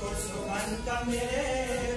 को सुगंध मेरे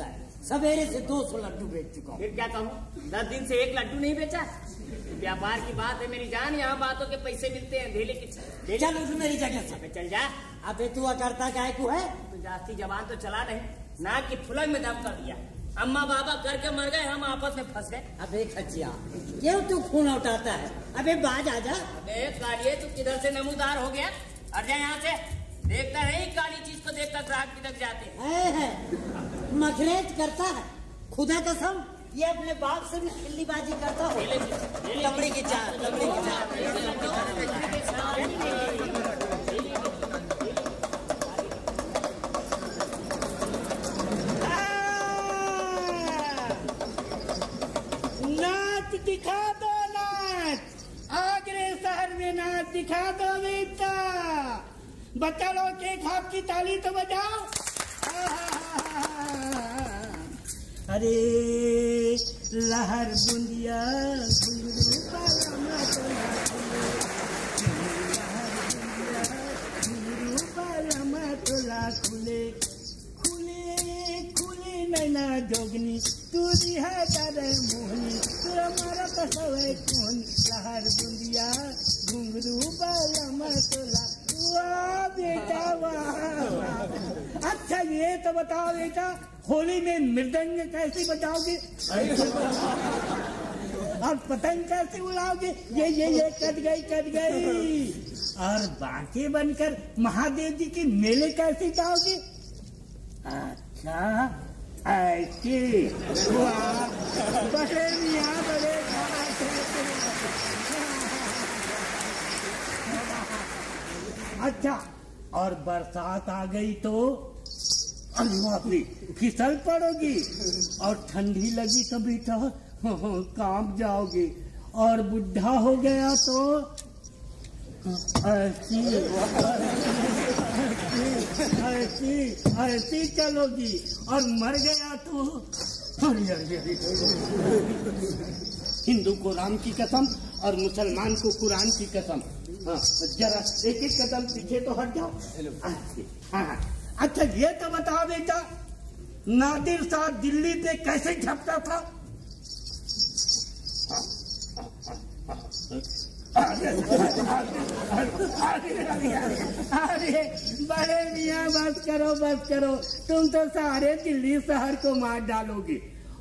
है बोलता है। सवेरे से 200 लड्डू बेच चुका हूँ। फिर क्या कहूँ? दस दिन से एक लड्डू नहीं बेचा। व्यापार की बात है मेरी जान। यहाँ बातों के पैसे मिलते हैं धेले की चल उठ मेरी जगह से। चल जा। अबे तू करता काय को है? तो जास्ती जवान तो चला नहीं। नाक की फुलक में दम कर दिया। अम्मा बाबा करके मर गए हम आपस में फंस गए। अबे खचिया क्यों तू खून उठाता है? अबे बाज आजा अबे कालिए तू किधर से नमूदार हो गया? जा यहाँ से। देखता नहीं काली चीज़ को देखकर ग्राहक किधर जाते हैं। है, है। मखरेज करता है। खुदा कसम, ये अपने बाप से भी खिल्लीबाजी करता हो। लमड़ी की चार लमड़ी की चार दिखा दो नाच आगरे शहर में नाच दिखा दो, बेटा। बच्चा लोग के खाप की ताली तो बजाओ। हरे लहर बुंदिया घुंगरू पालमा चला खुले खुले खुले नैना जोगनी तुरी है तारे मोहनी तुरा मारा कसवे कोन लहर बुंदिया घुंगरू पालमा चला बेटा वाह अच्छा ये तो बताओ बेटा, होली में मृदंग कैसे बजाओगे? और पतंग कैसे उड़ाओगे? ये ये ये, कट गई कट गई। और बाकी बनकर महादेव जी के मेले कैसे जाओगे? अच्छा ऐसे। अच्छा और बरसात आ गई तो फिसल पड़ोगी और ठंडी लगी तो बेटा काँप जाओगे। और बुढ़ा हो गया तो ऐसी ऐसी ऐसी चलोगी। और मर गया तो हिंदू को राम की कसम और मुसलमान को कुरान की कसम। हाँ। जरा एक एक कदम पीछे तो हट जाओ। हाँ हाँ। अच्छा ये तो बताओ बेटा नादिर शाह दिल्ली पे कैसे झपटा था? अरे बड़े मियाँ बस करो बस करो। तुम तो सारे दिल्ली शहर को मार डालोगे।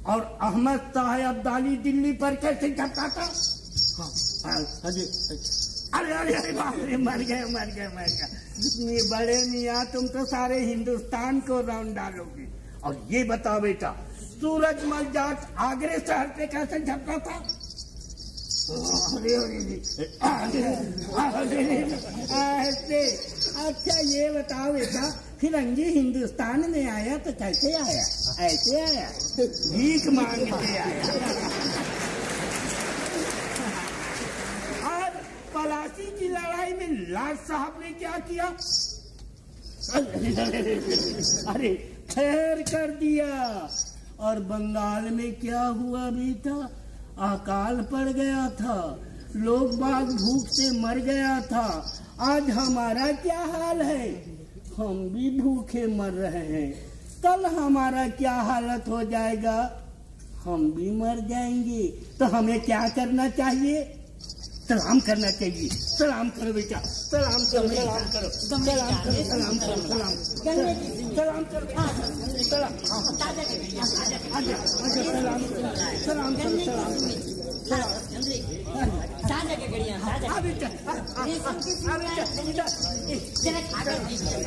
और अहमद शाह अब्दाली दिल्ली पर कैसे झपटा था? हाँ, अरे अरे अरे अरे मर गए मर गए मर गए बड़े मियाँ, तुम तो सारे हिंदुस्तान को राउंड डालोगे। और ये बताओ बेटा सूरजमल जाट आगरे शहर पे कैसे झपका था? ऐसे। अच्छा ये बताओ बेटा फिरंगी हिंदुस्तान में आया तो कैसे आया? ऐसे आया। भीख मांग के आया और पलासी की लड़ाई में लाल साहब ने क्या किया? अरे, ठहर कर दिया। और बंगाल में क्या हुआ बेटा? अकाल पड़ गया था। लोग बाग भूख से मर गया था। आज हमारा क्या हाल है? हम भी भूखे मर रहे हैं। कल हमारा क्या हालत हो जाएगा? हम भी मर जाएँगे। तो हमें क्या करना चाहिए? सलाम करना चाहिए। सलाम करो बेटा सलाम करो सलाम करो सलाम करो सलाम करो सलाम सलाम करो। सलाम आजा आजा सलाम सलाम करो। सलाम ताज़ा के गड़िया ताज़ा। आ बेटा आ, आ, आ, आ बेटा जरा खाकर दीजिए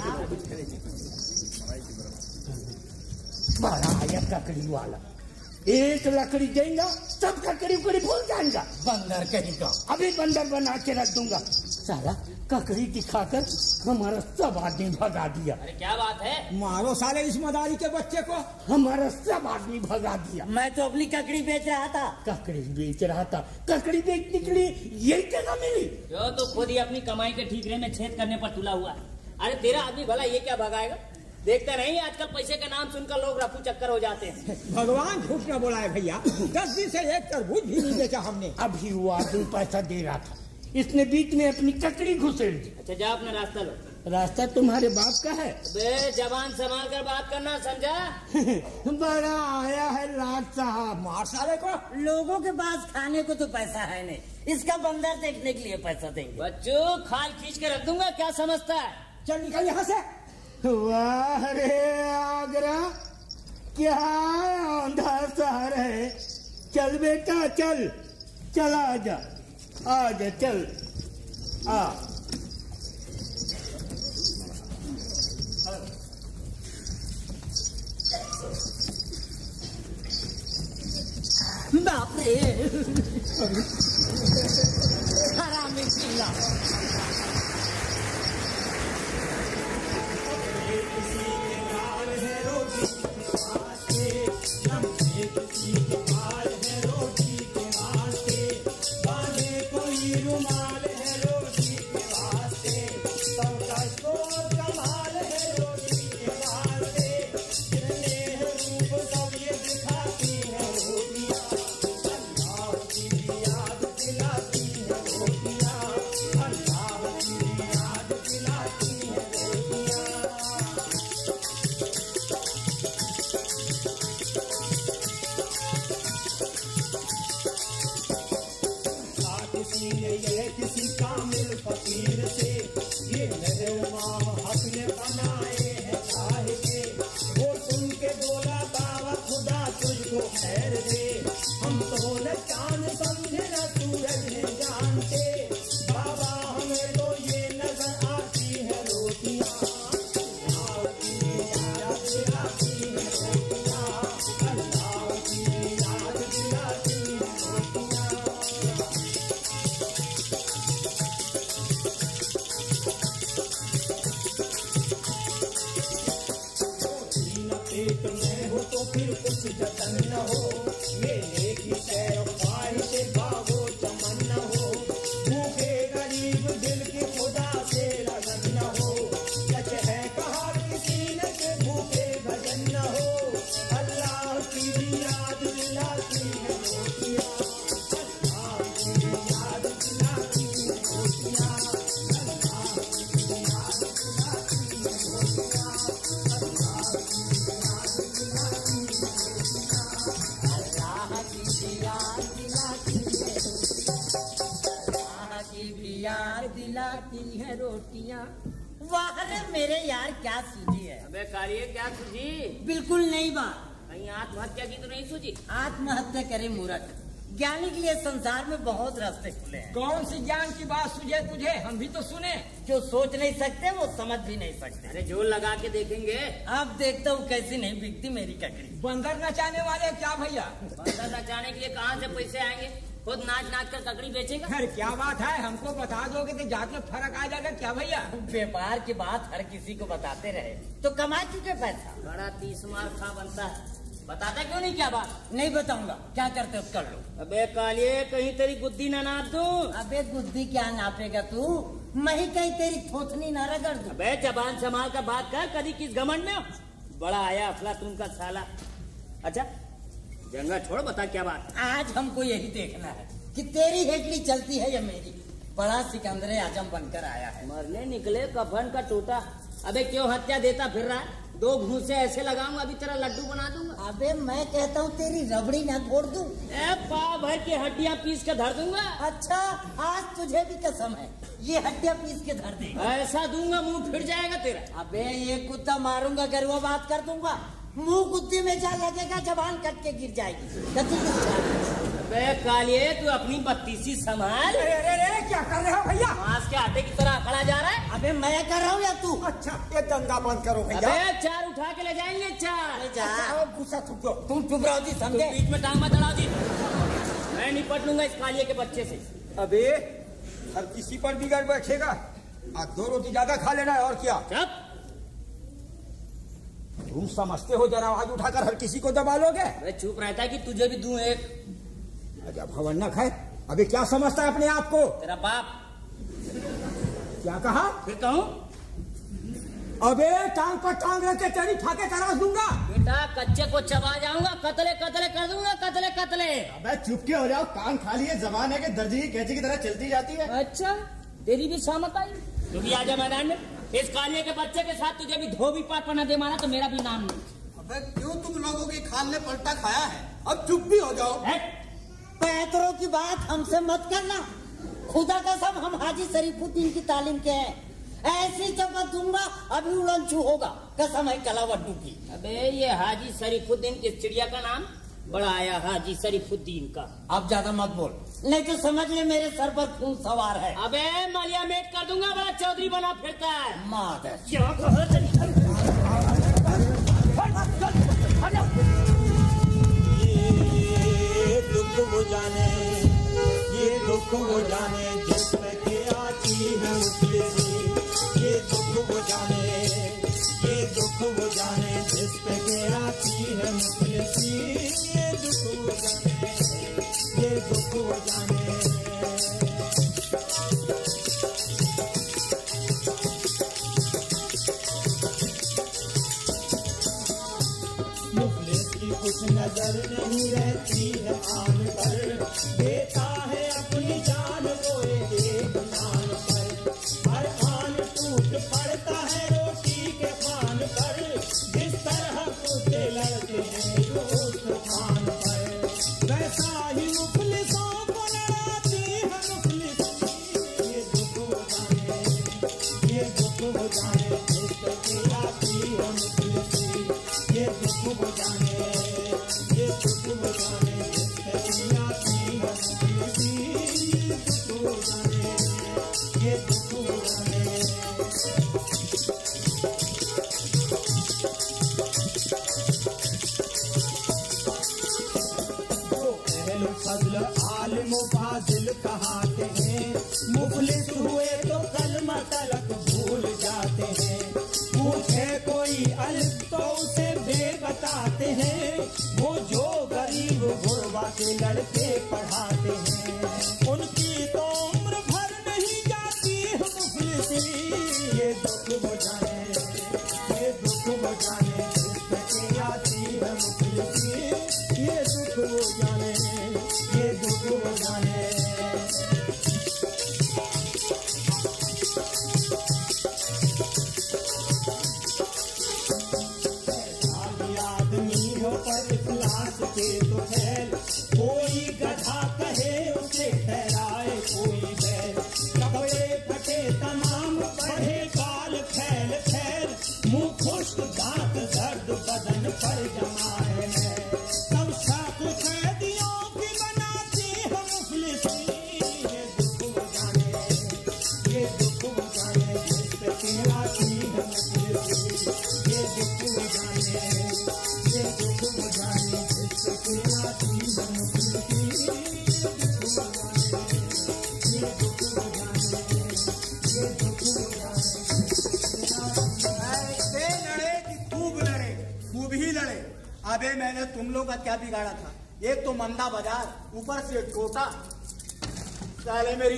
बड़ा आया ककड़ी वाला एक लकड़ी देगा सब ककड़ी उकड़ी भूल जाएगा। बंदर कहेगा अभी बंदर बना के रख दूँगा। सारा ककड़ी दिखाकर हमारा सब आदमी भगा दिया। अरे क्या बात है? मारो सारे इस मदारी के बच्चे को। हमारा सब आदमी भगा दिया। मैं तो अपनी ककड़ी बेच रहा था। ककड़ी बेच रहा था। ककड़ी बेचने के लिए यही जगह मिली। जो तो खुद ही अपनी कमाई के ठीकरे में छेद करने पर तुला हुआ है। अरे तेरा आदमी भला ये क्या भगाएगा? देखते नहीं आजकल पैसे का नाम सुनकर लोग रफू चक्कर हो जाते हैं। भगवान झूठ न बोला है भैया? दस दिन से एक तरबूज भी नहीं बेचा हमने। अभी वो आदमी पैसा दे रहा था। इसने बीच में अपनी ककड़ी घुसेड़। दी अच्छा जा अपना रास्ता लो। रास्ता तुम्हारे बाप का है। बे जबान संभाल कर बात करना समझा? बड़ा आया है लाट साहब मार साले को। लोगों के पास खाने को तो पैसा है नहीं। इसका बंदर देखने के लिए पैसा देंगे। बच्चों खाल खींच के रख दूँगा क्या समझता है? चल निकल यहाँ से। वाह रे आगरा, क्या आंधा शहर है? चल बेटा, चल। चल आ जा चल। आ। बाप रे। हरामी चिल्ला। है अबे कालिए क्या सूझी? बिल्कुल नहीं बात। कहीं आत्महत्या की तो नहीं सूझी? आत्महत्या करे मूर्ख ज्ञानी के लिए संसार में बहुत रास्ते खुले हैं। कौन सी ज्ञान की बात सुझे तुझे? हम भी तो सुने। जो सोच नहीं सकते वो समझ भी नहीं सकते। अरे ज़ोर लगा के देखेंगे। अब देखता हूँ कैसी नहीं बिकती मेरी ककड़ी। बंदर नचाने वाले क्या भैया? बंदर नचाने के लिए कहाँ से पैसे आएँगे? नाच नाच कर ककड़ी बेचेगा? खैर क्या बात है? हमको बता दोगे तो जात में फ़र्क आ जाएगा क्या भैया? व्यापार की बात हर किसी को बताते रहे। तो कमा चुके पैसा? बड़ा तीस मार खा बनता है। बताता क्यों नहीं क्या बात? नहीं बताऊँगा। क्या करते हो? कर लो। अबे कालिए कहीं तेरी बुद्धि ना नाप दूँ? अबे बुद्धि क्या नापेगा तू? मैं ही कहीं तेरी थोथनी न रगड़ दूँ? अबे जबान संभाल कर बात कर कभी किस घमंड में बड़ा आया अफला तुम का साला। अच्छा जंगा छोड़ बता क्या बात? आज हमको यही देखना है। कि तेरी हेटली चलती है या मेरी? बड़ा सिकंदर आज़म बनकर आया है। मरने निकले कफन का टूटा। अबे क्यों हत्या देता फिर रहा है दो घूसे ऐसे लगाऊँगा अभी तेरा लड्डू बना दूँगा। अबे मैं कहता हूँ तेरी रबड़ी न फोड़ दूँ। ए पाव भर की हड्डियाँ पीस के धर दूँगा। अच्छा आज तुझे भी कसम है ये हड्डियाँ पीस के धर दे ऐसा दूँगा मुँह फिर जाएगा तेरा। अबे ये कुत्ता मारूँगा अगर वो बात कर दूँगा मुँह कुत्ते में जा लगेगा जबान कट के गिर जाएगी। की? अबे कालिए तू अपनी बत्तीसी संभाल। अरे अरे अरे क्या कर रहे हो भैया? मांस के आटे की तरह खड़ा जा रहा है। अबे मैं कर रहा हूँ या तू? अच्छा ये दंगा बंद करो भैया। अबे चार उठा के ले जाएँगे चार। अच्छा, गुस्सा थूक दो तुम चुप रहो जी समझे? बीच में टांग मत अड़ाओ जी। मैं निपट लूँगा इस कालिए के बच्चे से। अबे हर किसी पर बिगड़ बैठेगा। आज दो रोटी ज़्यादा खा लेना है और क्या? चुप। तुम समझते हो जरा आवाज़ उठाकर हर किसी को दबा लोगे? अरे चुप रहता है कि तुझे भी दूँ एक। अजब भवन्नक है अभी क्या समझता है अपने आप को? तेरा बाप। क्या कहा? फिर कहूँ? अबे टांग पर टांग रख के तेरी फाके तराश दूँगा। बेटा कच्चे को चबा जाऊँगा कतले कतले कर दूँगा कतले कतले। अबे चुप के हो जाओ कान खाली है जबान है कि दर्जी की कैची की तरह चलती जाती है। अच्छा तेरी भी शामत आई? तू भी आजा मैदान में इस कालिए के बच्चे के साथ तुझे भी धोबी पाट पना दे मारा तो मेरा भी नाम नहीं। अबे क्यों तुम लोगों की खान ने पलटा खाया है? अब चुप भी हो जाओ? पैतरों की बात हमसे मत करना। खुदा का सब हम हाजी शरीफुद्दीन की तालीम के हैं। ऐसी चपत दूँगा अभी उड़न छू होगा। कसम है कलावड्डू की अबे ये हाजी शरीफुद्दीन किस चिड़िया का नाम? बड़ा आया हाजी शरीफुद्दीन का। आप ज़्यादा मत बोल। नहीं तो समझ ले मेरे सर पर खून सवार है। अबे मालिया मेट कर दूँगा बड़ा चौधरी बना फिरता है। मात है। ये दुख वो जाने ये दुख वो जाने जिसमें के आती है मुफलिसी ये दुख वो जाने ये दुख वो जाने जिसमें के आती है मुफलिसी ये दुख वो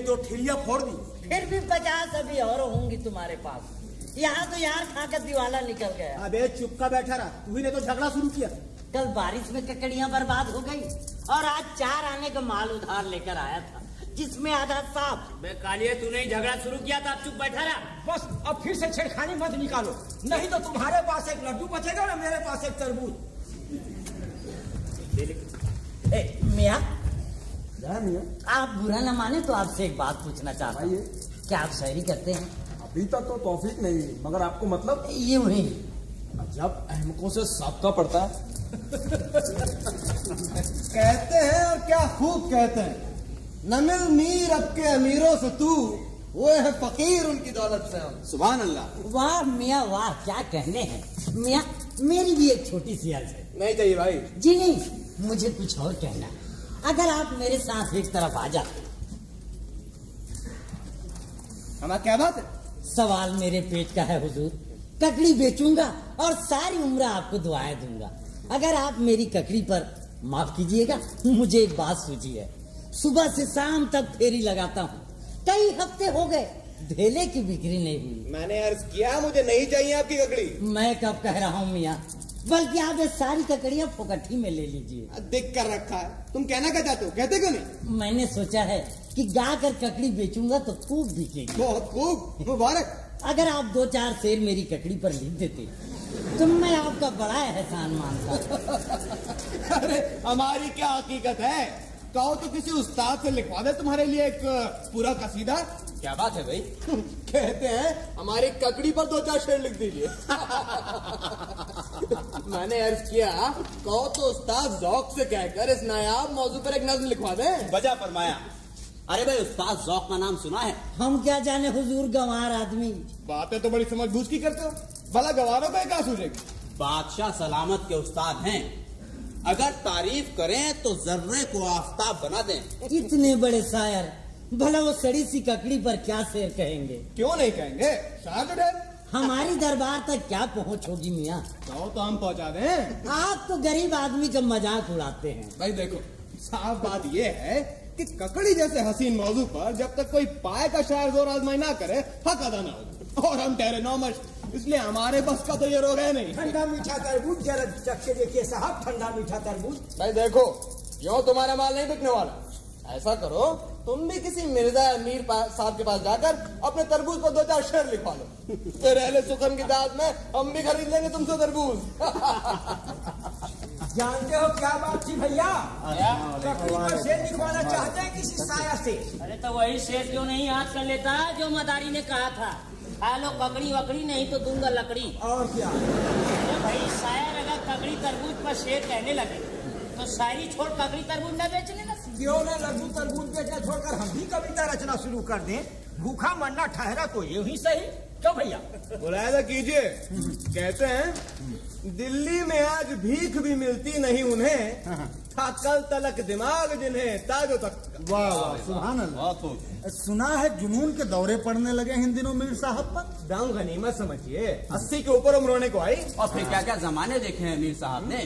मेरी दो ठिलिया फोड़ दी। फिर भी पचास अभी और होंगी तुम्हारे पास। यहाँ तो यार खाकर दिवाला निकल गया। अबे चुपका बैठा रहा। तू ही ने तो झगड़ा शुरू किया। कल बारिश में ककड़ियाँ बर्बाद हो गई और आज चार आने का माल उधार लेकर आया था जिसमें आधा साफ़। बे कालिए तूने ही झगड़ा शुरू किया था। अब चुप बैठा रहा। बस अब फिर से छेड़खानी मत निकालो। नहीं तो तुम्हारे पास एक लड्डू बचेगा ना मेरे पास एक तरबूज। ए, मियाँ आप बुरा ना माने तो आपसे एक बात पूछना चाहता हूँ। क्या आप शायरी करते हैं? अभी तक तो तौफीक नहीं मगर आपको मतलब? ये ही जब अहमकों से सबका पड़ता है। कहते हैं और क्या खूब कहते हैं। न मिल मीर अब के अमीरों से तू वो है फकीर उनकी दौलत से हम। सुभान अल्लाह वाह मियाँ वाह क्या कहने हैं। मियाँ मेरी भी एक छोटी सी अर्ज़ है। नहीं चाहिए भाई। जी नहीं मुझे कुछ और कहना है। अगर आप मेरे साथ एक तरफ़ आ जाते। हमारा क्या बात है? सवाल मेरे पेट का है हुजूर। ककड़ी बेचूँगा और सारी उम्र आपको दुआएँ दूँगा। अगर आप मेरी ककड़ी पर माफ़ कीजिएगा मुझे एक बात सूझी है। सुबह से शाम तक फेरी लगाता हूँ। कई हफ़्ते हो गए धेले की बिक्री नहीं हुई। मैंने अर्ज़ किया मुझे नहीं चाहिए आपकी ककड़ी। मैं कब कह रहा हूँ मियाँ? बल्कि आप ये सारी ककड़ियाँ फोकठी में ले लीजिए। दिख कर रखा है। तुम कहना क्या चाहते हो? कहते क्यों नहीं? मैंने सोचा है कि गा कर ककड़ी बेचूँगा तो खूब बिकेगी। बहुत खूब मुबारक। अगर आप दो चार शेर मेरी ककड़ी पर लिख देते तो मैं आपका बड़ा एहसान मानता। अरे हमारी क्या हकीकत है? कहो तो किसी उस्ताद से लिखवा दे तुम्हारे लिए एक पूरा कसीदा। क्या बात है भाई? कहते हैं हमारी ककड़ी पर दो चार शेर लिख दीजिए। मैंने अर्ज़ किया कहो तो उस्ताद जौक से कहकर इस नायाब मौजू पर एक नज्म लिखवा दे। बजा फरमाया। अरे भाई उस्ताद जौक का नाम सुना है? हम क्या जाने हुजूर गंवार आदमी। बातें तो बड़ी समझ बूझ की करते हो। भला गवारों पे क्या सूझेगी? बादशाह सलामत के उस्ताद हैं। अगर तारीफ़ करें तो जर्रे को आफ्ताब बना दें। इतने बड़े शायर भला वो सड़ी सी ककड़ी पर क्या शेर कहेंगे? क्यों नहीं कहेंगे? शायद तो हमारी दरबार तक क्या पहुँच होगी मियाँ? कहो तो हम पहुँचा दें। आप तो गरीब आदमी का मज़ाक उड़ाते हैं। भाई देखो साफ़ बात यह है कि ककड़ी जैसे हसीन मौजू पर जब तक कोई पाए का शायर ज़ोर आजमाई ना करे हक अदा ना हो। और हम ठहरे नौमश इसलिए हमारे बस का तो ये रोग है नहीं। ठंडा मीठा तरबूज जरा चख के देखिए साहब ठंडा मीठा तरबूज। भाई देखो यो तुम्हारा माल नहीं बिकने वाला। ऐसा करो तुम भी किसी मिर्ज़ा या मीर साहब के पास जाकर अपने तरबूज पर दो चार शेर लिखवा लो। फिर अहले सुखन की दाद में हम भी खरीद लेंगे तुमसे तरबूज। जानते हो क्या बात थी भैया? पर शेर लिखवाना चाहते हैं किसी साया से? अरे तो वही शेर क्यों नहीं याद कर लेता जो मदारी ने कहा था। खा लो ककड़ी वकड़ी नहीं तो दूँगा लकड़ी। और क्या? भाई शायर अगर ककड़ी तरबूज पर शेर कहने लगे। तो शायरी छोड़ ककड़ी तरबूज न बेचने ना। क्यों न लड्डू तरबूज बेचना छोड़कर हम भी कविता रचना शुरू कर दें? भूखा मरना ठहरा तो ये ही सही। क्यों भैया? मुलायदा कीजिए। कहते हैं दिल्ली में आज भीख भी मिलती नहीं उन्हें। था कल तलक दिमाग जिन्हें ताजो तक। वाह वाह सुभान अल्लाह सुना है जुनून के दौरे पड़ने लगे हैं इन दिनों मीर साहब पर। दाम गनीमत समझिए अस्सी के ऊपर उम्र होने को आई। और फिर क्या क्या जमाने देखे हैं मीर साहब ने?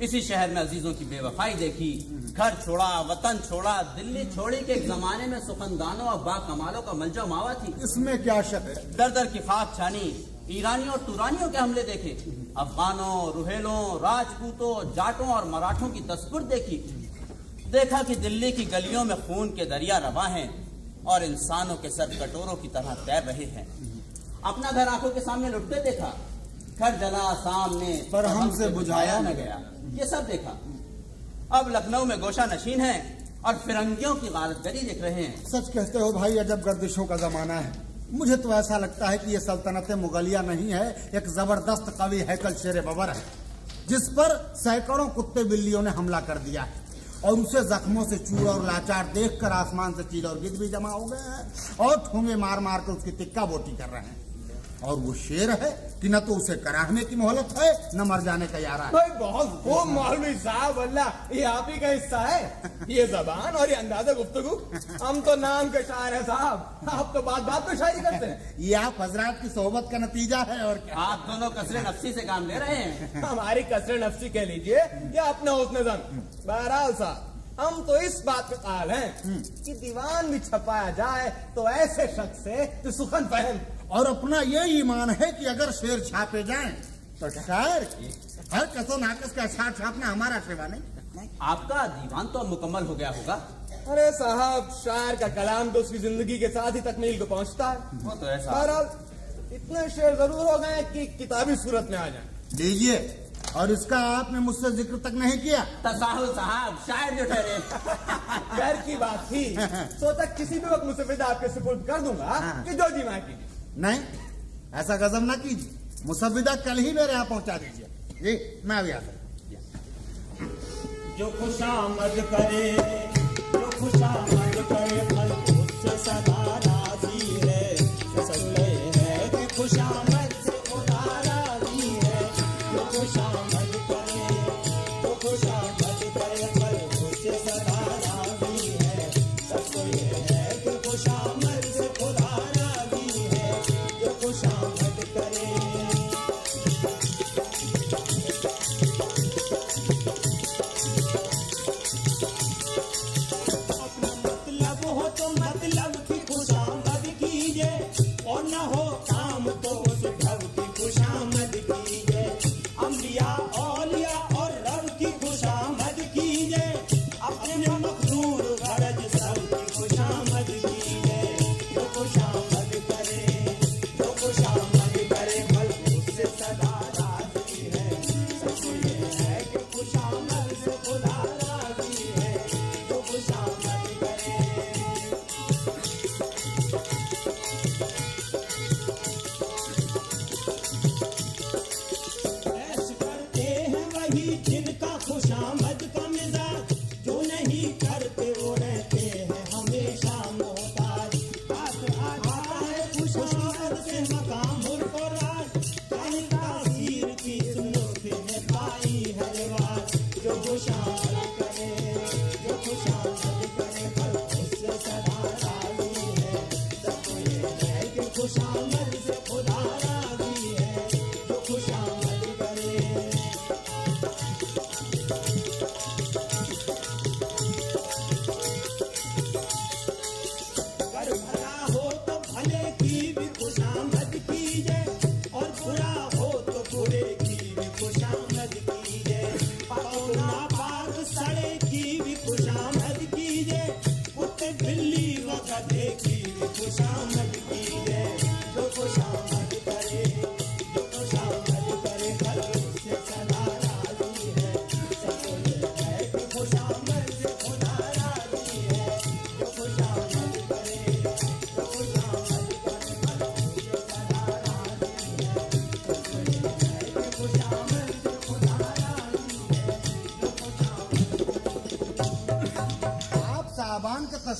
इसी शहर में अजीजों की बेवफाई देखी। घर छोड़ा वतन छोड़ा दिल्ली छोड़ी के एक जमाने में सुखनदानों और बाकमालों का मलजो मावा थी। इसमें क्या शक है? दर दर की खाक छानी ईरानियों और तुरानियों के हमले देखे। अफगानों रुहेलों राजपूतों जाटों और मराठों की तस्कुर देखी। देखा कि दिल्ली की गलियों में खून के दरिया रवा हैं और इंसानों के सर कटोरों की तरह तैर रहे हैं। अपना घर आँखों के सामने लुटते देखा। घर जला सामने पर हमसे हमसे बुझाया न गया। ये सब देखा। अब लखनऊ में गोशा नशीन है और फिरंगियों की गारतगरी देख रहे हैं। सच कहते हो भाई अजब गर्दिशों का जमाना है। मुझे तो ऐसा लगता है कि ये सल्तनत मुगलिया नहीं है एक ज़बरदस्त कवि हैकल शेर बबर है जिस पर सैकड़ों कुत्ते बिल्लियों ने हमला कर दिया है और उसे जख्मों से चूर और लाचार देखकर आसमान से चील और गिद भी जमा हो गए हैं और ठोंगे मार मार कर उसकी तिक्का बोटी कर रहे हैं। और वो शेर है कि न तो उसे कराहने की मोहलत है न मर जाने का यारा है। भाई बहुत खूब मौलवी साहब अल्लाह ये आप ही का हिस्सा है। ये जबान और ये अंदाज़ा गुफ्तगू। हम तो नाम के शायर है साहब। आप तो बात बात पे शायरी करते हैं। ये आप हजरात की सोहबत का नतीजा है और क्या? आप दोनों कसरे नफसी से काम ले रहे हैं। हमारी कसरे नफसी कह लीजिए या अपना उसने जन बहरहाल साहब हम तो इस बात पे काल हैं कि दीवान भी छपाया जाए तो ऐसे शख्स से जो सुखन पहन और अपना ये ईमान है कि अगर शेर छापे जाए तो शायर की हर कसो नाकस का अशार छापना हमारा सेवा नहीं। आपका दीवान तो अब मुकम्मल हो गया होगा। अरे साहब शायर का कलाम तो उसकी ज़िंदगी के साथ ही तकमील को पहुँचता है। वो तो ऐसा। इतने शेर ज़रूर हो गए कि किताबी सूरत में आ जाए। लीजिए और इसका आपने मुझसे ज़िक्र तक नहीं किया। तसाहुल साहब शायर जो ठहरे। घर की बात थी। सोचा किसी भी वक्त मुसफिद आपके सुपुर्द कर दूँगा कि जो जी माँ की। नहीं? ऐसा गजब ना कीजिए। मुसविदा कल ही मेरे यहाँ पहुँचा दीजिए। जी, मैं अभी आता हूँ। जो खुशामद करे, जो खुशामद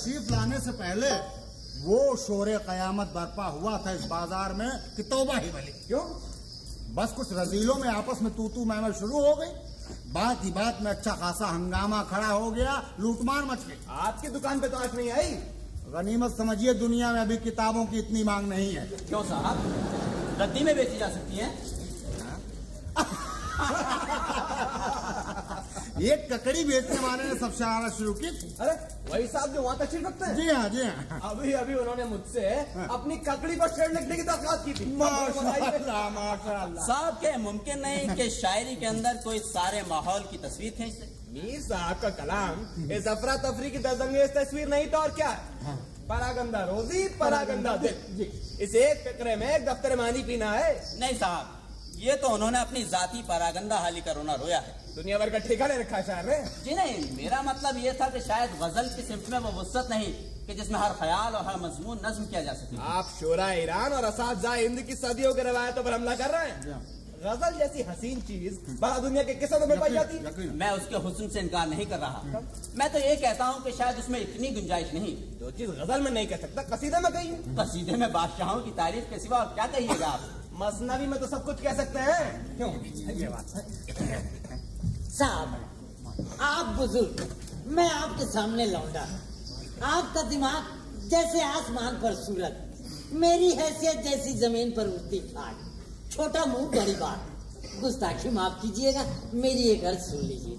तशरीफ़ लाने से पहले वो शोर कयामत बर्पा हुआ था इस बाज़ार में कि तौबा ही बली क्यों? बस कुछ रजीलों में आपस में तू तू मैं मैं शुरू हो गई। बात ही बात में अच्छा खासा हंगामा खड़ा हो गया लूटमार मच गई। आपकी दुकान पे तो आज नहीं आई? गनीमत समझिए दुनिया में अभी किताबों की इतनी मांग नहीं है। क्यों साहब? रद्दी में बेची जा सकती है। ये ककड़ी बेचने वाले ने सबसे आना शुरू की अरे वही साहब जो वहाँ तशरीफ़ रखते हैं। जी हाँ जी हाँ। अभी अभी उन्होंने मुझसे अपनी ककड़ी पर शेर लिखने की दरखास्त की थी। साहब क्या मुमकिन नहीं कि शायरी के अंदर कोई सारे माहौल की तस्वीर खींच मीर साहब का कलाम इस अफरा तफरी की दरदंगेज तस्वीर नहीं तो और क्या? है। परागंदा रोजी परागंदा दिल इस एक फिक्रे में एक दफ्तर मानी पीना है। नहीं साहब ये तो उन्होंने अपनी जाति परागंदा हाली का रोना रोया है। दुनिया भर का ठेका ले रखा है शहर ने जी नहीं मेरा मतलब ये था कि शायद गज़ल की सिमत में वो वसत नहीं कि जिसमें हर ख्याल और हर मजमून नज्म किया जा सके। आप शोरा ईरान और असाजा हिंद की सदियों के रवायतों पर हमला कर रहे हैं। गज़ल जैसी हसीन चीज़ भला दुनिया के किस्सों में पाई जाती है। मैं उसके हुस्न से इनकार नहीं कर रहा। मैं तो ये कहता हूँ कि शायद उसमें इतनी गुंजाइश नहीं। जो चीज़ गज़ल में नहीं कह सकता कसीदे में कही कसीदे में बादशाहों की तारीफ़ के सिवा और क्या कहिएगा आप? मसनवी में तो सब कुछ कह सकते हैं। क्यों? ये बात साहब आप बुज़ुर्ग मैं आपके सामने लौंडा। आपका दिमाग जैसे आसमान पर सूरज। मेरी हैसियत जैसी ज़मीन पर उठती खाट छोटा मुँह बड़ी बात। गुस्ताखी माफ़ कीजिएगा मेरी एक अर्ज़ सुन लीजिए।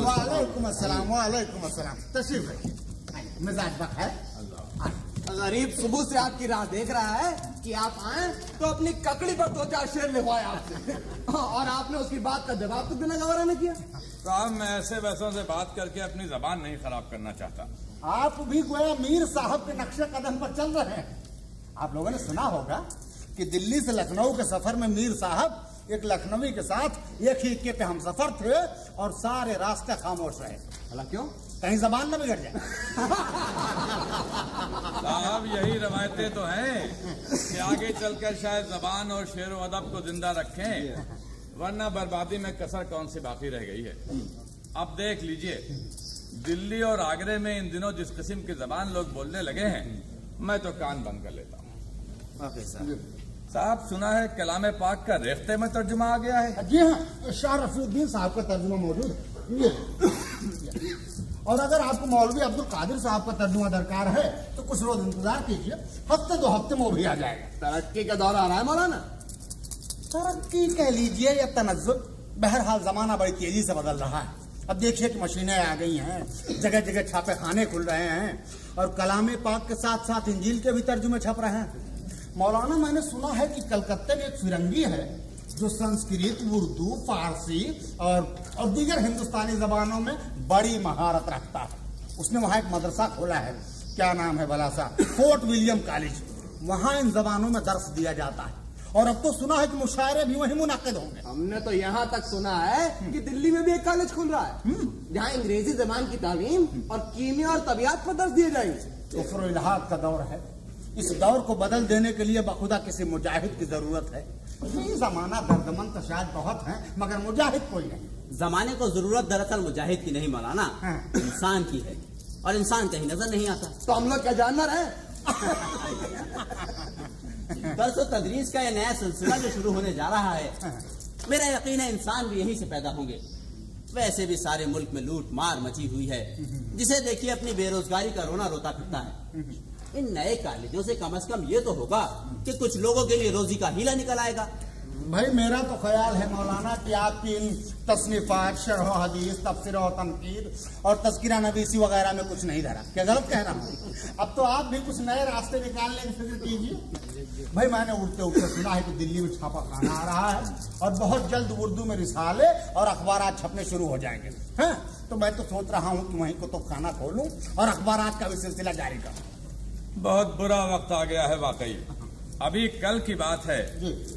वालेकुम अस्सलाम वालेकुम अस्सलाम। तशरीफ़ भाई मिजाज बखैर गरीब सुबह से आपकी राह देख रहा है कि आप आए तो अपनी ककड़ी पर दो चार शेर लिखवाए आपसे। और आपने उसकी बात का जवाब तो बिना गवारा ने किया। साहब मैं ऐसे वैसों से बात करके अपनी जबान नहीं खराब करना चाहता। आप भी गोया मीर साहब के नक्शे कदम पर चल रहे हैं। आप लोगों ने सुना होगा कि दिल्ली से लखनऊ के सफ़र में मीर साहब एक लखनवी के साथ एक ही इक्के पे हम सफ़र थे और सारे रास्ते खामोश रहे। भला क्यों? कहीं जबान न बिगड़ जाए। साहब यही रवायतें तो हैं कि आगे चलकर शायद जबान और शेर व अदब को ज़िंदा रखें वरना बर्बादी में कसर कौन सी बाकी रह गई है? अब देख लीजिए दिल्ली और आगरे में इन दिनों जिस किस्म की जबान लोग बोलने लगे हैं मैं तो कान बंद कर लेता हूँ। साहब सुना है कलाम पाक का रेफ्ते में तर्जुमा आ गया है? जी हाँ शाह रफीउद्दीन साहब का तर्जुमा मौजूद है। और अगर आपको मौलवी अब्दुल कादिर साहब का तर्जुमा दरकार है तो कुछ रोज इंतज़ार कीजिए। हफ़्ते दो हफ़्ते में वो भी आ जाएगा। तरक्की का दौर आ रहा है मौलाना। तरक्की कह लीजिए या तनजुल बहरहाल जमाना बड़ी तेज़ी से बदल रहा है। अब देखिए कि मशीनें आ गई हैं जगह जगह छापे खाने खुल रहे हैं, और कलाम पाक के साथ साथ इंजील के भी तर्जुमे छप रहे हैं। मौलाना, मैंने सुना है कि कलकत्ते में एक फिरंगी है जो संस्कृत उर्दू फारसी और और दीगर हिंदुस्तानी जबानों में बड़ी महारत रखता है। उसने वहाँ एक मदरसा खोला है। क्या नाम है भला सा? Fort William college. वहाँ इन जबानों में दर्श दिया जाता है। और अब तो सुना है कि मुशायरे भी वहीं मुनद होंगे। हमने तो यहाँ तक सुना है कि दिल्ली में भी एक कॉलेज खुल रहा है। जहाँ अंग्रेज़ी जबान की तालीम और कीमिया और तबियात पर दर्ज दिए जाएँगे। कुफर इलाहाद का दौर है। इस दौर को बदल देने के लिए बखुदा किसी मुजाहिद की ज़रूरत है। ये जमाना दर्दमंद तो शायद बहुत है मगर मुजाहिद कोई नहीं। जमाने को ज़रूरत दरअसल मुजाहिद की नहीं मौलाना। हाँ। इंसान की है और इंसान कहीं नज़र नहीं आता। तो हम लोग क्या जानना रहे दरस तदरीस का यह नया सिलसिला जो शुरू होने जा रहा है मेरा यकीन है इंसान भी यहीं से पैदा होंगे। वैसे भी सारे मुल्क में लूट मार मची हुई है जिसे देखिए अपनी बेरोजगारी का रोना रोता फिरता है। इन नए कॉलेजों से कम से कम ये तो होगा कि कुछ लोगों के लिए रोजी का हीला निकल आएगा। भाई, मेरा तो ख्याल है मौलाना कि आपकी इन तसनीफात, शरह हदीस, तफसर और तनकीद और तस्करा नबीसी वगैरह में कुछ नहीं धरा। क्या गलत कह रहा हूँ? अब तो आप भी कुछ नए रास्ते निकालने की फ़िक्र कीजिए। भाई, मैंने उड़ते उड़ते सुना है कि दिल्ली में छापा खाना आ रहा है और बहुत जल्द उर्दू में रिसाले और अखबार छपने शुरू हो जाएँगे। हैं तो मैं तो सोच रहा हूँ कि वहीं को तो खाना खोलूँ और अखबार का भी सिलसिला जारी करूँ। बहुत बुरा वक्त आ गया है वाकई। अभी कल की बात है।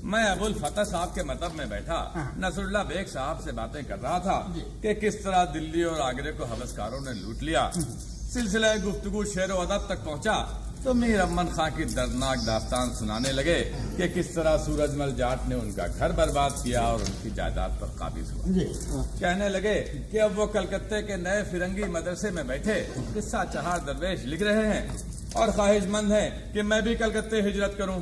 मैं अबुल फतेह साहब के मतलब में बैठा। हाँ। नसरुल्ला बेग साहब से बातें कर रहा था कि किस तरह दिल्ली और आगरे को हवसकारों ने लूट लिया। सिलसिला गुफ्तगु शेर अदब तक पहुँचा तो मीर अमन खां की दर्दनाक दास्तान सुनाने लगे कि किस तरह सूरजमल जाट ने उनका घर बर्बाद किया और उनकी जायदाद पर काबिज हुआ। कहने लगे कि अब वो कलकत्ते के नए फिरंगी मदरसे में बैठे किस्सा चहार दरवेश लिख रहे हैं। और ख्वाहिशमंद है कि मैं भी कलकत्ते हिजरत करूँ।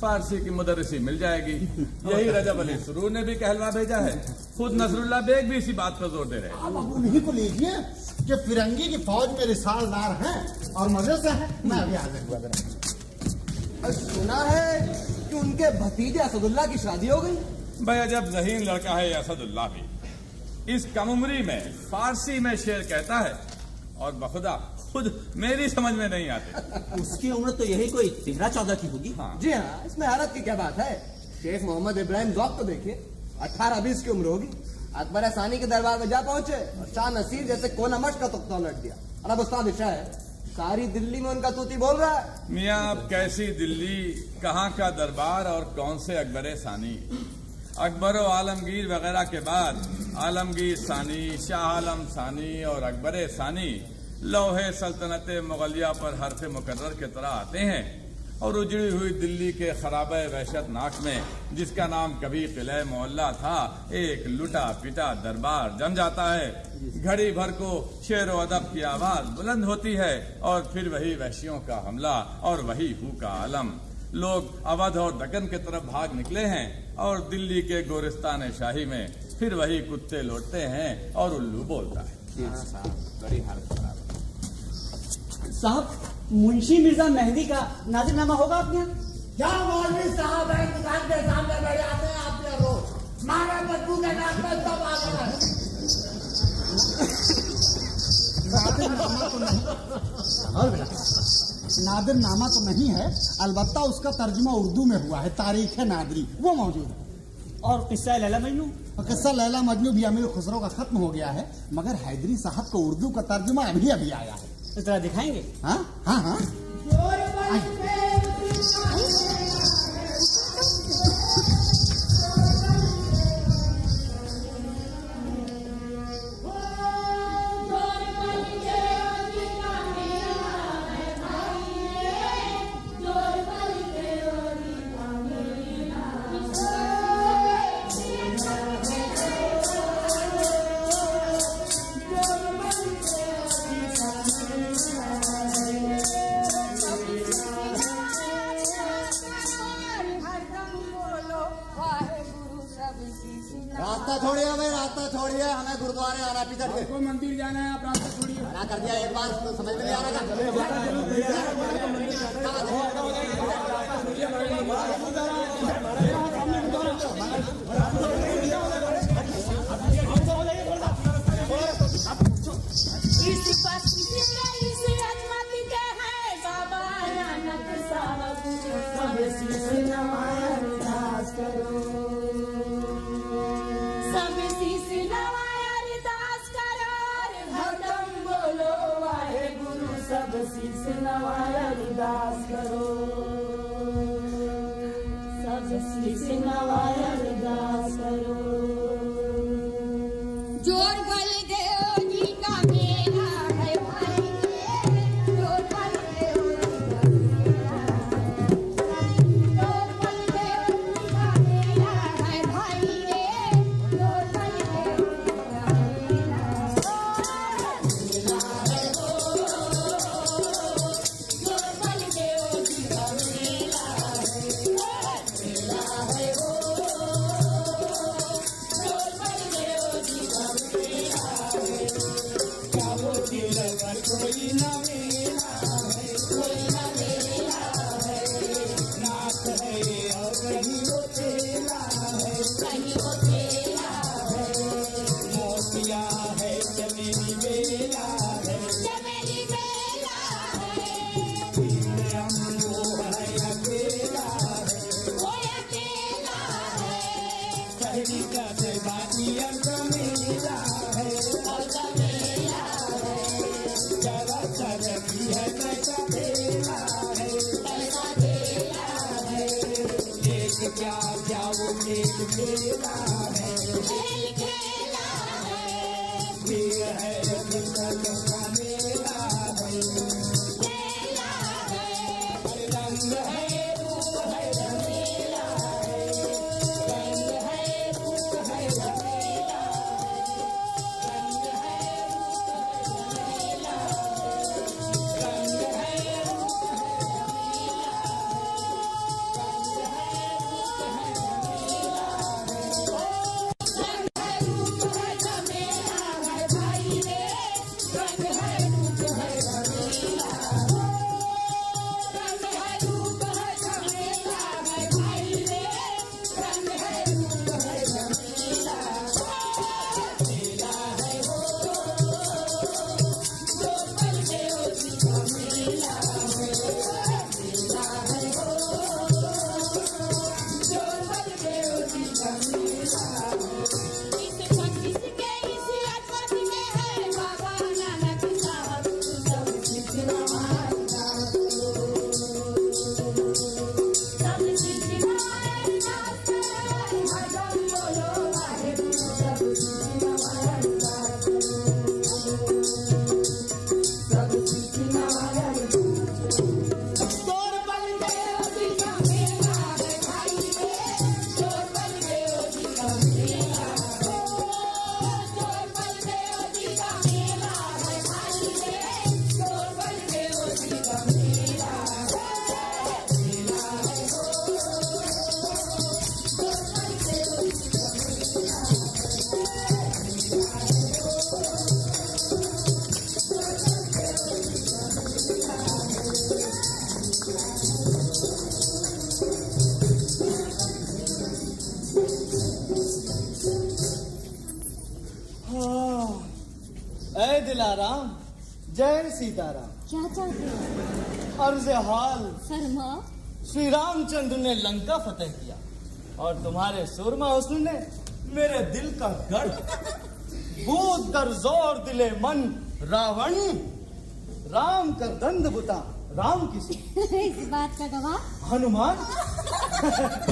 फारसी की मुदरसी मिल जाएगी। यही रजब अली सुरूर ने भी कहलवा भेजा है। खुद नसरुल्ला बेग भी इसी बात पर ज़ोर दे रहे हैं। अब उन्हीं को लीजिए कि फिरंगी की फौज में रिसालदार हैं और मज़े से हैं। मैं अभी हाजिर हुआ सुना है कि उनके भतीजे असदुल्ला की शादी हो गई। भाई जब जहीन लड़का है असदुल्ला भी। इस कम उम्री में फारसी में शेर कहता है और बखुदा खुद मेरी समझ में नहीं आते। उसकी उम्र तो यही कोई तेरह चौदह की होगी। हाँ। जी हाँ इसमें हैरत की क्या बात है? शेख मोहम्मद इब्राहिम जौक तो देखिए अठारह बीस की उम्र होगी। अकबर सानी के दरबार में जा पहुँचे और शाह नसीर जैसे कोना मश का तुख्ता उलट दिया। और अब उस्ताद है सारी दिल्ली में उनका तूती बोल रहा है। मियाँ अब कैसी दिल्ली कहाँ का दरबार और कौन से अकबर सानी? अकबर आलमगीर वगैरह के बाद आलमगीर सानी शाह आलम सानी और अकबर सानी लोहे सल्तनत मुगलिया पर हरफ मुकर्र के तरह आते हैं और उजड़ी हुई दिल्ली के खराब वहशत नाक में, जिसका नाम कभी किले मोहल्ला था, एक लुटा पिटा दरबार जम जाता है। घड़ी भर को शेर अदब की आवाज़ बुलंद होती है और फिर वही वहशियों का हमला और वही हु का आलम। लोग अवध और दक्कन के तरफ़ भाग निकले हैं और दिल्ली के गोरिस्तान शाही में फिर वही कुत्ते लौटते हैं और उल्लू बोलता है। खराब साहब मुंशी मिर्ज़ा मेहंदी का नाजिरनामा होगा आपके यहाँ? क्या मौलवी साहब है दुकान के सामने बैठे आते हैं आपके रोज। मारा बदबू के नाम पे सब आ गया है नादिरनामा तो नहीं है अलबत्ता उसका तर्जुमा उर्दू में हुआ है तारीख है नादरी वो मौजूद है। और किस्सा लैला मजनू? और किस्सा लैला मजनू भी अमीर खुसरो का खत्म हो गया है मगर हैदरी साहब को उर्दू का तर्जुमा अभी अभी आया है। इस तरह दिखाएँगे? हाँ? हाँ हाँ। रास्ता छोड़िए भाई रास्ता छोड़िए हमें गुरुद्वारे आना पीछे आपको मंदिर जाना है आप रास्ता छोड़िए मना कर दिया एक बार तो समझ में नहीं आ रहा इस फतेह किया। और तुम्हारे सुरमा हुस्न ने मेरे दिल का गढ़ भूत कर ज़ोर दिले मन रावण राम कर दंड बुता राम किसी इस बात का गवाह हनुमान।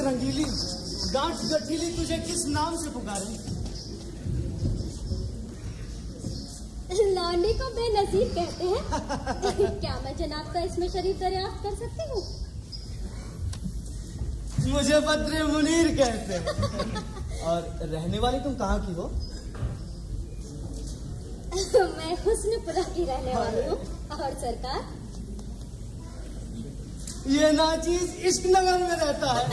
रंग रंगीली गांठ गठीली तुझे किस नाम से पुकारे? लौंडे को बेनजीर कहते हैं। क्या मैं जनाब का इसमें शरीफ दरियाफ्त कर सकती हूँ? मुझे बद्र मुनीर कहते हैं। और रहने वाली तुम कहाँ की हो? मैं हुस्नपुरा की रहने वाली हूँ। और सरकार? नाचीज इश्क नगर में रहता है।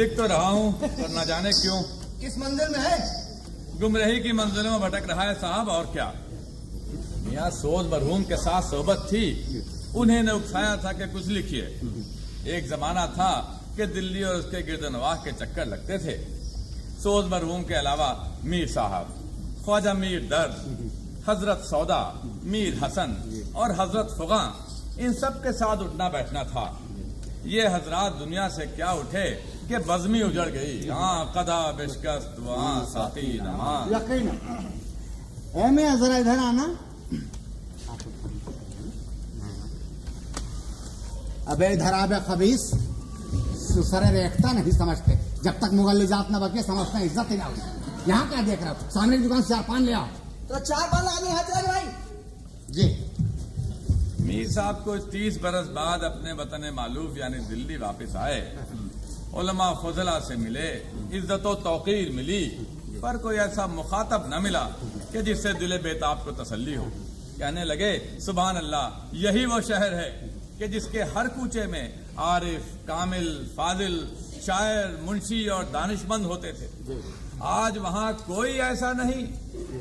लिख तो रहा हूँ पर न जाने क्यों। किस मंजिल में है? गुमरही की मंजिलों में भटक रहा है साहब और क्या? मियाँ सोज मरहूम के साथ सोबत थी उन्हें ने उकसाया था कि कुछ लिखिए। एक जमाना था कि दिल्ली और उसके गिरदनवाह के चक्कर लगते थे। सोज मरहूम के अलावा मीर साहब ख्वाजा मीर दर्द हज़रत सौदा मीर हसन और हज़रत फुगा इन सब के साथ उठना बैठना था। ये हजरात दुनिया से क्या उठे कि बजमी उजड़ गई। यहाँ कदा बिशकस्त वहाँ साथी नमाज़। यकीन है। मैं जरा इधर आना। अबे इधर आबे खबीस। सुसरे रेखता नहीं समझते। जब तक मुगल जात न बके समझते हैं इज़्ज़त ही ना यहाँ क्या देख रहा हो? सामने की दुकान से चार पान ले आओ। तो चार पान आदमी हाथ भाई। जी। मीर साहब को तीस बरस बाद अपने वतन मालूफ यानी दिल्ली वापस आए। उलमा फजला से मिले, इज़्ज़त तौकीर मिली, पर कोई ऐसा मुखातब न मिला कि जिससे दिले बेताब को तसल्ली हो। कहने लगे सुबहान अल्लाह यही वो शहर है कि जिसके हर कूचे में आरिफ, कामिल, फाजिल, शायर, मुंशी और दानिशमंद होते थे। आज वहाँ कोई ऐसा नहीं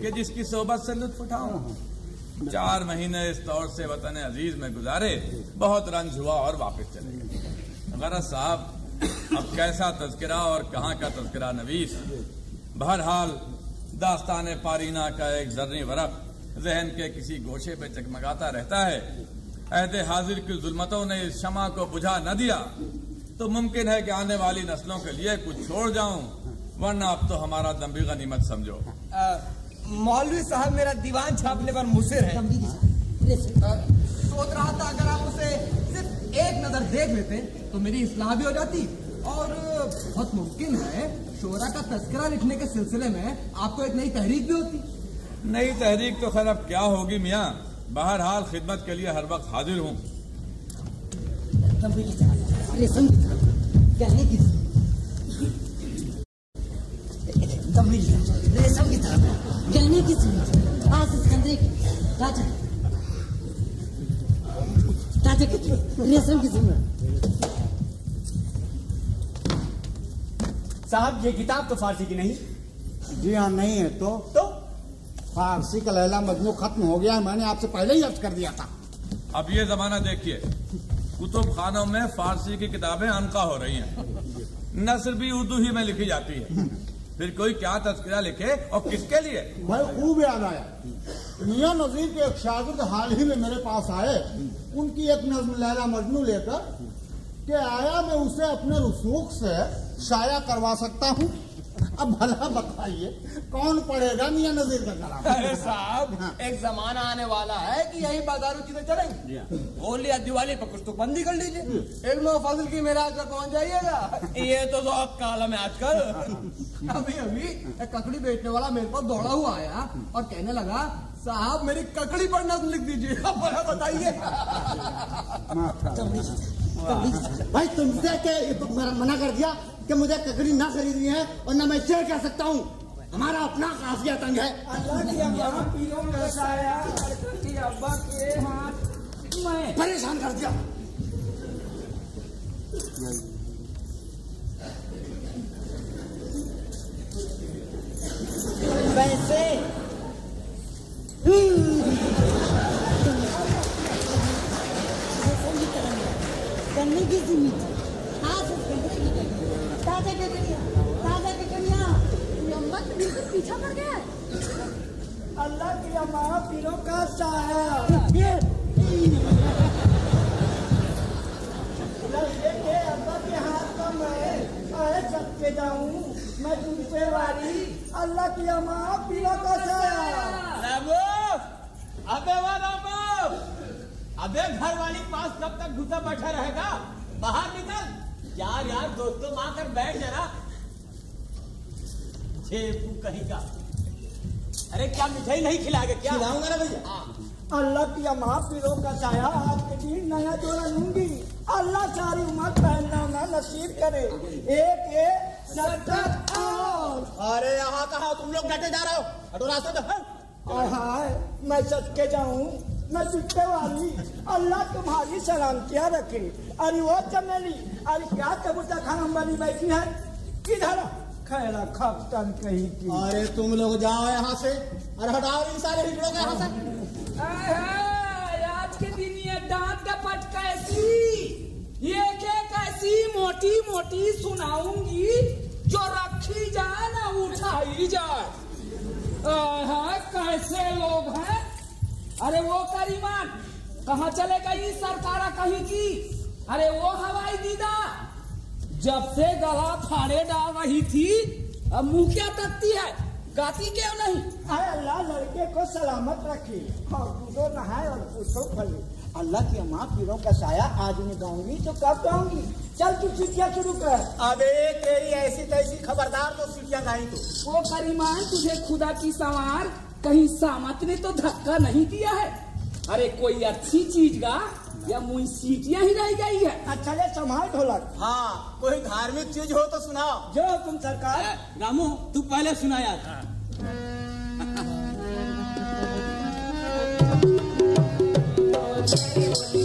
कि जिसकी सोबत से लुत्फ उठाऊं। चार महीने इस तौर से वतन अज़ीज़ में गुजारे, बहुत रंज हुआ और वापस चले गए। गरज साहब अब कैसा तस्करा और कहाँ का तस्करा नवीस? बहरहाल दास्तान पारीना का एक जर्री वरक जहन के किसी गोशे पे चकमगाता रहता है। अहद हाजिर की जुल्मतों ने इस शमा को बुझा न दिया। तो मुमकिन है कि आने वाली नस्लों के लिए कुछ छोड़ जाऊँ वरना अब तो हमारा दम भी गनीमत समझो मौलवी साहब मेरा दीवान छापने पर मुसिर है। सोच रहा था अगर आप एक नज़र देख लेते तो मेरी इस्लाह भी हो जाती। और बहुत मुमकिन है शोरा का तस्करा लिखने के सिलसिले में आपको एक नई तहरीक भी होती। नई तहरीक तो खैर अब क्या होगी मियाँ? बहरहाल खिदमत के लिए हर वक्त हाजिर हूँ। दमड़ी की था रेशम की था गन्ने की था दमड़ी की था रेशम की था गन्ने की थी आज सिकंदरी की राजा राजा की थी रेशम की थी साहब ये किताब तो फारसी की नहीं? जी हाँ नहीं है तो? तो? फारसी का लैला मजनू खत्म हो गया है मैंने आपसे पहले ही अर्ज़ कर दिया था। अब ये जमाना देखिए कुतुब खानों में फारसी की किताबें अनका हो रही हैं। नस्र भी उर्दू ही में लिखी जाती है फिर कोई क्या तस्करा लिखे और किसके लिए? भाई खूब याद आया। मियाँ नजीर के एक शागिर्द हाल ही में मेरे पास आए उनकी एक नज्म लैला मजनू लेकर कि आया मैं उसे अपने रसूख से शाया करवा सकता हूँ। अब भला बताइए कौन पढ़ेगा मियाँ नजीर का कलाम? अरे साहब हाँ। एक जमाना आने वाला है कि यही बाजारों चीज़ें चलेंगी होली या दिवाली पर कुछ तो बंदी कर लीजिए। एक नो फजल की मेरा आज पहुँच जाइएगा। ये तो जौक का आलम है आजकल। अभी अभी एक ककड़ी बेचने वाला मेरे पास दौड़ा हुआ आया और कहने लगा साहब मेरी ककड़ी पर नज्म लिख दीजिए। अब बताइए। भाई तुमसे के मना कर दिया कि मुझे ककड़ी ना खरीदनी है और ना मैं शेयर कर सकता हूँ? हमारा अपना काफिया तंग है। परेशान कर दिया। वैसे गन्ने की थी मीठी हाँ ताज़ा ककड़िया ताज़ा बिल्कुल पीछा पड़ गया अल्लाह की अम्मा पीरों का साया लड़के के हाथ का मैं। आए सबके जाऊँ मैं तुझसे वाली अल्लाह की अम्मा पीरों का साया अबे वाह रामू अबे घर वाली पास कब तक घुसा बैठा रहेगा? बाहर निकल। यार यार दोस्तों माँ कर बैठ जरा। जेबू कहेगा अरे क्या मिठाई नहीं खिलाएगा? क्या? खिलाऊँगा ना भैया? अल्लाह की अम्मा पीरों का साया आज के दिन नया जोड़ा लूँगी। अल्लाह सारी उम्र पहनना ना नसीब करे। एक एक और। अरे यहाँ कहा तुम लोग डटे जा रहे हो? हटो रास्ते और हाय मैं सच के जाऊँ मैं जुटने वाली। अल्लाह तुम्हारी सलामतियाँ रखे। अरे वो चमेली अरे क्या कबूतर खाना बनी बैठी है? किधर खैरा खपतन कहीं की। अरे तुम लोग जाओ यहाँ से। अरे हटाओ इन सारे हिजड़ों को यहाँ से। आज के दिन ये दांत का पट कैसी ये के कैसी मोटी मोटी सुनाऊँगी, जो रखी जाए ना उठाई जाए कैसे लोग हैं? अरे वो करीमान, कहाँ चले गई सरकारा कहीं की? अरे वो हवाई दीदा, जब से गला फाड़े डाल रही थी, अब मुँह क्या तकती है? गाती क्यों नहीं? हाय अल्लाह लड़के को सलामत रखे और पूछो नहाए और पूछो फले। अल्लाह की अम्मा पीरों का साया आज मैं गाऊँगी तो कब गाऊँगी? चल तू सीटियाँ शुरू कर। अबे तेरी ऐसी तैसी खबरदार तो सीटियाँ गाई तो। वो करीमान तुझे खुदा की सवार कहीं सामत ने तो धक्का नहीं दिया है? अरे कोई अच्छी चीज़ गा या मुई ही रह गई है। अच्छा ले संभाल ढोलक। हाँ कोई धार्मिक चीज़ हो तो सुनाओ। जो तुम सरकार रामू तू पहले सुना यार वाह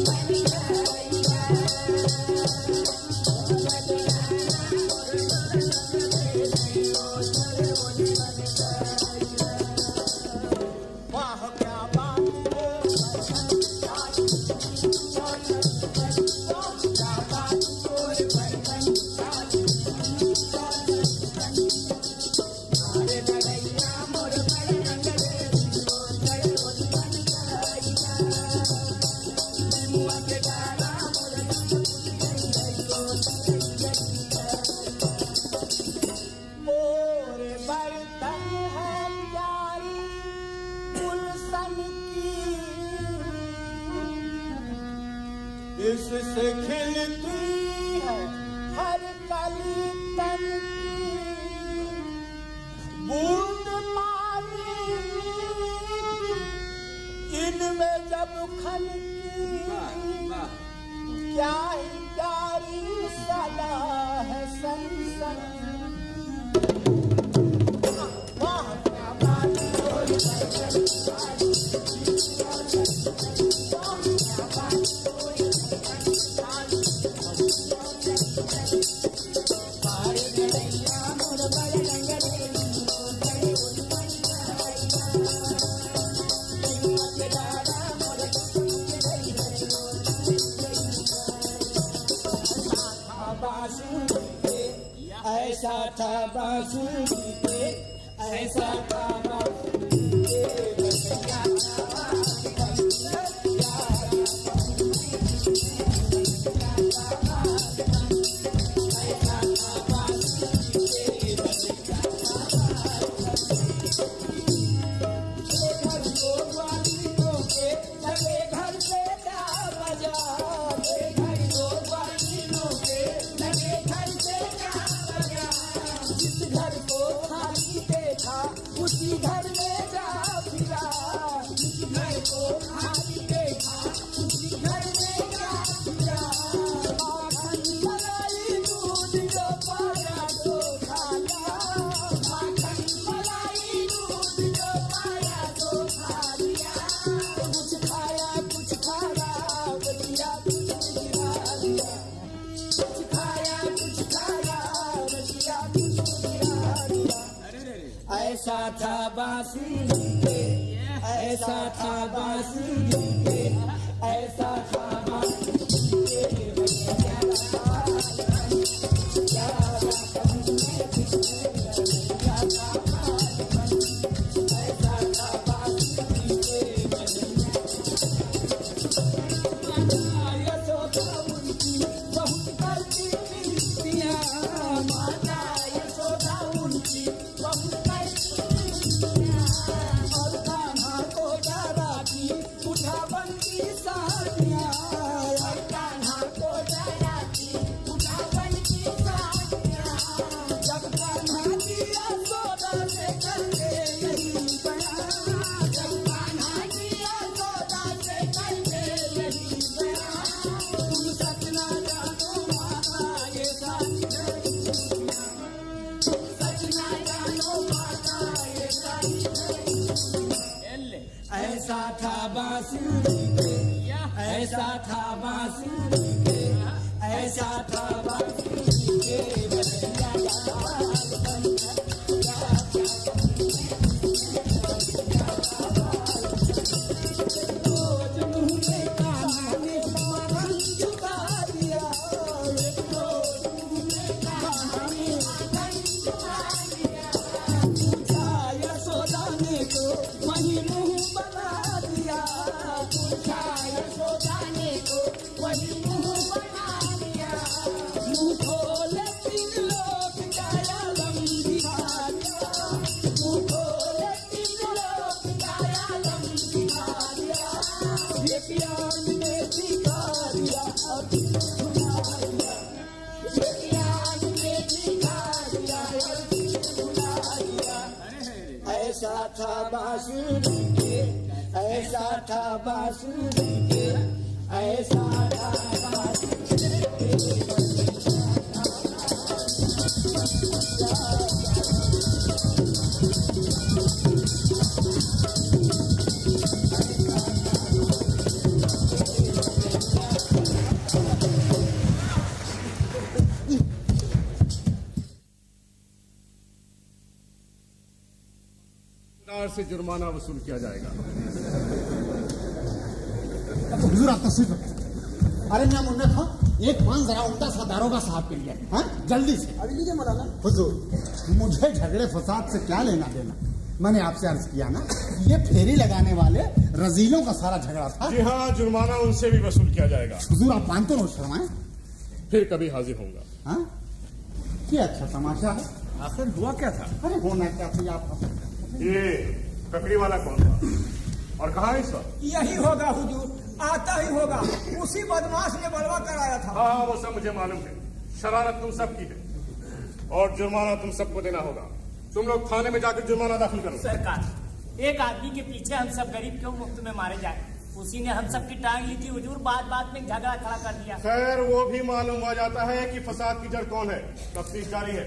सरकार से जुर्माना वसूल किया जाएगा। हुजूर आप तस्वीर अरे मैं मुन्ना था एक पान जरा उल्टा सा दारोगा साहब के लिए। हाँ? जल्दी से। अभी लीजिए मौलाना। हुजूर मुझे झगड़े फसाद से क्या लेना देना? मैंने आपसे अर्ज़ किया ना ये फेरी लगाने वाले रजीलों का सारा झगड़ा था। जी हाँ जुर्माना उनसे भी वसूल किया जाएगा। हुजूर आप मानते हो शर्माए? फिर कभी हाजिर होऊँगा। हाँ? क्या अच्छा तमाशा है। आखिर हुआ क्या था? अरे होना क्या था आप ये ककड़ी वाला कौन था? और कहा इस वक्त? यही होगा हुजूर आता ही होगा। उसी बदमाश ने बलवा कराया था। हाँ हाँ वो सब मुझे मालूम है। शरारत तुम सब की है। और जुर्माना तुम सबको देना होगा। तुम लोग थाने में जाकर जुर्माना दाखिल करो। सरकार एक आदमी के पीछे हम सब गरीब क्यों मुफ़्त में मारे जाए? उसी ने हम सब की टांग ली थी हुजूर बात बात में झगड़ा खड़ा कर दिया। खैर वो भी मालूम हो जाता है कि फसाद की जड़ कौन है। तफ्तीश जारी है।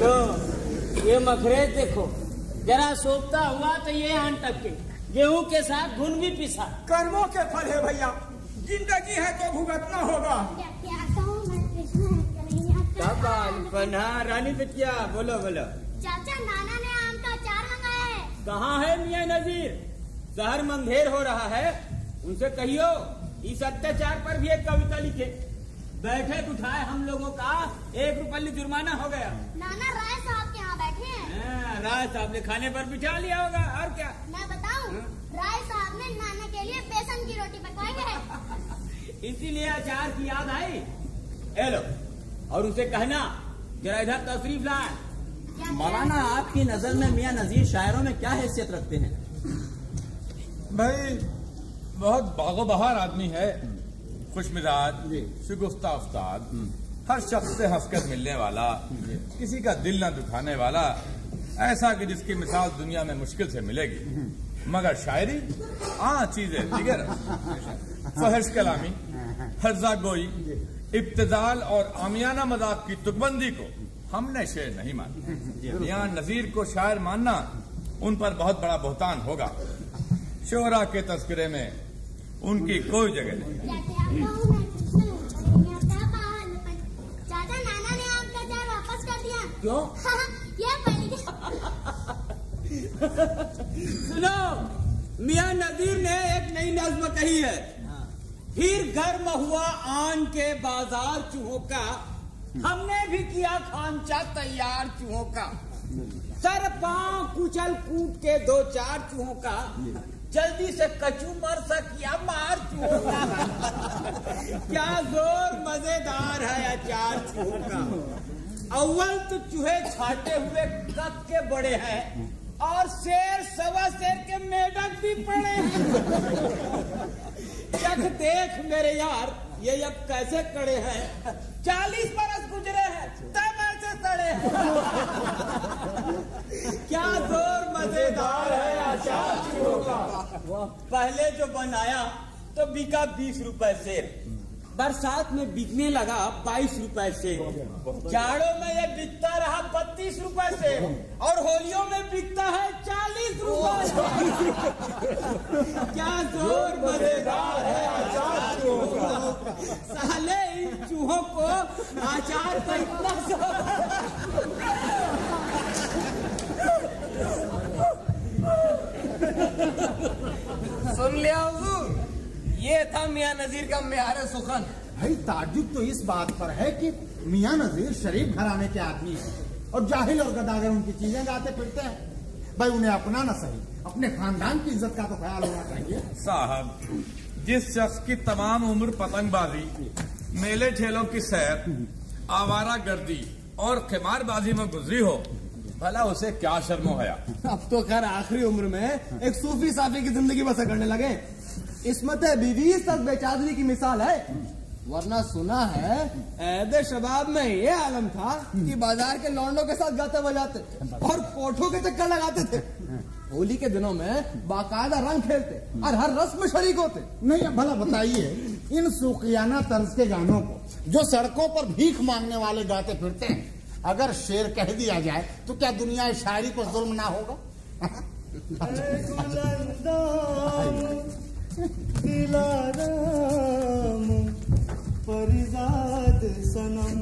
लो ये मखरेज देखो। जरा सोखता हुआ तो ये आन टपके। गेहूँ के साथ घुन भी पिसा। कर्मों के फल है भैया। ज़िंदगी है तो भुगतना होगा। पन्हा रानी बिटिया बोलो बोलो। चाचा नाना ने आम का अचार मंगाया है। कहाँ है मियाँ नजीर? शहर मंधेर हो रहा है। उनसे कहियो। इस अत्याचार पर भी एक कविता लिखे। बैठे उठाए हम लोगों का एक रुपये जुर्माना हो गया। नाना राय साहब के यहाँ बैठे हैं। हाँ, राय साहब ने खाने पर बिठा लिया होगा और क्या? मैं बताऊँ राय साहब ने नाना के लिए बेसन की रोटी पकवाई है। इसीलिए अचार की याद आई। हेलो और उसे कहना जरा इधर तशरीफ़ लाए। मौलाना आपकी नज़र में मियाँ नजीर शायरों में क्या हैसियत रखते हैं? भाई बहुत बागो बहार आदमी है। खुश मिजाज शुगुफ्ता उस्ताद हर शख्स से हंसकर मिलने वाला किसी का दिल न दुखाने वाला ऐसा कि जिसकी मिसाल दुनिया में मुश्किल से मिलेगी। मगर शायरी आ चीज़ें दिगर फहश कलामी हर्जा गोई इब्तदाल और आमियाना मज़ाक की तुकबंदी को हमने शेर नहीं माना। यहाँ नजीर को शायर मानना उन पर बहुत बड़ा बहुतान होगा। शोरा के तस्करे में उनकी कोई जगह नहीं। चाचा नाना ने आम का अचार वापस कर दिया। क्यों? सुनो मियाँ नदीर ने एक नई नज्म कही है। फिर गर्म हुआ आन के बाज़ार चूहों का हमने भी किया खांचा तैयार चूहों का। सर पाँव कुचल कूट के दो चार चूहों का जल्दी से कचू मर सकिया, मार क्या ज़ोर मज़ेदार है अचार का अव्वल तो चूहे छाटे हुए कद के बड़े हैं और शेर सवा शेर के मेढक भी पड़े हैं। चख देख मेरे यार, ये अब कैसे कड़े हैं? चालीस बरस गुजरे हैं, तब सड़े। क्या ज़ोर मज़ेदार है आचार का पहले जो बनाया तो बिका बीस रुपए से बरसात में बिकने लगा बाईस रुपए से। जाड़ों में ये बिकता रहा बत्तीस रुपए से और होलियों में बिकता है चालीस रुपए क्या ज़ोर मज़ेदार है आचार का? साले इन चूहों को आचार का इतना सुन लिया ये था मियाँ नजीर का म्यार सुखन। भाई ताजुब तो इस बात पर है कि मियाँ नजीर शरीफ घराने के आदमी है और जाहिल और गदागर उनकी चीज़ें गाते फिरते हैं। भाई उन्हें अपना ना सही अपने खानदान की इज़्ज़त का तो ख्याल होना चाहिए। साहब जिस शख्स की तमाम उम्र पतंगबाजी मेले ठेलों की सैर आवारा गर्दी और खिमारबाजी में गुजरी हो भला उसे क्या शर्मो हया अब तो खैर आखिरी उम्र में एक सूफी साफी की ज़िंदगी बसर करने लगे। इसमत बीवी तक बेचादरी की मिसाल है। वरना सुना है ऐदे शबाब में ये आलम था कि बाज़ार के लौंडों के साथ गाते बजाते और कोठों के चक्कर लगाते थे। होली के दिनों में बाकायदा रंग खेलते और हर रस्म शरीक होते। नहीं भला बताइए इन सुखियाना तर्ज के गानों को जो सड़कों पर भीख मांगने वाले गाते फिरते हैं अगर शेर कह दिया जाए तो क्या दुनिया शायरी को जुल्म ना होगा? दिलाराम परिजाद सनम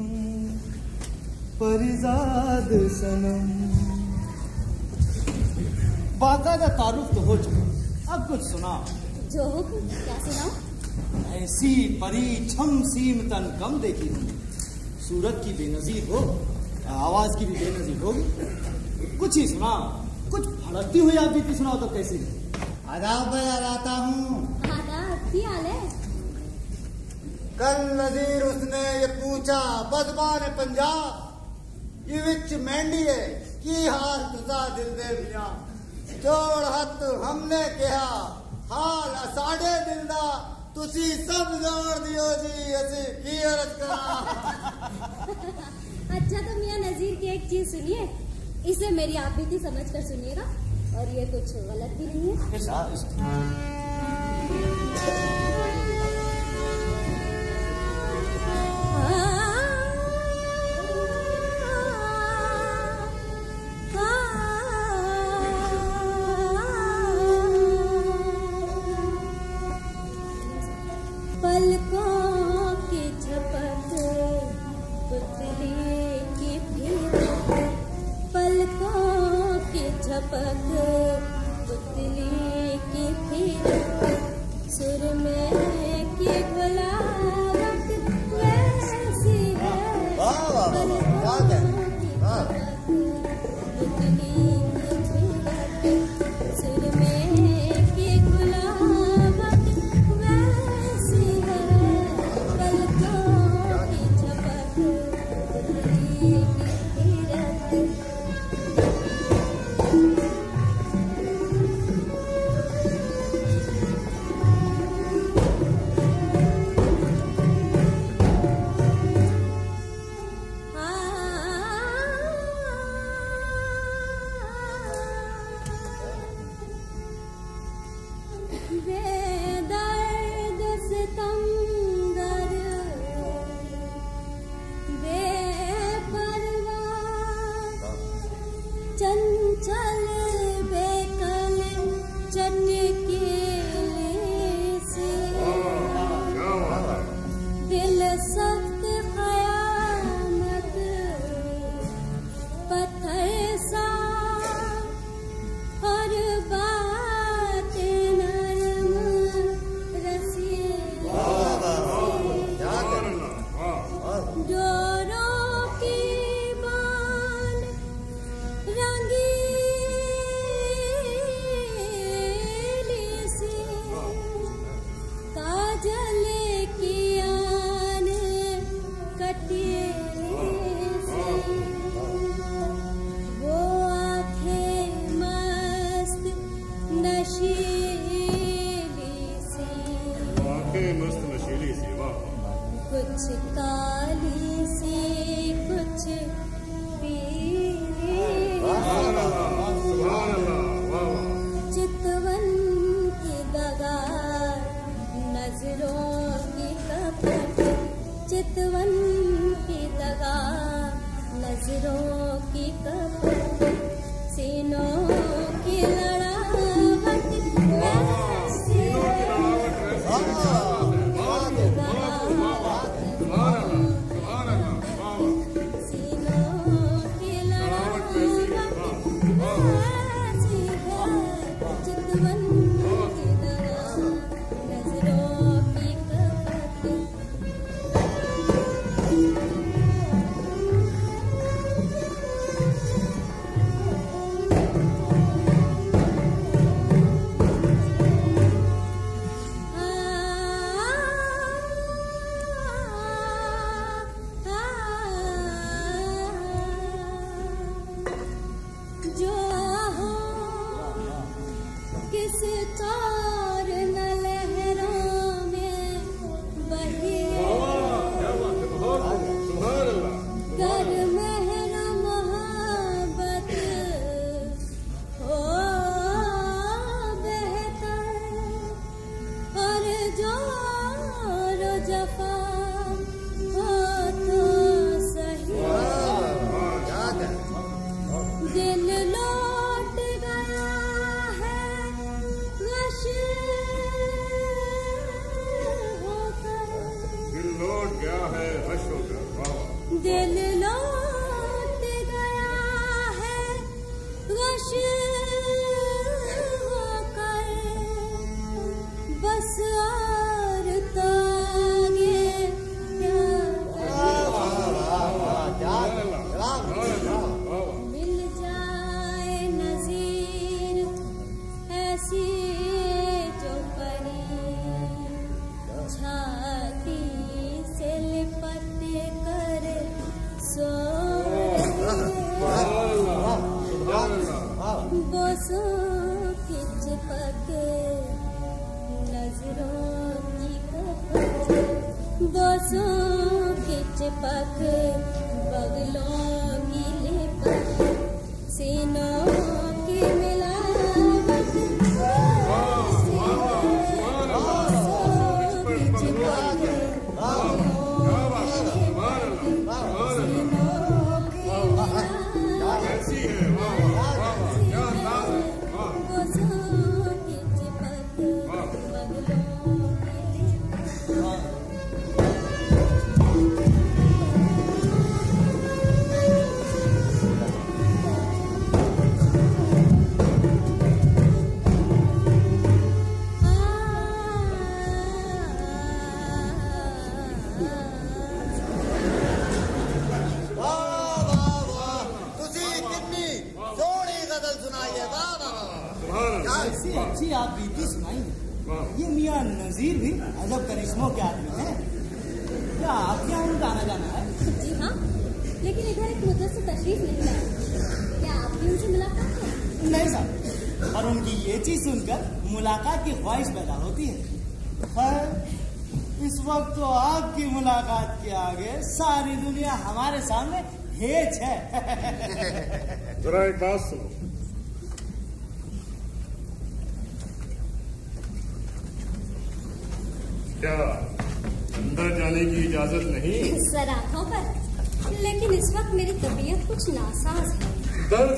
परिजाद सनम। बाकायदा तारुफ तो हो चुका अब कुछ सुना। जो हुक्म क्या सुनाओ ऐसी परी छम सीम तन कम देखी हूँ। सूरत की बेनजीर हो आवाज़ की भी बेनजीर होगी। कुछ ही सुना कुछ भड़कती हुई आप बीती सुनाओ तो कैसी हूँ? आदाब की हाल हूँ? कल नजीर उसने ये पूछा बदबान पंजाब? ये विच मैंडी है की हाल तुझा दिल दे मिया? जोड़ हथ हमने कहा हाल साढ़े दिल दा तुसी सब जोड़ दियो जी असी की अर्ज़ करा? अच्छा तो मियाँ नजीर की एक चीज़ सुनिए इसे मेरी आप बीती समझ कर सुनिएगा। और ये कुछ गलत भी नहीं है।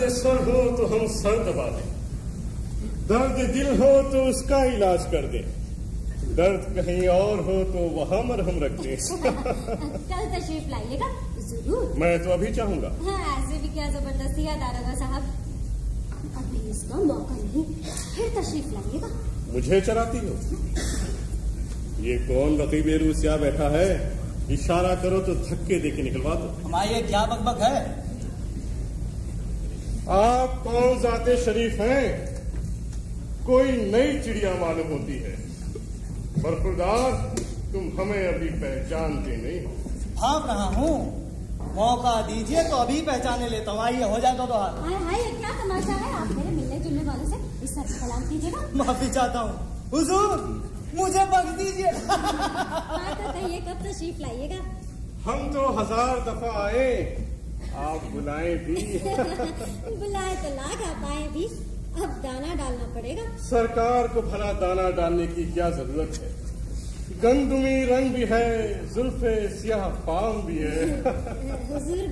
दर्द सर हो तो हम सर दबा दें दर्द दिल हो तो उसका इलाज कर दें। दर्द कहीं और हो तो वहाँ मरहम रख दें। कल तशरीफ़ लाइएगा? ज़रूर। मैं तो अभी चाहूँगा। हाँ ऐसे भी क्या ज़बरदस्ती है दारोगा साहब? अभी इसका मौका नहीं। फिर तशरीफ़ लाइएगा। मुझे चराती हो। ये कौन रकीब रूसिया बैठा है? इशारा करो तो धक्के दे के निकलवा दो। हमारी क्या बकबक है? आप कौन जाते शरीफ हैं? कोई नई चिड़िया मालूम होती है। बरखुरदार तुम हमें अभी पहचानते नहीं हो। भाप रहा हूँ। मौका दीजिए तो अभी पहचाने लेता हूँ। आइए हो जाएगा तो हाथ हाय हाय क्या तमाशा है? आप मेरे मिलने जुलने वालों से इस तरह सलाम कीजिएगा। माफ़ी चाहता हूँ। हुजूर मुझे बख्श दीजिए। हाँ तो कहिए कब तशरीफ़ लाइएगा? हम तो हज़ार दफ़ा आए। आप बुलाए भी। बुलाए तो लाग आप आए भी। अब दाना डालना पड़ेगा। सरकार को भला दाना डालने की क्या ज़रूरत है? गंदुमी रंग भी है जुल्फे सियाह पाम भी है। हुजूर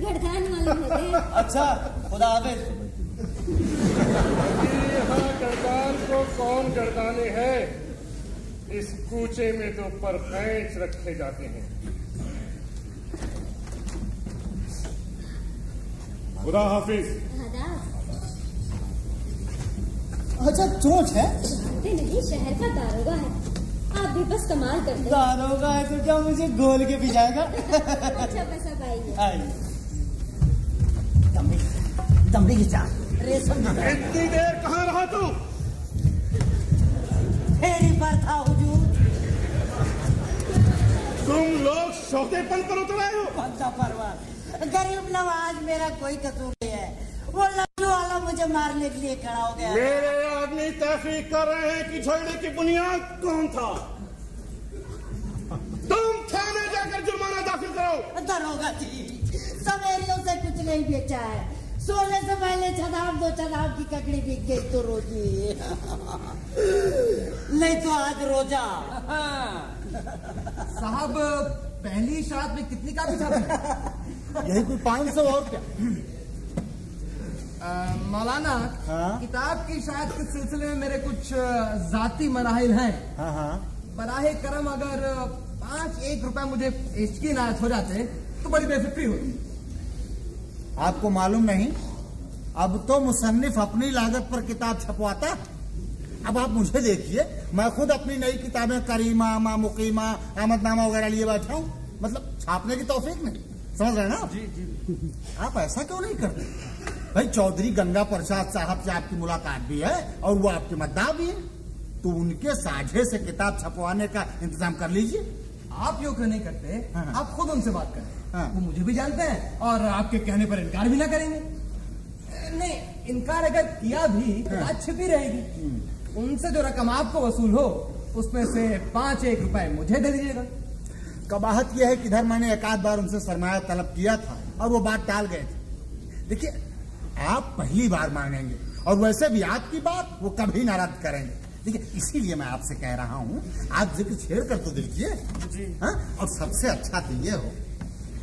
होते हैं। अच्छा खुदा हाफिज। यहाँ गरदान को कौन गर्दाने हैं? इस कूचे में तो पर रखे जाते हैं। खुदा हाफिज। अच्छा चोच है? नहीं शहर का दारोगा है। आप भी बस कमाल करते दारोगा है तो क्या मुझे गोल के भी जाएगा अच्छा पैसा आइए। तंबी की चाह रेशम इतनी देर कहाँ रहा तू? फेरी पर था हुजूर। तुम लोग सौतेपन पर उतर आए हो। बंदा परवार? गरीब नवाज़ मेरा कोई कसूर नहीं है। वो लड्डू वाला मुझे मारने के लिए खड़ा हो गया मेरे आदमी तहकीक कर रहे हैं कि झगड़े की बुनियाद कौन था? तुम थाने जाकर जुर्माना दाखिल करो दरोगा जी सवेरियों से कुछ नहीं बेचा है। सोने से पहले छदाम दो छदाम की ककड़ी बिक गई तो रोजी। नहीं तो आज रोजा। साहब पहली शराब में कितनी काफ़ी था यही कोई पाँच सौ और क्या? मौलाना हाँ? किताब की शायद के सिलसिले में मेरे कुछ जाती मराहिल हैं। हाँ हाँ। बराहे करम अगर पाँच एक रुपए मुझे इसकी इनायत हो जाते तो बड़ी बेफिक्री होती। आपको मालूम नहीं अब तो मुसन्निफ अपनी लागत पर किताब छपवाता। अब आप मुझे देखिए मैं खुद अपनी नई किताबें करीमा मा मुकीमा अहमदनामा वगैरह लिए बैठा हूँ। मतलब छापने की तोफीक नहीं। समझ रहे हैं ना? जी जी आप ऐसा क्यों नहीं करते? भाई चौधरी गंगा प्रसाद साहब से आपकी मुलाकात भी है और वो आपके मद्दा भी है। तो उनके साझे से किताब छपवाने का इंतज़ाम कर लीजिए। आप योग नहीं करते? हाँ। आप खुद उनसे बात करें। हाँ। वो मुझे भी जानते हैं और आपके कहने पर इनकार भी ना करेंगे। नहीं इनकार अगर किया भी तो बात छिपी रहेगी। उनसे जो रकम आपको वसूल हो उसमें से पाँच एक रुपए मुझे दे दीजिएगा। कबाहत यह है कि इधर मैंने एक आध बार उनसे सरमाया तलब किया था और वो बात टाल गए थे। देखिए आप पहली बार मांगेंगे और वैसे भी आपकी बात वो कभी ना रद्द करेंगे। देखिए इसीलिए मैं आपसे कह रहा हूँ आप ज़िक्र छेड़ कर तो देखिए हाँ? और सबसे अच्छा तो ये हो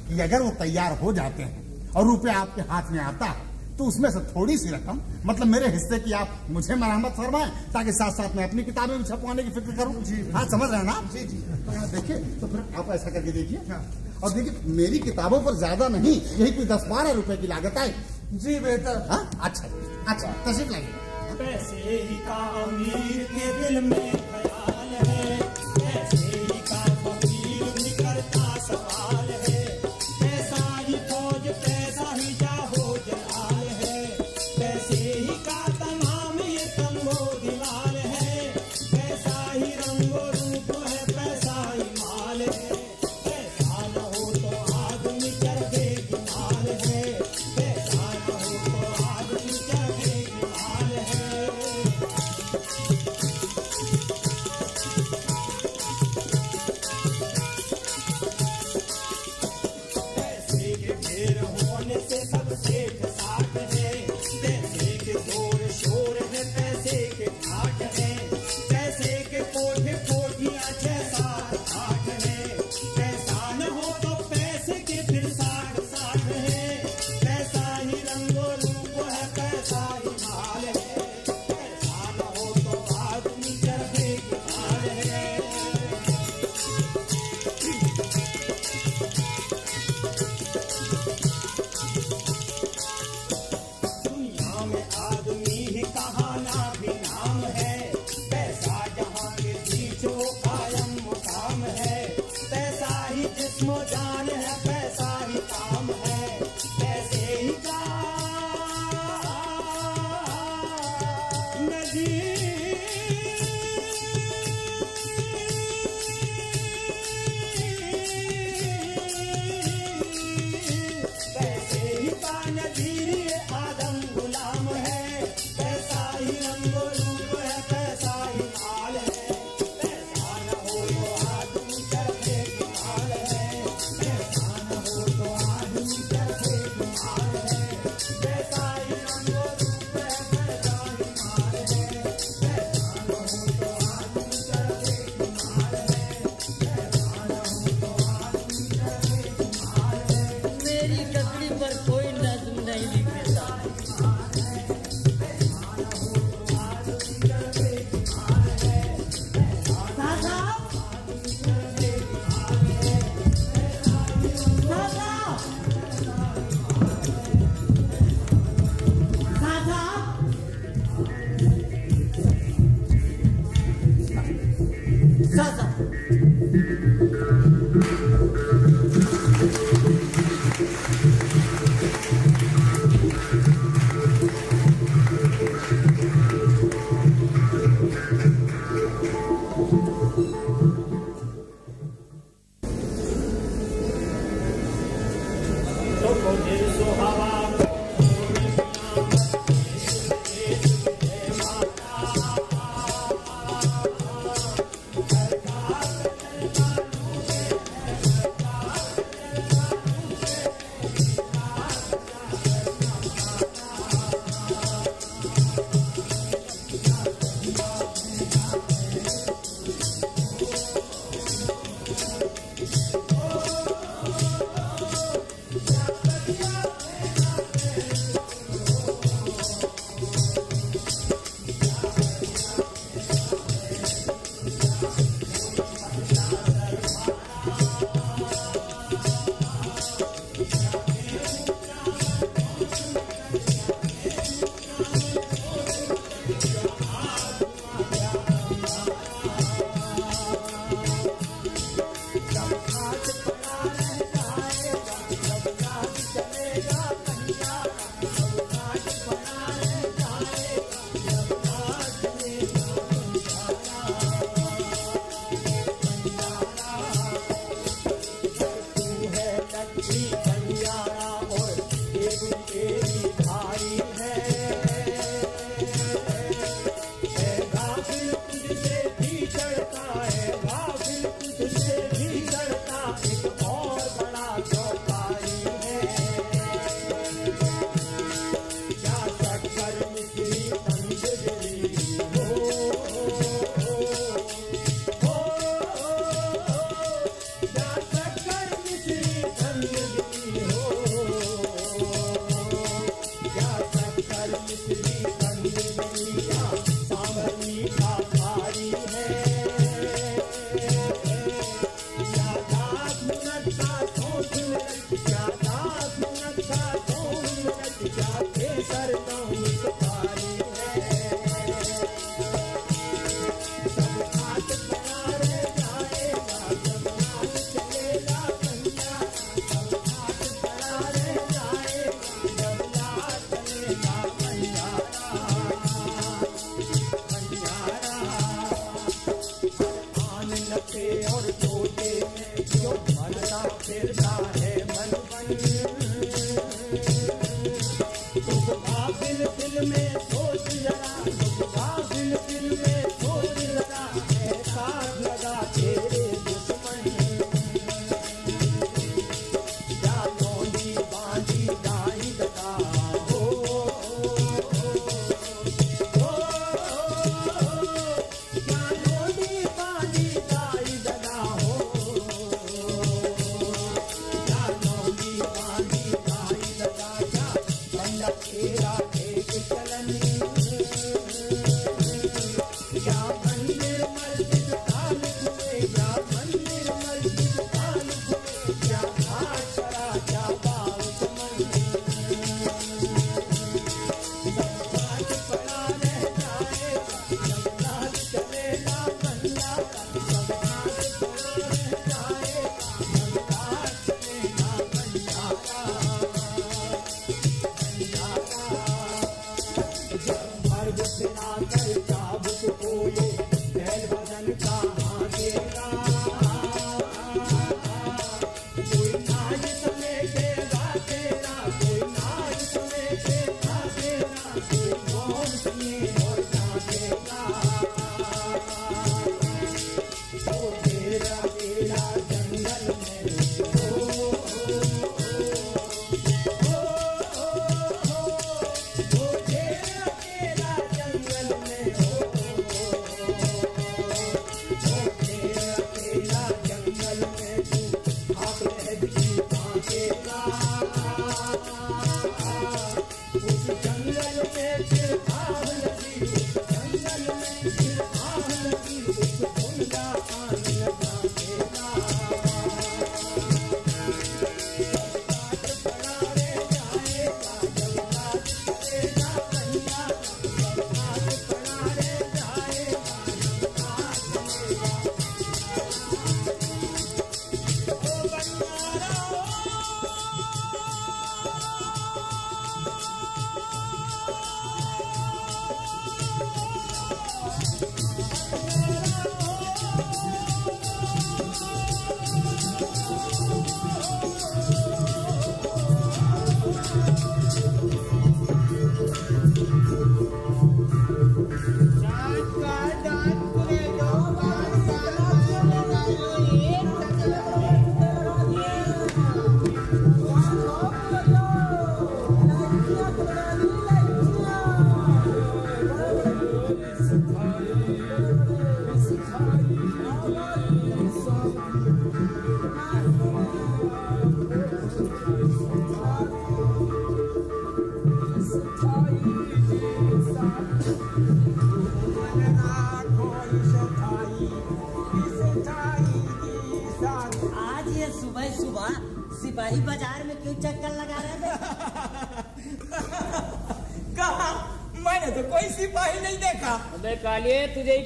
कि अगर वो तैयार हो जाते हैं और रुपये आपके हाथ में आता है तो उसमें से थोड़ी सी रकम मतलब मेरे हिस्से की आप मुझे मरहमत फरमाएँ ताकि साथ साथ मैं अपनी किताबें भी छपवाने की फ़िक्र करूँ। जी हाँ समझ रहे हैं ना जी जी। तो हाँ, देखिए तो फिर आप ऐसा करके देखिए। और देखिए मेरी किताबों पर ज़्यादा नहीं यही कोई दस बारह रुपए की लागत आए जी बेहतर। हाँ? अच्छा अच्छा तशीफ लाइए। पैसे ही का अमीर के दिल में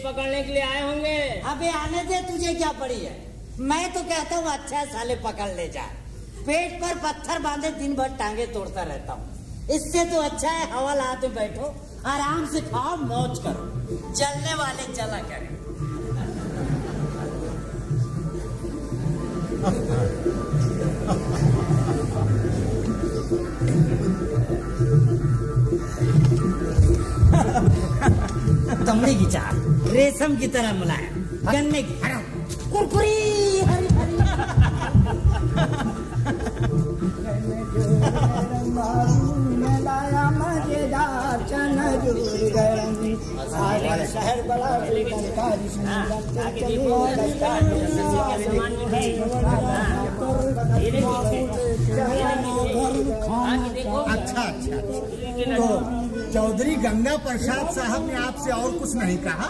पकड़ने के लिए आए होंगे। अबे, आने दे, तुझे क्या पड़ी है? मैं तो कहता हूँ अच्छा साले पकड़ ले जा। पेट पर पत्थर बांधे, दिन भर टांगे तोड़ता रहता हूँ। इससे तो अच्छा है, हवा लाते बैठो, आराम से खाओ, मौज करो। चलने वाले, चला करें। रेशम की तरह मुलायम। गन्ने की कुरकुरी, हरी हरी। बड़ा अच्छा अच्छा। तो चौधरी गंगा प्रसाद साहब ने आपसे और कुछ नहीं कहा?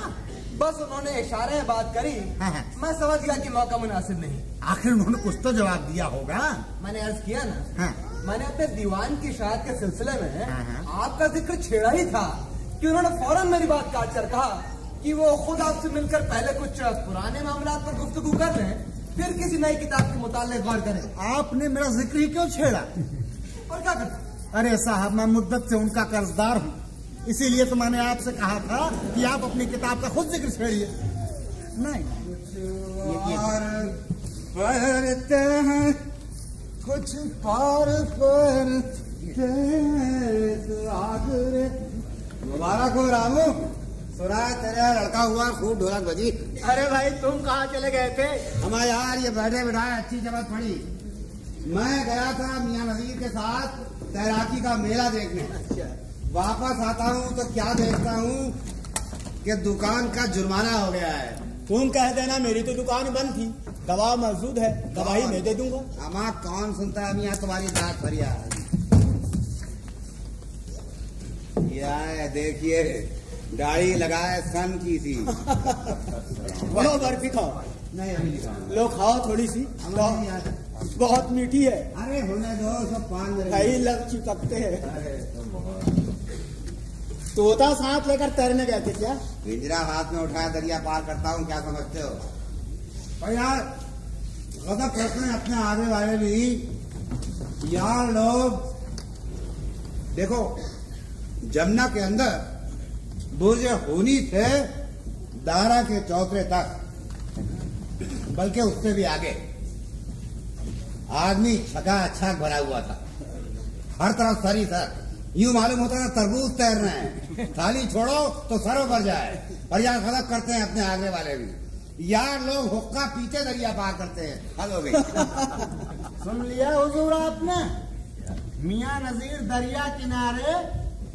उन्होंने इशारे में बात करी हाँ, हाँ। मैं समझ गया कि मौका मुनासिब नहीं। आखिर उन्होंने कुछ तो जवाब दिया होगा। मैंने अर्ज़ किया ना। हाँ। मैंने अपने दीवान की शायद के सिलसिले में हाँ, हाँ। आपका ज़िक्र छेड़ा ही था कि उन्होंने फ़ौरन मेरी बात काट कर कहा कि वो खुद आपसे मिलकर पहले कुछ पुराने मामला पर गुफ्तगू कर लें फिर किसी नई किताब के मुताले गौर करें। आपने मेरा ज़िक्र ही क्यों छेड़ा? और क्या करता अरे साहब मैं मुद्दत से उनका कर्जदार हूँ। इसीलिए तो मैंने आपसे कहा था कि आप अपनी किताब का खुद ज़िक्र छेड़िए। नहीं। और पढ़ते हैं कुछ पार पर आगरे मुबारक हो रामू। सुना है तेरा लड़का हुआ खूब ढोलक बजी। अरे भाई तुम कहाँ चले गए थे? हमारे यार ये बैठे बिठाए अच्छी जगह पड़ी। मैं गया था मियाँ नजीर के साथ तैराकी का मेला देखने। वापस आता हूँ तो क्या देखता हूँ कि दुकान का जुर्माना हो गया है। तुम कह देना मेरी तो दुकान बंद थी। दवा मौजूद है गवाही मैं दे दूँगा। अमा कौन सुनता है मियाँ तुम्हारी दाद फरियाद देखिए दाढ़ी लगाए सन की थी। लो बर्फ़ी खाओ। नहीं अभी नहीं लो खाओ थोड़ी सी। बहुत, मीठी है। अरे होने दो सब पान कई लग चिपकते हैं। बहुत- तोता साथ लेकर तैरने गए थे क्या? पिंजरा हाथ में उठाया, दरिया पार करता हूँ, क्या समझते हो? और यार, गजब करते हैं, अपने आगे वाले भी। यार लोग, देखो, जमुना के अंदर बुर्ज होनी से दारा के चौतरे तक, बल्कि उससे भी आगे। आदमी छका अच्छा भरा हुआ था। हर तरफ़ सरी सर यूँ मालूम होता था तरबूज तैर रहे हैं। थाली छोड़ो तो सरों पर जाए। और यहाँ खलक करते हैं अपने आगे वाले भी। यार लोग हुक्का पीते दरिया पार करते हैं। हल हो गई सुन लिया हुजूर आपने? मियाँ नजीर दरिया किनारे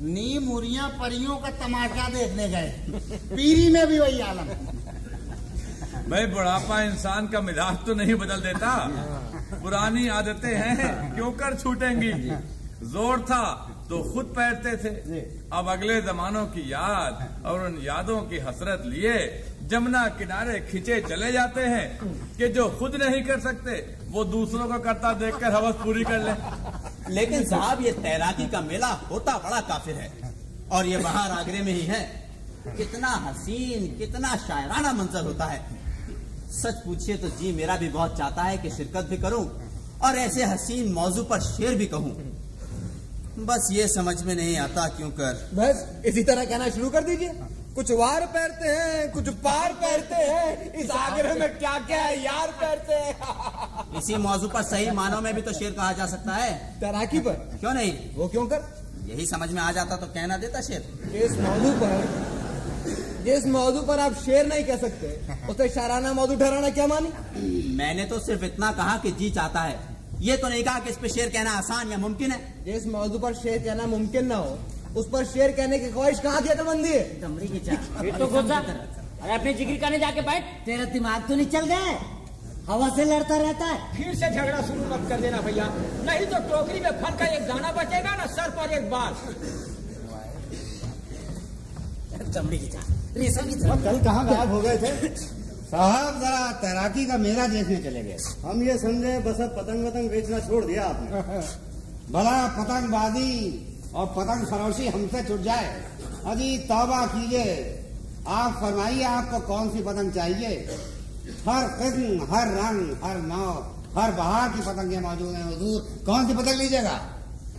नीम उरिया परियों का तमाशा देखने गए। पीरी में भी वही आलम। भाई बुढ़ापा इंसान का मिजाज तो नहीं बदल देता। पुरानी आदतें हैं क्यों कर छूटेंगी? ज़ोर था। तो खुद पैरते थे। अब अगले जमानों की याद और उन यादों की हसरत लिए जमुना किनारे खिंचे चले जाते हैं कि जो खुद नहीं कर सकते वो दूसरों को करता देखकर हवस पूरी कर ले। लेकिन साहब ये तैराकी का मेला होता बड़ा काफिर है और ये बाहर आगरे में ही है। कितना हसीन कितना शायराना मंजर होता है। सच पूछिए तो जी मेरा भी बहुत चाहता है कि शिरकत भी करूँ और ऐसे हसीन मौजू पर शेर भी कहूँ। बस ये समझ में नहीं आता क्यों कर? बस इसी तरह कहना शुरू कर दीजिए। कुछ वार पैरते हैं कुछ पार पैरते हैं इस आगरे में क्या क्या है यार पैरते हैं। इसी मौजू पर सही मानों में भी तो शेर कहा जा सकता है। तैराकी पर। क्यों नहीं? वो क्यों कर? यही समझ में आ जाता तो कहना देता शेर। इस मौजू पर जिस मौजू पर आप शेर नहीं कह सकते। उसे शाराना मौजू ठहराना क्या मानी? मैंने तो सिर्फ़ इतना कहा कि जी चाहता है। ये तो नहीं कहा कि इस पर शेर कहना आसान या मुमकिन है। जिस मौजू पर शेर कहना मुमकिन ना हो। उस पर शेर कहने की ख्वाहिश कहाँ की अकलमंदी? है चाह फिर तो अरे अपनी ज़िक्र करने जाके बैठ। तेरा दिमाग तो नहीं चल गया। हवा से लड़ता रहता है। फिर से झगड़ा शुरू मत कर देना भैया। नहीं तो टोकरी में फल का एक दाना बचेगा ना सर पर एक बाल। चमड़ी की चाह रेशम की चाह कल कहाँ गायब हो गए थे? साहब जरा तैराकी का मेला देखने चले गए। हम ये समझे बस अब पतंग वतंग बेचना छोड़ दिया आपने। भला पतंगबाजी और पतंग फरोशी हमसे छुट जाए। अजी तौबा कीजिए। आप फरमाइए आपको कौन सी पतंग चाहिए? हर किस्म हर रंग हर नाव हर बहार की पतंगें मौजूद हैं हुजूर। कौन सी पतंग लीजिएगा?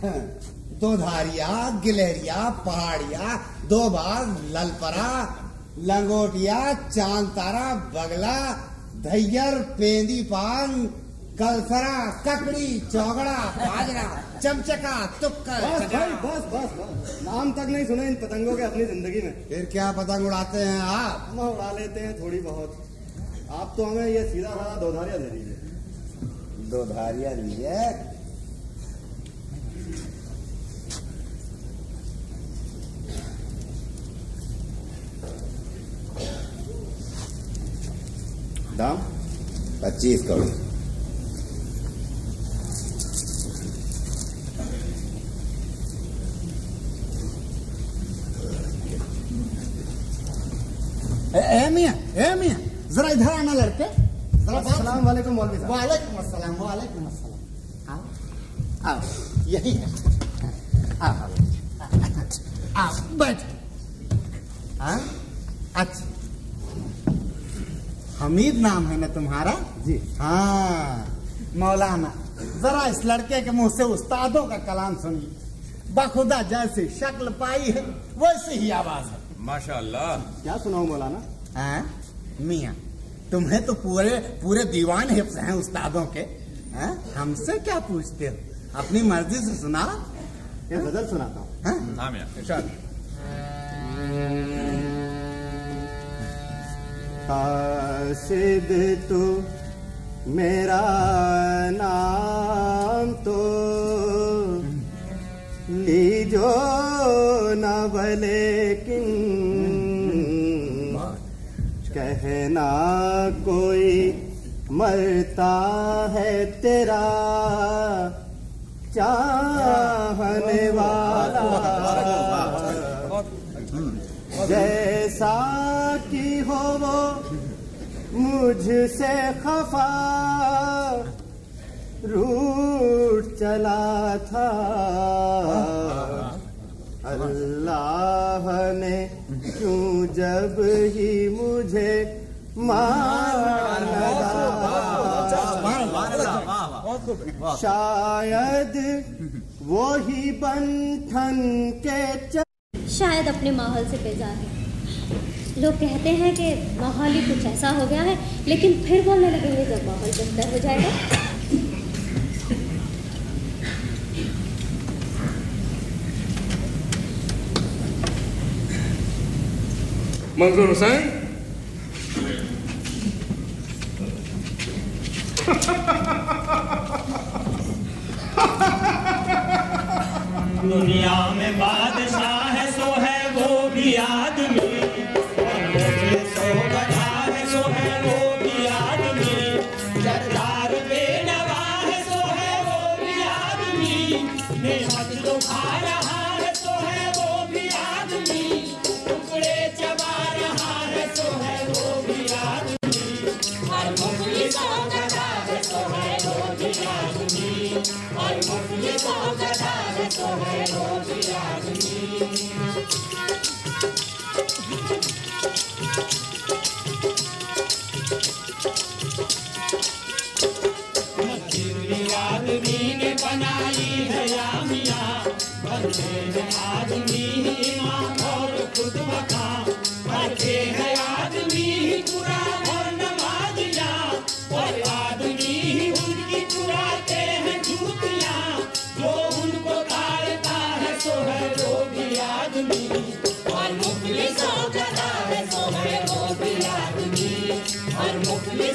दो धारिया गिलहरिया पहाड़िया दो बाग ललपरा लंगोटिया चाँद तारा बगला धैयर पेंदी पान कलसरा ककड़ी चौगड़ा बाजरा चमचका तुक्का बस भाई बस बस बस। नाम तक नहीं सुने इन पतंगों के अपनी ज़िंदगी में। फिर क्या पतंग उड़ाते हैं आप? हम उड़ा लेते हैं थोड़ी बहुत। आप तो हमें ये सीधा साधा दो धारिया दे दीजिए। दो धारिया दाम पच्चीस करोड़। ए, ए मियाँ जरा इधर आना लड़के अस्सलाम वालेकुम मौलवी साहब। वालेकुम अस्सलाम वालेकुम अस्सलाम। आओ। आओ यही है। आओ। आओ बैठ। हाँ? अच्छा। हमीद नाम है ना तुम्हारा? जी। हाँ मौलाना जरा इस लड़के के मुँह से उस्तादों का कलाम सुनिए। बखुदा जैसी शक्ल पाई है वैसी ही आवाज़ है। माशाल्लाह। क्या सुनाऊं मौलाना? हाँ मिया तुम्हें तो पूरे पूरे दीवान हिफ्स हैं उस्तादों के। हैं हमसे क्या पूछते हो? अपनी मर्ज़ी से सुना गज़ल सुनाता हूँ। हाँ तू, मेरा नाम तो। लीजो न भले किन, कहना कोई मरता है तेरा, चाहने वाला। जैसा हो वो मुझसे खफा। रूट चला था। अल्लाह ने क्यों जब ही मुझे शायद वो ही बंधन के शायद अपने माहौल से बेजार है। लोग कहते हैं कि माहौल ही कुछ ऐसा हो गया है लेकिन फिर बोलने लगेंगे जब माहौल बेहतर हो जाएगा। मंजूर हुसैन? दुनिया में बादशाह है सो है वो भी आदमी।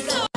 Jacob.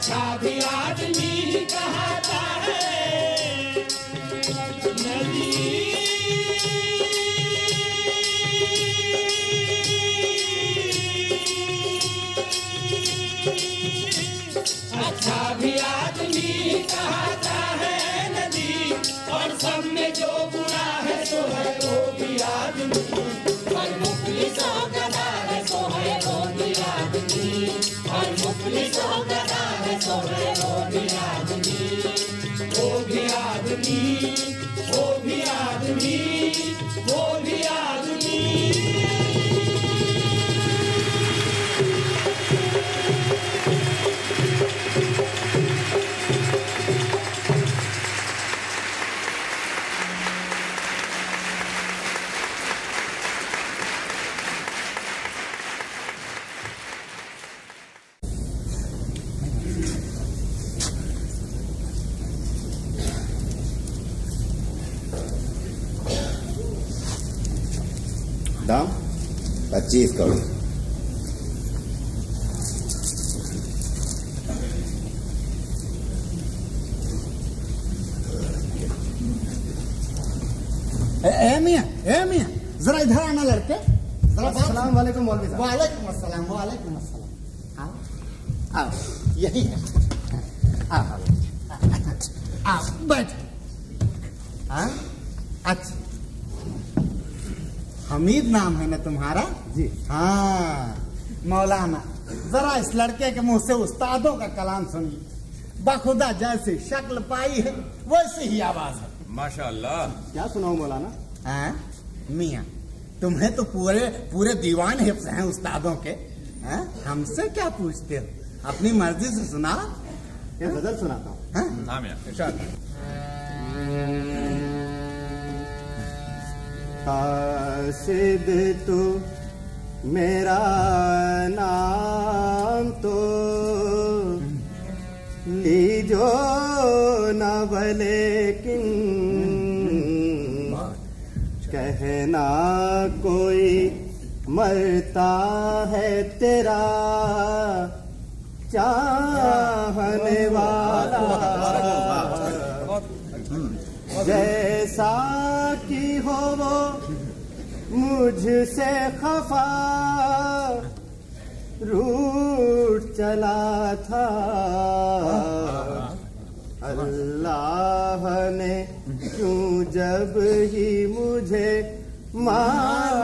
अच्छा भी आदमी कहता है नदी अच्छा भी आदमी कहता है नदी और सब में जो बुरा है तो है वो भी आदमी। और मुखलिसों का आदमी और मुफलिस होकर आए वो भी आदमी। वो भी आदमी, वो भी आदमी, वो भी आदमी। achieve करो। मिया जरा इधर आना लड़के। सलाम वालेकुम वालेकुम अस्सलाम वालेकुम अस्सलाम। आओ। यही है। आओ। बैठ। हाँ? अच्छा। हमीद नाम है ना तुम्हारा? जी। हाँ मौलाना जरा इस लड़के के मुँह से उस्तादों का कलाम सुनिए। बखुदा जैसी शक्ल पाई है वैसी ही आवाज़ है। माशाल्लाह। क्या सुनाओ मौलाना? हाँ मियाँ तुम्हें तो पूरे पूरे दीवान हिफ्स हैं उस्तादों के। हैं? हमसे क्या पूछते हो? अपनी मर्ज़ी से सुना। ये गज़ल सुनाता हूँ। मियाँ तू मेरा नाम तो लीजो न भले किन कहना कोई मरता है तेरा चाहने वाला। जैसा कि हो वो मुझसे खफा रूठ चला था। अल्लाह ने क्यों जब ही मुझे मार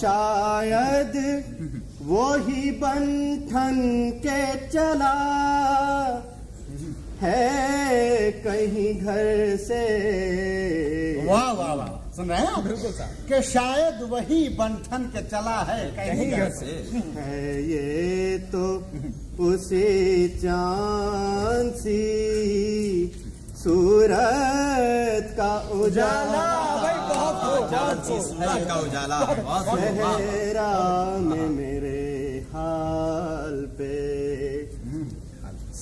शायद वो ही बंधन के चला। है कहीं घर से। वाह वाह वाह। सुन रहे हैं बिल्कुल कि शायद वही बंठन के चला है कहीं घर से। है ये तो उसी चाँद सी। सूरत का उजाला। का उजाला बहुत खूब, वाह। सहरा में मेरे हाल पे।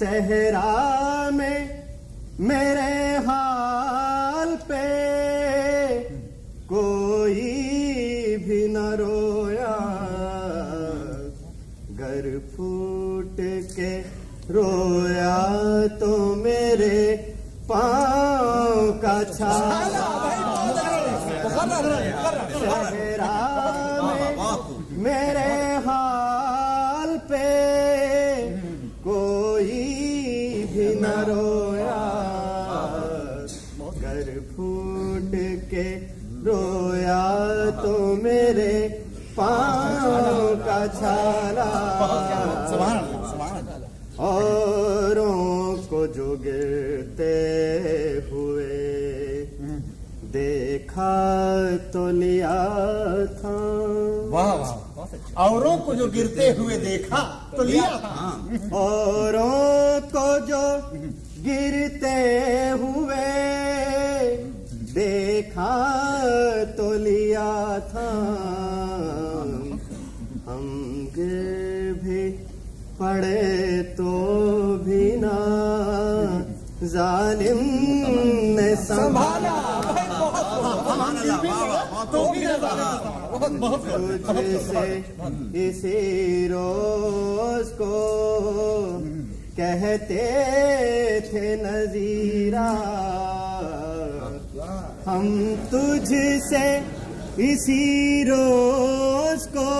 सहरा में मेरे हाल पे कोई भी न रोया। घर फूट के रोया तो मेरे पाँव का छाला सहरा में मेरे हाल तो मेरे पाँव का छाला। औरों को जो गिरते हुए देखा तो लिया था। वाह वाह औरों को जो गिरते हुए देखा तो लिया था। औरों को जो गिरते हुए देखा तो लिया था। हम गिर भी पड़े तो भी ना। जालिम ने संभाला। तुझसे इसी रोज को कहते थे नजीरा। हम तुझसे इसी रोज को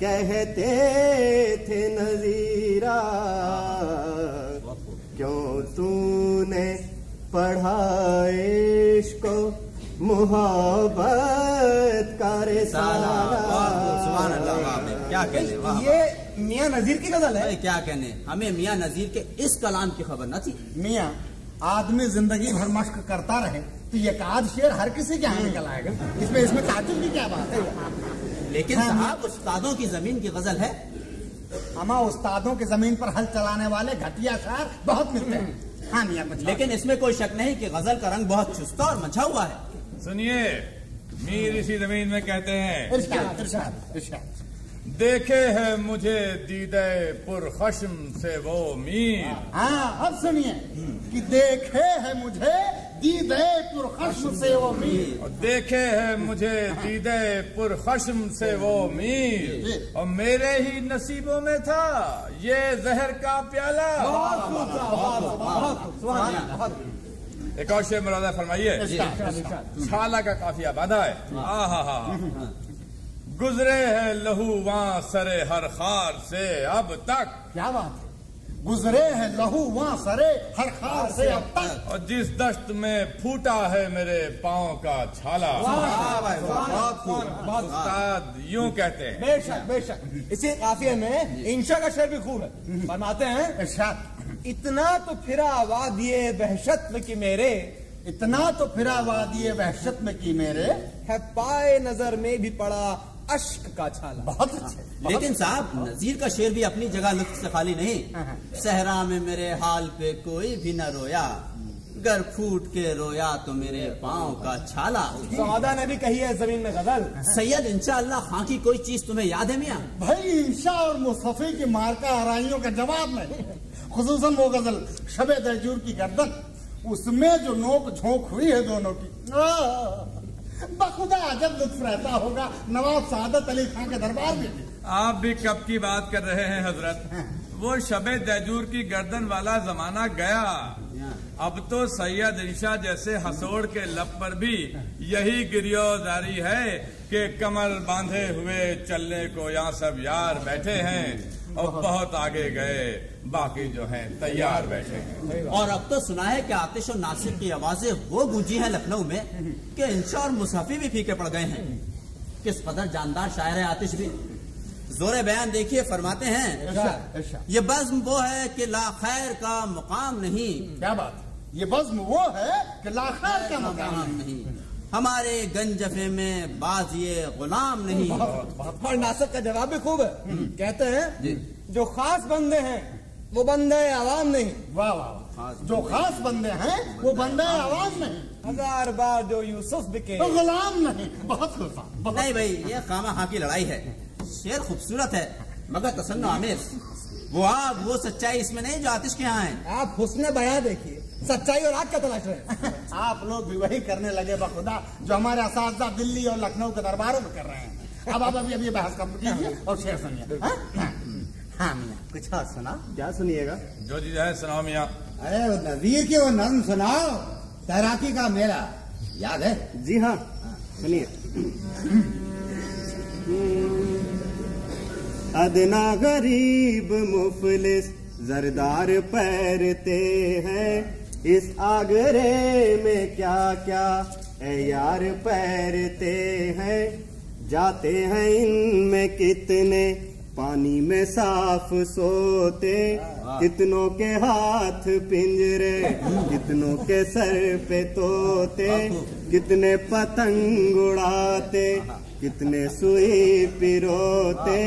कहते थे नजीरा। क्यों तूने पढ़ा इश्क को? मोहब्बत का रिसाला सुभान अल्लाह वाह क्या कहने वाह ये मियाँ नजीर की गज़ल है। क्या कहने? हमें मियाँ नजीर के इस कलाम की खबर न थी। मियाँ आदमी ज़िंदगी भर मश्क करता रहे तो ये काद शेर हर किसी के यहाँ निकल आएगा। इसमें इसमें ताजुब की क्या बात है? लेकिन हाँ, साहब उस्तादों की ज़मीन की गज़ल है। हमा उस्तादों की ज़मीन पर हल चलाने वाले घटिया शार बहुत मिलते हैं। हाँ मियाँ लेकिन इसमें कोई शक नहीं कि गज़ल का रंग बहुत चुस्ता और मचा हुआ है। सुनिए मीर इसी ज़मीन में कहते हैं। इरशाद इरशाद इरशाद। देखे है मुझे दीदे पुरखशम से वो मीर। हाँ अब सुनिए। कि देखे है मुझे दीदे पुरखश्म से वो मीर। देखे है मुझे दीदे पुरखशम से वो मीर। और मेरे ही नसीबों में था ये जहर का प्याला। एक और शेर मुरादा फरमाइए। छाला का काफिया बाधा है। आ हा हा। गुजरे है लहू वहाँ सरे हर खार से अब तक क्या बात है गुजरे हैं लहू वहाँ सरे हर खार से अब तक और जिस दस्त में फूटा है मेरे पाँव का छाला। उस्ताद यूँ कहते हैं बेशक बेशक इसी काफिये में इंशा का शेर भी खूब है फरमाते हैं इतना तो फिरा वादिये बहशत में कि मेरे इतना तो फिरा वादिये वहशत में की मेरे है पाए नज़र में भी पड़ा अश्क का छाला। बहुत अच्छे लेकिन साहब नजीर का शेर भी अपनी जगह लुत्फ से खाली नहीं। सहरा में मेरे हाल पे कोई भी न रोया। गर फूट के रोया तो मेरे पाँव का छाला। सौदा ने भी कही है ज़मीन में गज़ल। सैयद इंशाअल्लाह खां की कोई चीज़ तुम्हें याद है मियाँ? भाई इंशा और मुस्तफी की मार्का आराइयों का जवाब नहीं खुसूसन वो गज़ल शबे दजूर की गर्दन उसमें जो नोक झोंक हुई है दोनों की। बखुदा अजब लुत्फ रहता होगा नवाब सादत अली खान के दरबार में आप भी कब की बात कर रहे हैं हज़रत? वो शबे दैजूर की गर्दन वाला जमाना गया। अब तो सैयद इंशा जैसे हसोड़ के लब पर भी यही गिरियोदारी है कि कमर बांधे हुए चलने को यहाँ सब यार बैठे हैं। और बहुत आगे गए बाकी जो हैं तैयार बैठे हैं। और अब तो सुना है कि आतिश और नासिर की आवाज़ें वो गूंजी हैं लखनऊ में कि इंशा और मुसाफी भी फीके पड़ गए हैं। किस कदर जानदार शायर है आतिश भी। जोरे बयान देखिए फरमाते हैं ये बज्म वो है कि ला खैर का मुकाम नहीं। क्या बात? ये बज्म वो है कि ला खैर का मुकाम नहीं। हमारे गंजफे में बाज ये गुलाम नहीं और नासिक का जवाब भी खूब है। कहते हैं जो। खास बंदे हैं वो बंदे आवाम नहीं। वाह वाह जो खास बंदे हैं वो बंदे आवाम नहीं। हज़ार बार जो यूसुफ बिके। तो गुलाम नहीं। बहुत खूब नहीं भाई ये खामा खां की लड़ाई है। शेर खूबसूरत है मगर तसन्नो आमिर। वो आग वो सच्चाई इसमें नहीं जो आतिश के यहाँ है। आप हुस्न बया देखिए। सच्चाई और आग का तलाश रहे। आप लोग भी वही करने लगे बखुदा जो हमारे असाजा दिल्ली और लखनऊ के दरबारों में कर रहे हैं। अब आप अभी अभी बहस कम कीजिए और शेर सुनिए। हाँ? हाँ। मियाँ कुछ और सुना क्या सुनिएगा? जो चीज़ है सुनाओ मियाँ। अरे नजीर के वो नज्म सुनाओ। तैराकी का मेला। याद है? जी हाँ सुनिए। अदना गरीब मुफलिस जरदार पैरते हैं। इस आगरे में क्या क्या ए यार पैरते हैं? जाते हैं इनमें कितने? पानी में साफ़ सोते। कितनों के हाथ पिंजरे कितनों के सर पे तोते। कितने पतंग उड़ाते कितने सुई पिरोते।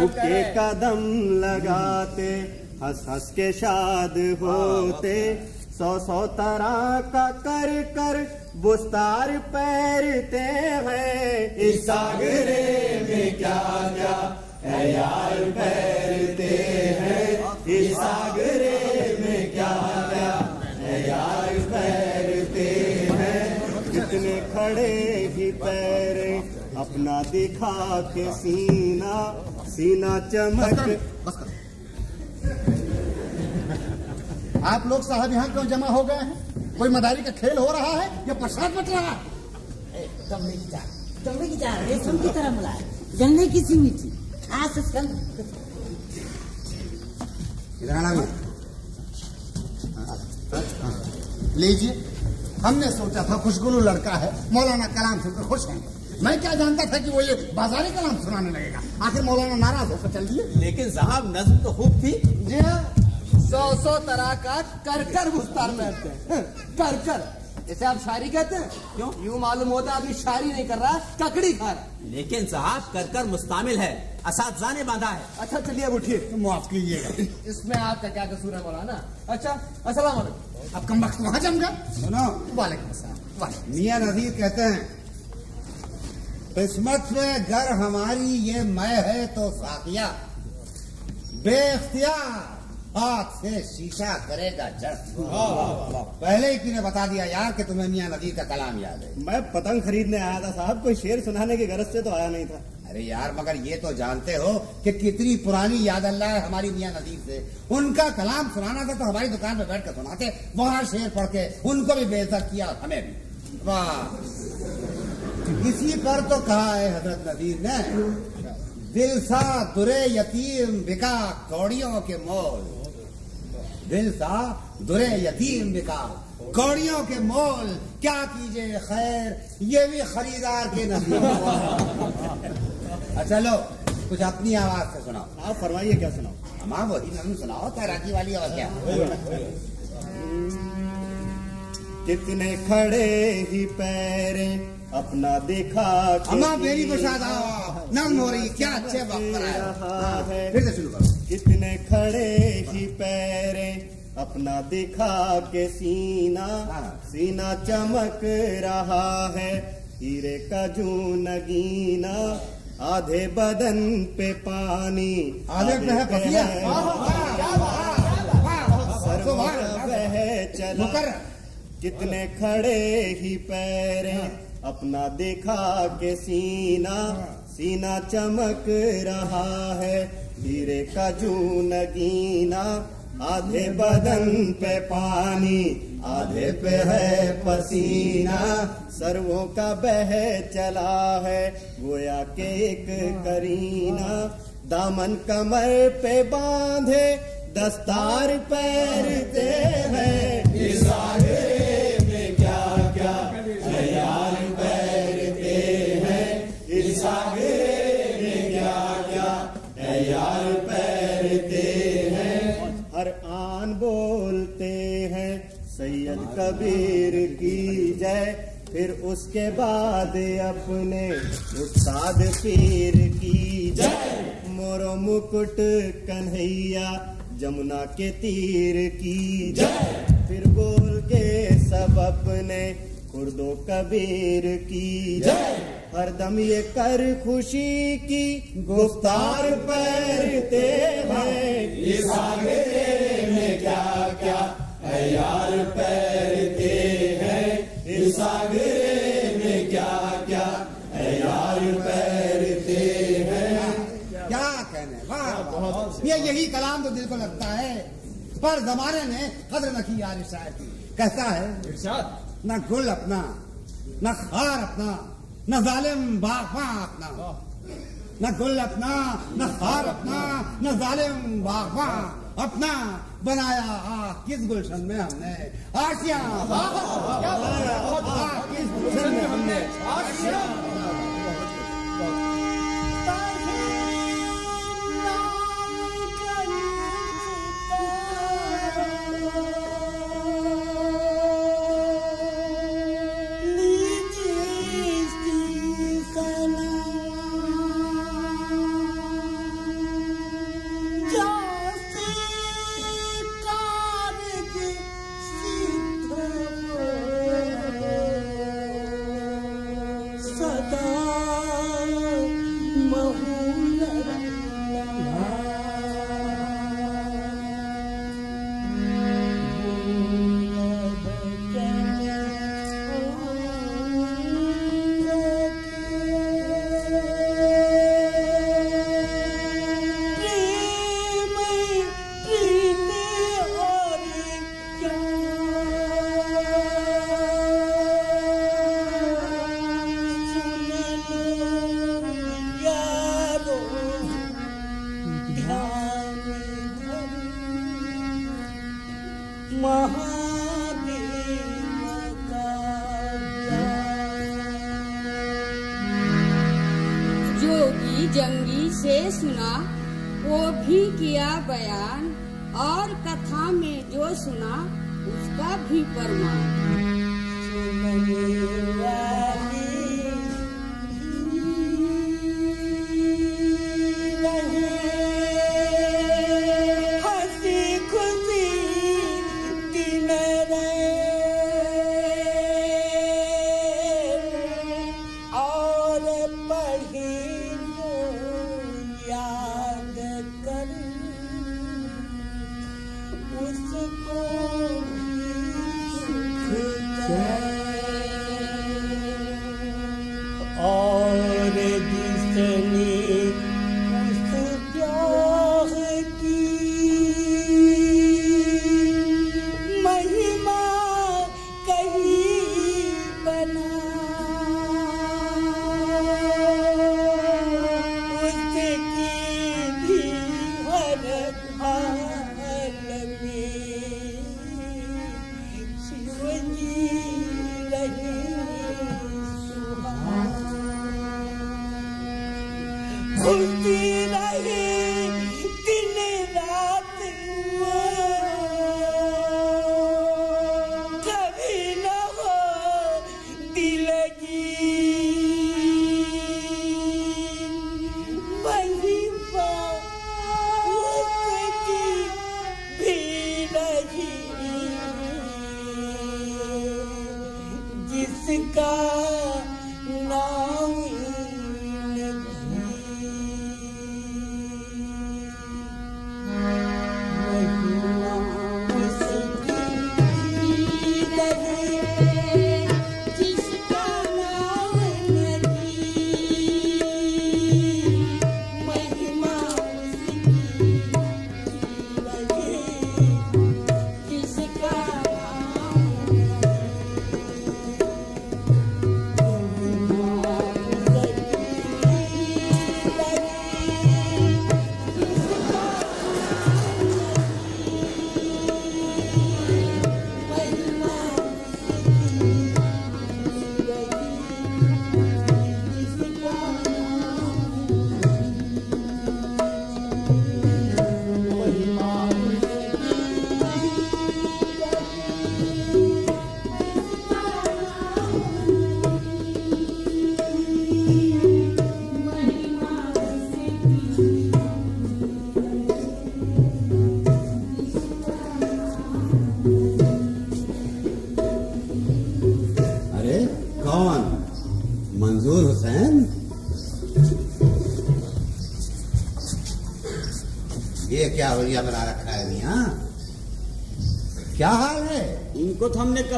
हुक्के हैं। कदम लगाते हंस हंस के शाद होते। सौ सौ तरह का कर कर बुस्तार पैरते हैं। इस सागरे में क्या क्या है यार पैरते हैं। इस सागरे में क्या क्या है यार पैरते हैं। जितने खड़े ही पैर अपना दिखा के सीना सीना चमक आप लोग साहब यहाँ क्यों जमा हो गए हैं? कोई मदारी का खेल हो रहा है या प्रसाद बट रहा है? की चार। कमरे की चार रेशम की तरह मिला जलने की खास लीजिए। हमने सोचा था खुशगुलू लड़का है मौलाना कलाम सुनकर खुश होंगे मैं क्या जानता था कि वो ये बाजारी कलाम सुनाने लगेगा? आखिर मौलाना नाराज़ होकर चल दिए। लेकिन साहब नज्म तो खूब थी। जी हाँ। सौ सौ तरह का कर कर बुस्तार पहनते हैं कर कर जैसे आप शायरी कहते हैं? क्यों? यूँ मालूम होता है अभी शायरी नहीं कर रहा ककड़ी खा रहा लेकिन साहब कर कर मुस्तामिल है असाजा ने बांधा है। अच्छा चलिए अब उठिए। तो माफ़ कीजिएगा। इसमें आपका क्या कसूर है मौलाना? अच्छा अस्सलाम वालेकुम। अब कम वक्त वहाँ जम गया सुनो। वालेकुम वालेकुम। मियाँ नजीर कहते हैं किस्मत में घर हमारी ये मैं है तो साकिया बेख्तियार हाथ से शीशा करेगा जड़। पहले ही तूने बता दिया यार कि तुम्हें मियाँ नजीर का कलाम याद है। मैं पतंग खरीदने आया था साहब कोई शेर सुनाने की गरज से तो आया नहीं था। अरे यार मगर ये तो जानते हो कि कितनी पुरानी याद अल्लाह है हमारी मियाँ नजीर से। उनका कलाम सुनाना था तो हमारी दुकान पे बैठ कर सुनाते वहाँ शेर पढ़ के उनको भी बेइज्जत किया हमें भी। वाह। इसी पर तो कहा है हज़रत नजीर ने दिल सा दुरे यतीम बिका कौड़ियों के मोल। दिल सा दुरे यतीम बिका कौड़ियों के मोल क्या कीजिए खैर? ये भी खरीदार के नसीब अच्छा लो कुछ अपनी आवाज़ से सुनाओ। आप फरमाइए क्या सुनाओ? हमारा वही नम सुनाओ तैराकी वाली और क्या? कितने खड़े ही पैरे अपना देखा अम्मा मेरी आओ नम हो रही क्या अच्छे वक्त हाँ, फिर से शुरू करो। कितने खड़े ही पैरे अपना दिखा के सीना सीना चमक रहा है हीरे का जू नगीना आधे बदन पे पानी आधे पे है पसिया। बह चला। कितने खड़े ही पैरे अपना देखा के सीना सीना चमक रहा है, हीरे का जू नगीना आधे बदन पे पानी, आधे पे है पसीना, सर्वों का बह चला है, गोया के एक करीना, दामन कमर पे बांधे, दस्तार पैरते हैं कबीर की जय। फिर उसके बाद अपने उस्ताद पीर की जय। मोरो मुकुट कन्हैया जमुना के तीर की जय। फिर बोल के सब अपने खुर्दो कबीर की जय। हरदम ये कर खुशी की, गुफ्तार पैरते हैं। इस आगे में क्या क्या यार पैरते हैं इस आगे में क्या क्या? है यार पैरते हैं। क्या कहने वाह ये यही कलाम तो दिल को लगता है। पर जमाने ने कदर न की यार शायर की। कहता है न गुल अपना न खार अपना न जालिम बाफा अपना। न गुल अपना न खार अपना न जालिम बाफा अपना। बनाया आ, किस गुलशन में हमने? आशिया किस गुलशन में हमने? आशिया। जोगी से सुना, वो भी किया बयान, और कथा में जो सुना, उसका भी प्रमाण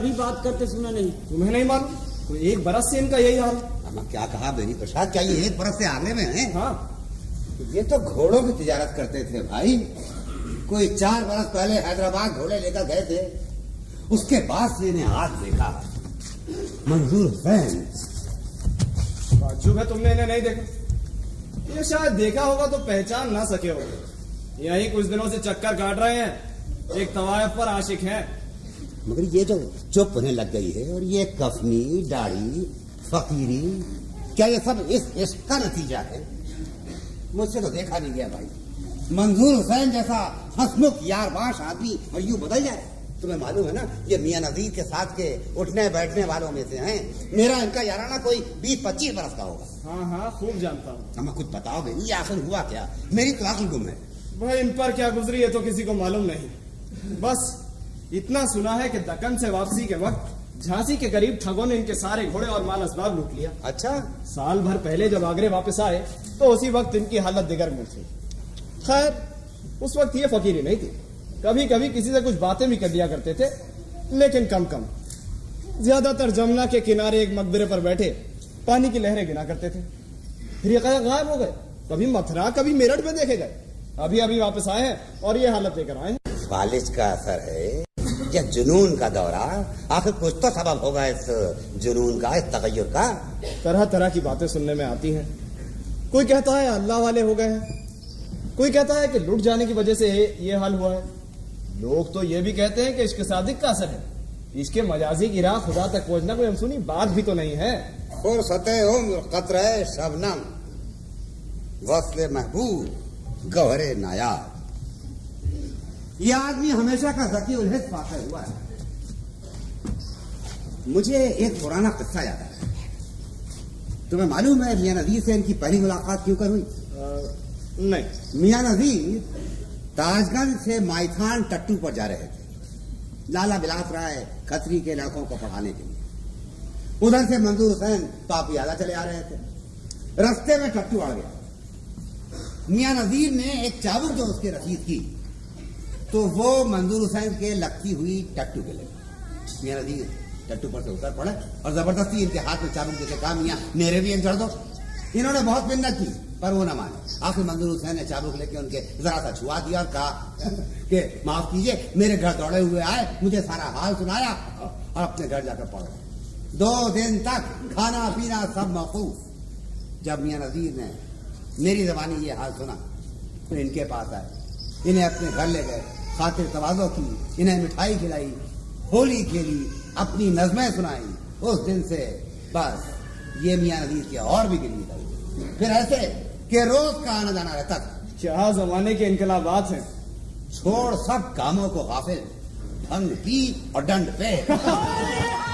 कभी बात करते सुना नहीं। तुम्हें नहीं मालूम? तो एक बरस से इनका यही हाल। क्या कहा बेनी? प्रसाद क्या ये एक बरस से आने में है? हाँ। ये तो घोड़ों की तिजारत करते थे भाई। कोई चार बरस पहले हैदराबाद घोड़े लेकर गए थे। उसके बाद से इन्हें आज देखा। मंजूर हुसैन। ताज्जुब है तुमने इन्हें नहीं देखा। ये शायद देखा होगा तो पहचान ना सके होगे। यही कुछ दिनों से चक्कर काट रहे हैं। एक तवायफ पर आशिक है। मगर ये जो चुप होने लग गई है और ये कफनी दाढ़ी फकीरी क्या ये सब इस इसका नतीजा है? मुझसे तो देखा नहीं गया भाई। मंजूर हुसैन जैसा हसमुख यार बाश आदमी और यूँ बदल जाए। तुम्हें मालूम है ना ये मियाँ नजीर के साथ के उठने बैठने वालों में से हैं। मेरा इनका याराना कोई बीस पच्चीस बरस का होगा। हाँ हाँ खूब जानता हूँ। हमें कुछ बताओगे ये आखिर हुआ क्या? मेरी तो अक्ल गुम है। भाई इन पर क्या गुजरी है तो किसी को मालूम नहीं। बस इतना सुना है कि दक्कन से वापसी के वक्त झांसी के करीब ठगों ने इनके सारे घोड़े और माल असबाब लूट लिया। अच्छा। साल भर पहले जब आगरे वापस आए तो उसी वक्त इनकी हालत दिगर में थी। खैर उस वक्त ये फकीरी नहीं थी। कभी कभी किसी से कुछ बातें भी कर लिया करते थे लेकिन कम कम ज़्यादातर जमुना के किनारे एक मकबरे पर बैठे पानी की लहरें गिना करते थे। फिर ये कहा गायब हो गए। कभी मथुरा कभी मेरठ में देखे गए। अभी अभी वापस आए हैं और ये हालत लेकर आए हैं। का असर है। या जुनून का दौरा आखिर कुछ तो सबब होगा इस जुनून का इस तगैर का। तरह तरह की बातें सुनने में आती हैं। कोई कहता है अल्लाह वाले हो गए हैं। कोई कहता है कि लुट जाने की वजह से ये हाल हुआ है। लोग तो ये भी कहते हैं कि इसके सादिक का असर है। इसके मजाजी की राह खुदा तक पहुँचना कोई अनसुनी बात भी तो नहीं है। उम्र कतरे शबनम वस्ले महबूब गहरे नायाब। ये आदमी हमेशा का जकी उलहद पाता हुआ है। मुझे एक पुराना किस्सा याद आ है। तुम्हें मालूम है मियाँ नजीर से इनकी पहली मुलाकात क्यों कर? हुई नहीं। मियाँ नजीर ताजगंज से माइथान टट्टू पर जा रहे थे लाला बिलास राय खतरी के लड़कों को पढ़ाने के लिए। उधर से मंजूर हुसैन पापियाला चले आ रहे थे। रास्ते में टट्टू अड़ गया। मियाँ नजीर ने एक चाबुक जो उसके रसीद की तो वो मंजूर हुसैन के लगती हुई टट्टू के लगी मियाँ नजीर टट्टू पर से उतर पड़े और ज़बरदस्ती इनके हाथ में चाबुक देके काम मियाँ, मेरे भी जड़ दो। इन्होंने बहुत मिन्नत की, पर वो ना माने। आखिर मंजूर हुसैन ने चाबुक लेके उनके जरा सा छुआ दिया और कहा, कि, माफ़ कीजिए, मेरे घर दौड़े हुए आए, मुझे सारा हाल सुनाया और अपने घर जाकर पड़े दो दिन तक खाना, पीना सब मौकूफ। जब मियाँ नजीर ने मेरी जबानी ये हाल सुना तो इनके पास आए। इन्हें अपने घर ले गए। खातिर तवाजो की इन्हें मिठाई खिलाई होली खेली अपनी नज़में सुनाई उस दिन से बस ये मियाँ नदीर की और भी गिरनी लगी फिर ऐसे के रोज का आना जाना रहता था। क्या जमाने के इनकलाबात हैं? छोड़ सब कामों को गाफिल भंग की और दंड पे।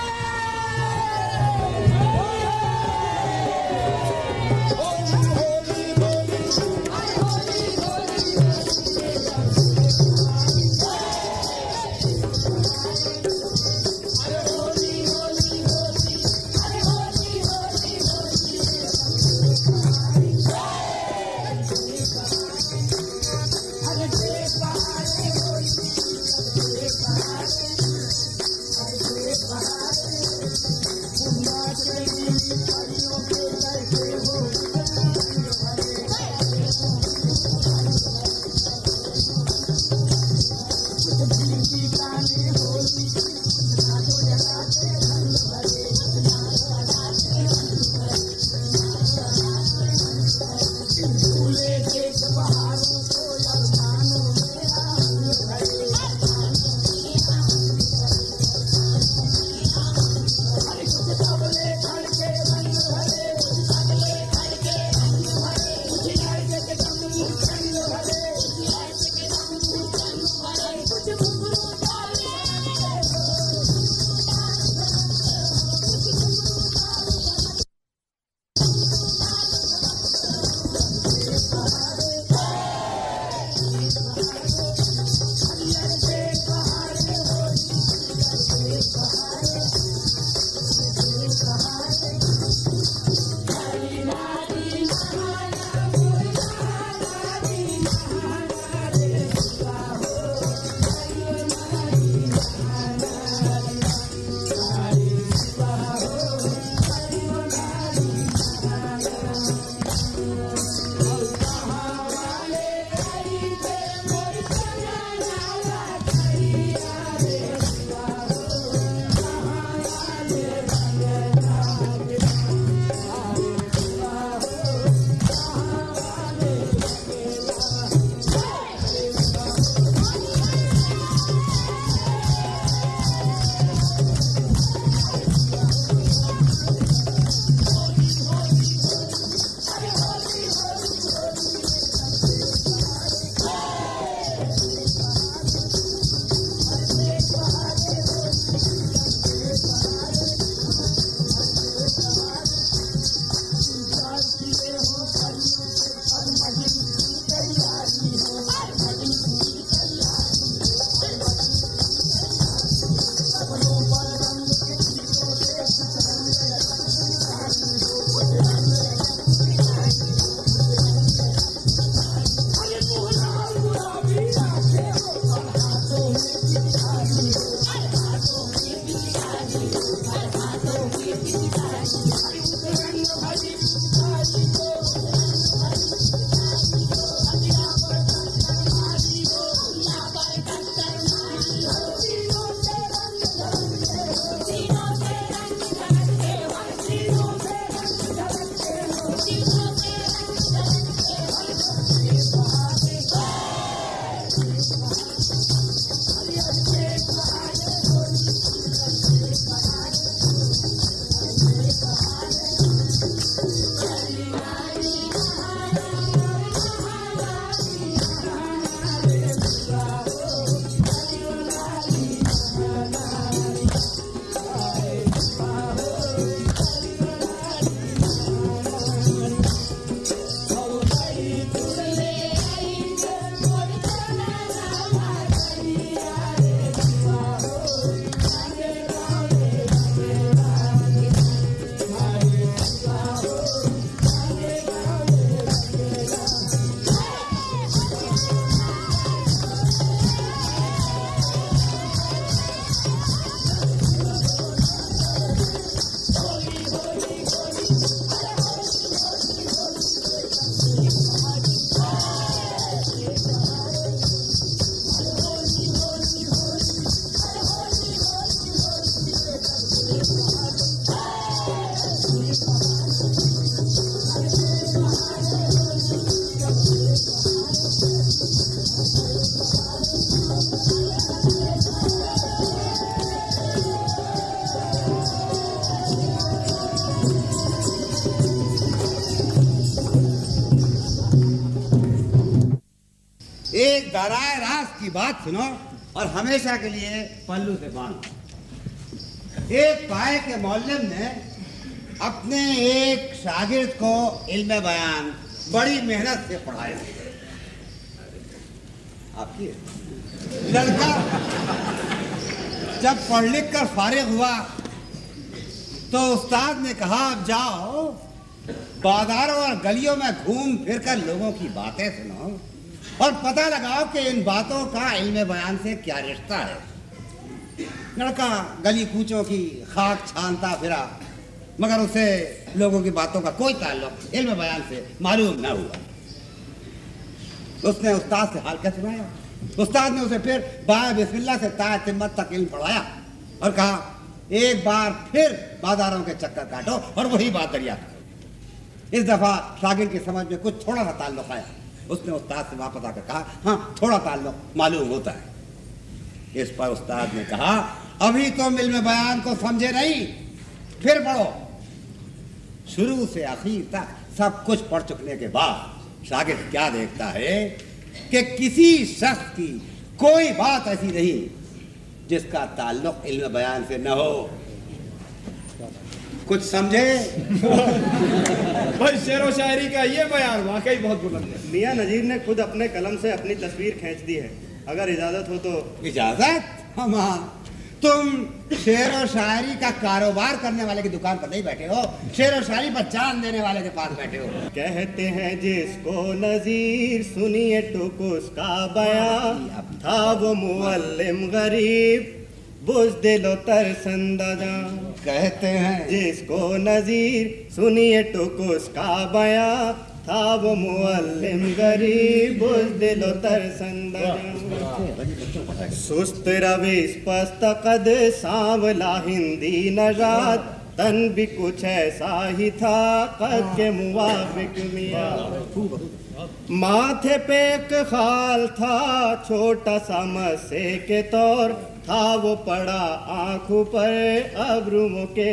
बात सुनो और हमेशा के लिए पल्लू से बांधो। एक पाए के मौलम ने अपने एक शागिर्द को इल्म बयान, बड़ी मेहनत से पढ़ाया। आपकी लड़का, जब पढ़ लिख कर फारिग हुआ तो उस्ताद ने कहा, अब जाओ, बाजारों और गलियों में घूम फिर कर लोगों की बातें सुनो। और पता लगाओ कि इन बातों का इल्म बयान से क्या रिश्ता है। लड़का गली कूचों की खाक छानता फिरा, मगर उसे लोगों की बातों का कोई ताल्लुक इल्म बयान से मालूम न हुआ। उसने उस्ताद से हाल क्या सुनाया? उस्ताद ने उसे फिर बाय बिस्मिल्लाह से ताय तिम्मत तक इल्म पढ़ाया और कहा, एक बार फिर बाजारों के चक्कर काटो और वही बात दरिया इस दफ़ा शागिर की समझ में कुछ थोड़ा सा ताल्लुक आया। उसने उस्ताद से वापस आकर कहा हाँ थोड़ा ताल्लुक मालूम होता है। इस पर उस्ताद ने कहा, अभी तो इल्म बयान को समझे नहीं, फिर पढ़ो। शुरू से आखिर तक सब कुछ पढ़ चुकने के बाद शागिर्द क्या देखता है कि किसी शख्स की कोई बात ऐसी नहीं जिसका ताल्लुक इल्म बयान से न हो। कुछ समझे? भाई शेर व शायरी का ये बयान वाकई बहुत बुलंद है। मियाँ नजीर ने खुद अपने कलम से अपनी तस्वीर खींच दी है। अगर इजाज़त हो तो इजाज़त? हम तुम शेर और शायरी का कारोबार करने वाले की दुकान पर नहीं बैठे हो। शेर और शायरी पर चाँद देने वाले के पास बैठे हो। कहते हैं जिसको नजीर सुनिए टुक उसका बयां था वो मुअल्लिम गरीब। बुझ दिलो तरसंदा कहते हैं जिसको नजीर, सुनिए टुक उसका बयां। था वो मुअल्लिम गरीब, बुझ दिलो तरसंदा सुस्त रविस पस्त कद, सांवला हिंदी नजात। तन भी कुछ ऐसा ही था, कद के मुवाफिक मिया। माथे पे एक खाल था, छोटा सा मस्से के तौर। था वो पड़ा आँखों पर अब्रुमों के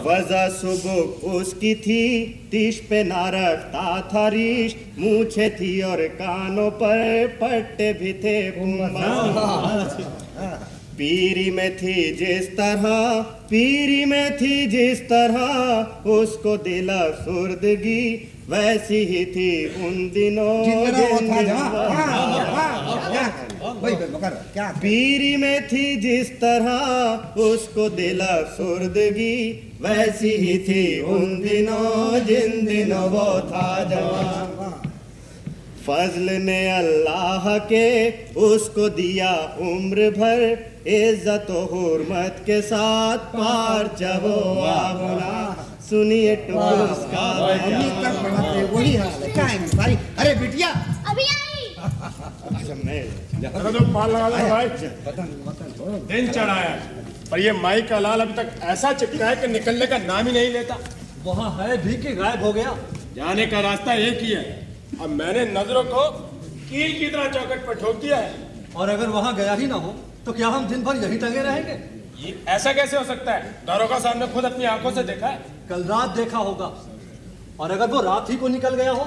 वजह सुबह उसकी थी तीश पे ना रखता था रीश। मूछे थी और कानों पर पट्टे भी थे पीरी में थी जिस तरह पीरी में थी जिस तरह उसको दिला सुर्दगी। वैसी ही थी उन दिनों हाँ, हाँ, मुकर, क्या पीरी में थी जिस तरह उसको दिला सुर्दगी वैसी ही थी उन दिनों जिन दिनों वो था जवान। फजल ने अल्लाह के उसको दिया उम्र भर इज़्ज़त हुरमत के साथ पार जब आबना सुनिए टूस का। अभी तक पढ़ाते वही हाल है। क्या है सारी अरे बिटिया। अभी आई। अच्छा मैं अरे तो पाल लगा लो भाई। दिन चढ़ाया। पर ये माई का लाल अभी तक ऐसा चिपका है कि निकलने का नाम ही नहीं लेता। वहाँ है भी कि गायब हो गया। जाने का रास्ता एक ही है। अब मैंने नज़रों को कील की तरह चौकट पर ठोक दिया है। और अगर वहाँ गया ही ना हो तो क्या हम दिन भर यहीं टंगे रहेंगे? ये ऐसा कैसे हो सकता है? दारोगा साहब ने खुद अपनी आँखों से देखा है। कल रात देखा होगा। और अगर वो रात ही को निकल गया हो?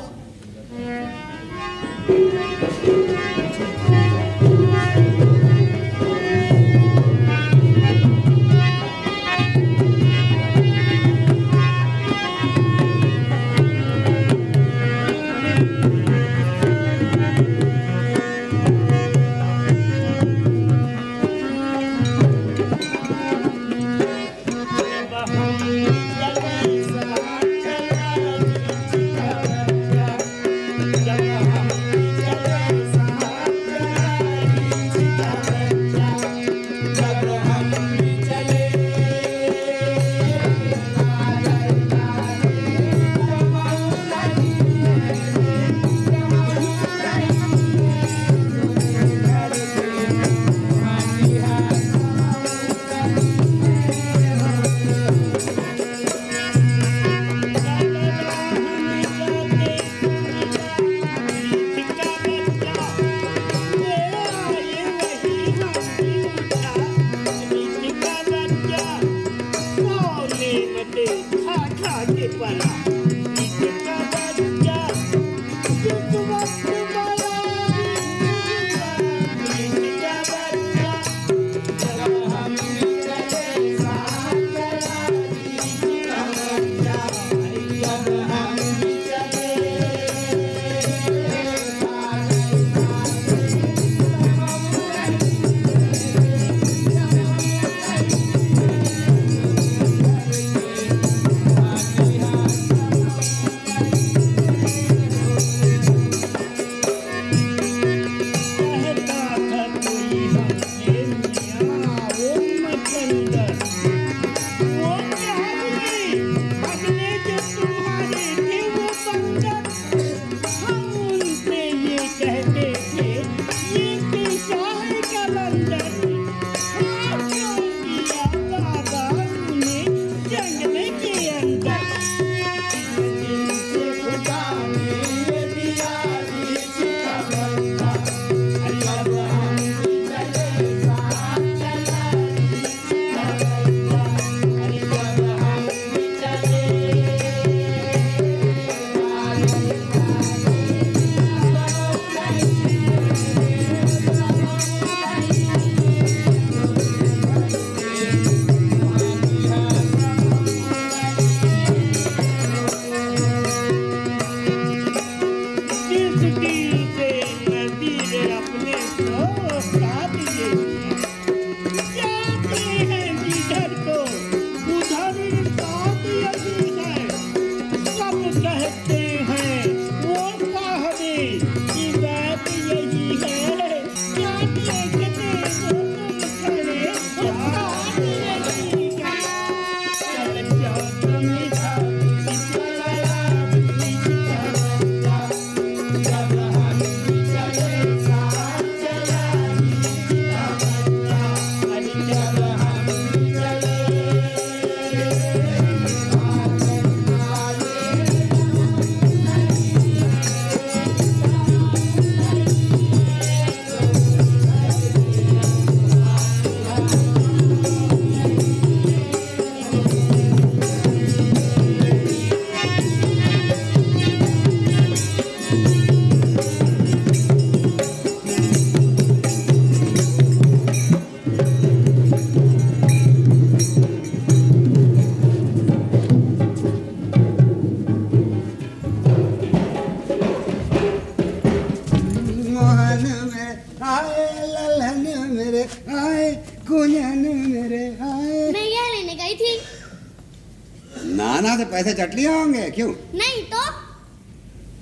क्यों? नहीं तो?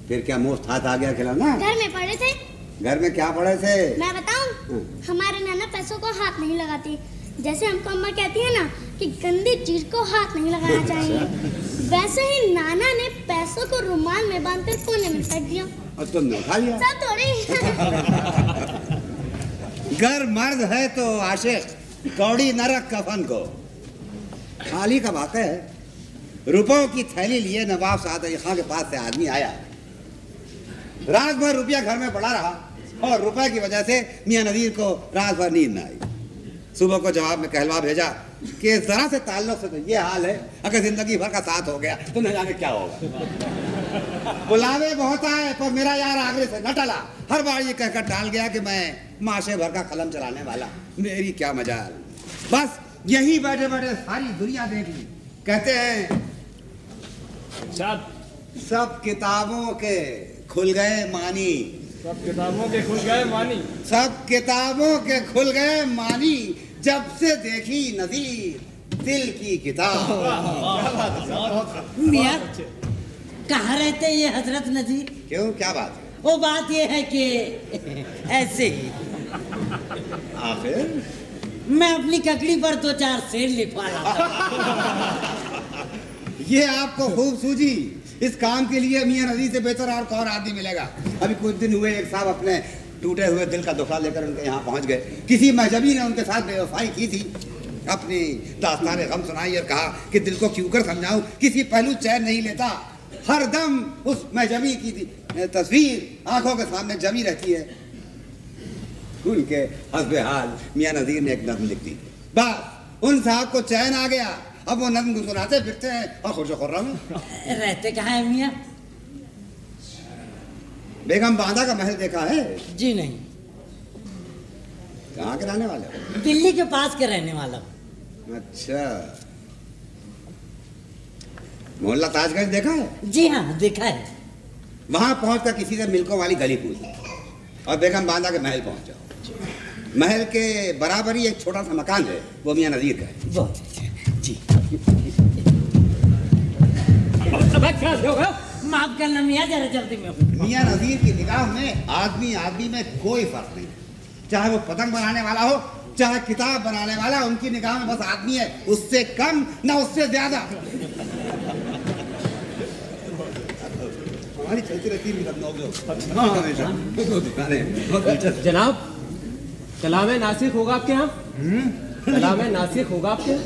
फिर क्या मुफ़्त हाथ आ गया खिलाना? घर में पड़े थे। घर में क्या पड़े थे? मैं बताऊँ? हाँ। हमारे नाना पैसों को हाथ नहीं लगाती। जैसे हमको अम्मा कहती है ना कि गंदी चीज़ को हाथ नहीं लगाना चाहिए। वैसे ही नाना ने पैसों को रुमाल में बांधकर कोने में फेंक दिया। और तुमने उठा लिया। सब थोड़ी घर मर्द है तो आशिक कौड़ी न रख कफन को। खाली का बात है। रुपयों की थैली लिए नवाब साद अली खां के पास से आदमी आया। रात भर रुपया घर में पड़ा रहा और रुपए की वजह से मियाँ नदीर को रात भर नींद न आई। सुबह को जवाब में कहलवा भेजा कि जरा से ताल्लुक से तो ये हाल है, अगर ज़िंदगी भर का साथ हो गया तो न जाने क्या होगा। बुलावे बहुत आए, पर मेरा यार आगरे से न टला। हर बार ये कहकर टाल गया कि मैं माशे भर का कलम चलाने वाला। मेरी क्या मजाल। बस यही बैठे बैठे सारी दुनिया देख ली। कहते हैं सब सब किताबों के खुल गए मानी सब किताबों के खुल गए मानी सब किताबों के खुल गए मानी जब से देखी नजीर दिल की किताब मियाँ कहाँ रहते ये हज़रत नजीर क्यों क्या बात है वो बात ये है कि ऐसे ही आखिर मैं अपनी ककड़ी पर दो चार शेर लिखवा रहा ये आपको खूब सूझी इस काम के लिए मियाँ नदी से बेहतर और कौन आदमी मिलेगा? अभी कुछ दिन हुए, एक साहब अपने टूटे हुए दिल का दुखा लेकर उनके यहाँ पहुँच गए। किसी महजबी ने उनके साथ बेवफाई की थी। अपनी दास्तान गम सुनाई और कहा कि दिल को क्यों कर समझाऊं? किसी पहलू चैन नहीं लेता। हर दम उस महजबी की तस्वीर आँखों के सामने जमी रहती है। उनके हसबे हाल मियाँ नजीर ने एक नज्म लिख दी। बस, उन साहब को चैन आ गया। अब वो नज्म गुनगुनाते फिरते हैं और खुश खुर्रम हैं। रहते कहाँ है मियाँ? बेगम बांदा का महल देखा है? जी नहीं। कहाँ के रहने वाले दिल्ली के पास के रहने वाला अच्छा। मोहल्ला ताजगंज देखा है? जी हाँ देखा है। वहाँ पहुंचकर किसी से मिल्कों वाली गली पूछ और बेगम बांदा के महल पहुँच जाओ। महल के बराबर ही एक छोटा सा मकान है वो मियाँ नजीर का है। बहुत अच्छा। माफ़ करना मियाँ जरा जल्दी में हूँ। नजीर की निगाह में आदमी आदमी में कोई फ़र्क नहीं। चाहे वो पतंग बनाने वाला हो चाहे किताब बनाने वाला उनकी निगाह में बस आदमी है। उससे कम ना उससे ज़्यादा। हमारी चलती रहती है हाँ, दिलचस्प। जनाब कलाम नासिक होगा आपके यहाँ? कलाम नासिक होगा आपके यहाँ?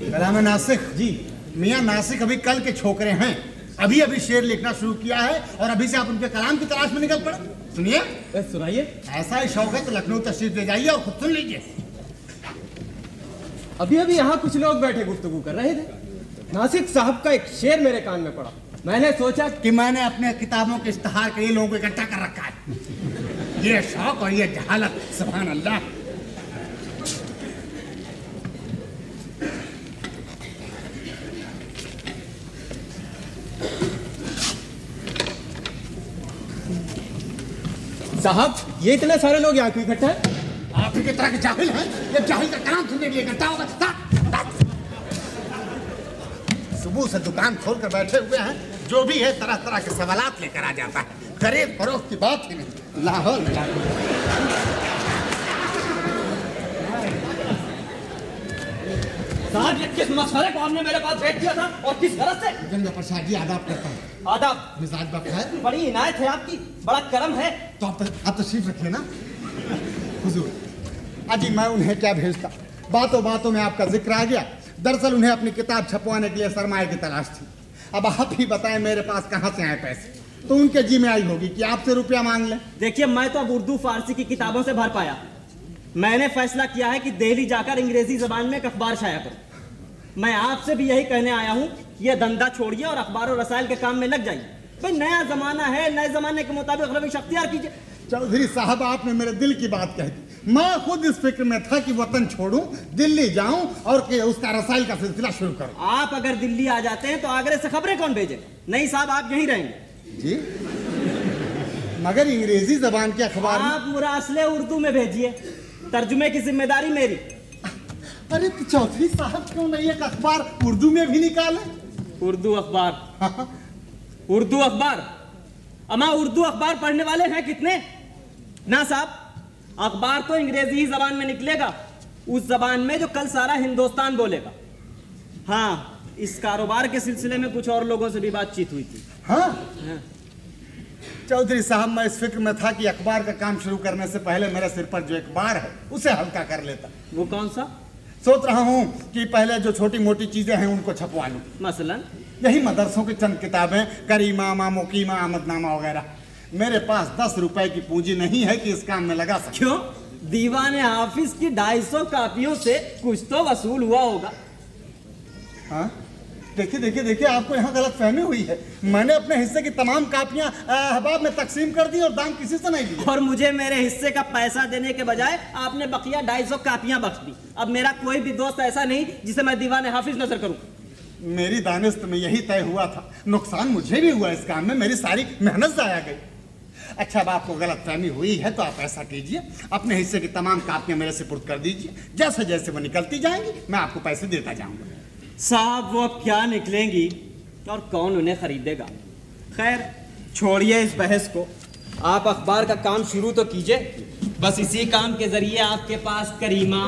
कलाम नासिक जी। मियाँ नासिक अभी कल के छोकरे हैं। अभी अभी शेर लिखना शुरू किया है और अभी से आप उनके कलाम की तलाश में निकल पड़े। सुनिए। सुनाइए। ऐसा ही शौक है तो लखनऊ तशरीफ़ ले जाइए और खुद सुन लीजिए। अभी अभी यहाँ कुछ लोग बैठे गुफ्तगू कर रहे थे। नासिक साहब का एक शेर मेरे कान में पड़ा। मैंने सोचा कि मैंने अपने किताबों के इश्तहार के लिए लोगों को इकट्ठा कर रखा है। ये शौक और ये जहालत सुभान अल्लाह। साहब ये इतने सारे लोग यहाँ क्यों इकट्ठे हैं? आप ही तरह के जाहिल हैं? ये जाहिल का कलाम सुनने के लिए इकट्ठा होगा। सुबह से दुकान खोल कर बैठे हुए हैं। जो भी है तरह तरह के सवाल लेकर आ जाता है। खरीद फरोख्त की बात ही नहीं। लाहौल। साहब ये किस मसले को आपने मेरे पास भेज दिया था और किस गरज से? गंगा प्रसाद जी आदाब करता हूँ। आदाब मिजाज बखैर बड़ी इनायत है आपकी बड़ा करम है। तो आप आप तशरीफ़ रखिए ना। हुजूर अजी मैं उन्हें क्या भेजता? बातों बातों में आपका ज़िक्र आ गया। दरअसल उन्हें अपनी किताब छपवाने के लिए सरमाए की तलाश थी। अब आप ही बताएँ मेरे पास कहाँ से आए पैसे? तो उनके जी में आई होगी कि आपसे रुपया मांग लें। देखिए मैं तो अब उर्दू फारसी की किताबों से भर पाया। मैंने फैसला किया है कि दिल्ली जाकर अंग्रेज़ी जबान में एक अखबार छाया करूँ। मैं आपसे भी यही कहने आया हूँ यह धंधा छोड़िए और अखबार और रसायल के काम में लग जाइए। भाई नया जमाना है नए जमाने के मुताबिक रविश अख्तियार कीजिए। चौधरी साहब आपने मेरे दिल की बात कह दी। मैं खुद इस फ़िक्र में था कि वतन छोड़ूं दिल्ली जाऊँ और कि उसका रसायल का सिलसिला शुरू करूँ। आप अगर दिल्ली आ जाते हैं तो आगरे से खबरें कौन भेजे? नहीं साहब आप यहीं रहेंगे। जी। मगर अंग्रेज़ी जबान के अखबार आप मुरासले उर्दू में भेजिए। तर्जुमे की ज़िम्मेदारी मेरी। अरे तो चौधरी साहब क्यों नहीं? एक अखबार उर्दू में भी निकाले। उर्दू अखबार। उर्दू अखबार। अमा उर्दू अखबार पढ़ने वाले हैं कितने? ना साहब अखबार तो अंग्रेज़ी ही जबान में निकलेगा उस जबान में जो कल सारा हिंदुस्तान बोलेगा। हाँ इस कारोबार के सिलसिले में कुछ और लोगों से भी बातचीत हुई थी। हाँ? हाँ। चौधरी साहब मैं इस फ़िक्र में था कि अखबार का काम शुरू करने से पहले मेरे सिर पर जो अखबार है उसे हल्का कर लेता। वो कौन सा? सोच रहा हूँ कि पहले जो छोटी मोटी चीज़ें हैं उनको छपवा लूँ। मसलन? यही मदरसों की चंद किताबें करीमा मामोकीमा आमदनामा वगैरह। मेरे पास दस रुपए की पूंजी नहीं है कि इस काम में लगा सकूँ। क्यों? दीवान हाफिज की ढाई सौ कापियों से कुछ तो वसूल हुआ होगा। हाँ? देखिए देखिए देखिए आपको यहाँ गलत फहमी हुई है। मैंने अपने हिस्से की तमाम कापियाँ अहबाब में तकसीम कर दी और दाम किसी से नहीं दिया और मुझे मेरे हिस्से का पैसा देने के बजाय आपने बकिया ढाई सौ कापियाँ बख्श दी। अब मेरा कोई भी दोस्त ऐसा नहीं जिसे मैं दीवान हाफिज नज़र करूँ। मेरी दानिस्त में यही तय हुआ था। नुकसान मुझे भी हुआ इस काम में मेरी सारी मेहनत जाया गई। अच्छा अब आपको गलत फहमी हुई है तो आप ऐसा कीजिए। अपने हिस्से की तमाम कापियाँ मेरे से पुर्द कर दीजिए। जैसे जैसे वो निकलती जाएँगी मैं आपको पैसे देता जाऊँगा। साहब, वो अब क्या निकलेंगी और कौन उन्हें खरीदेगा? खैर, छोड़िए इस बहस को। आप अखबार का काम शुरू तो कीजिए। बस इसी काम के ज़रिए आपके पास करीमा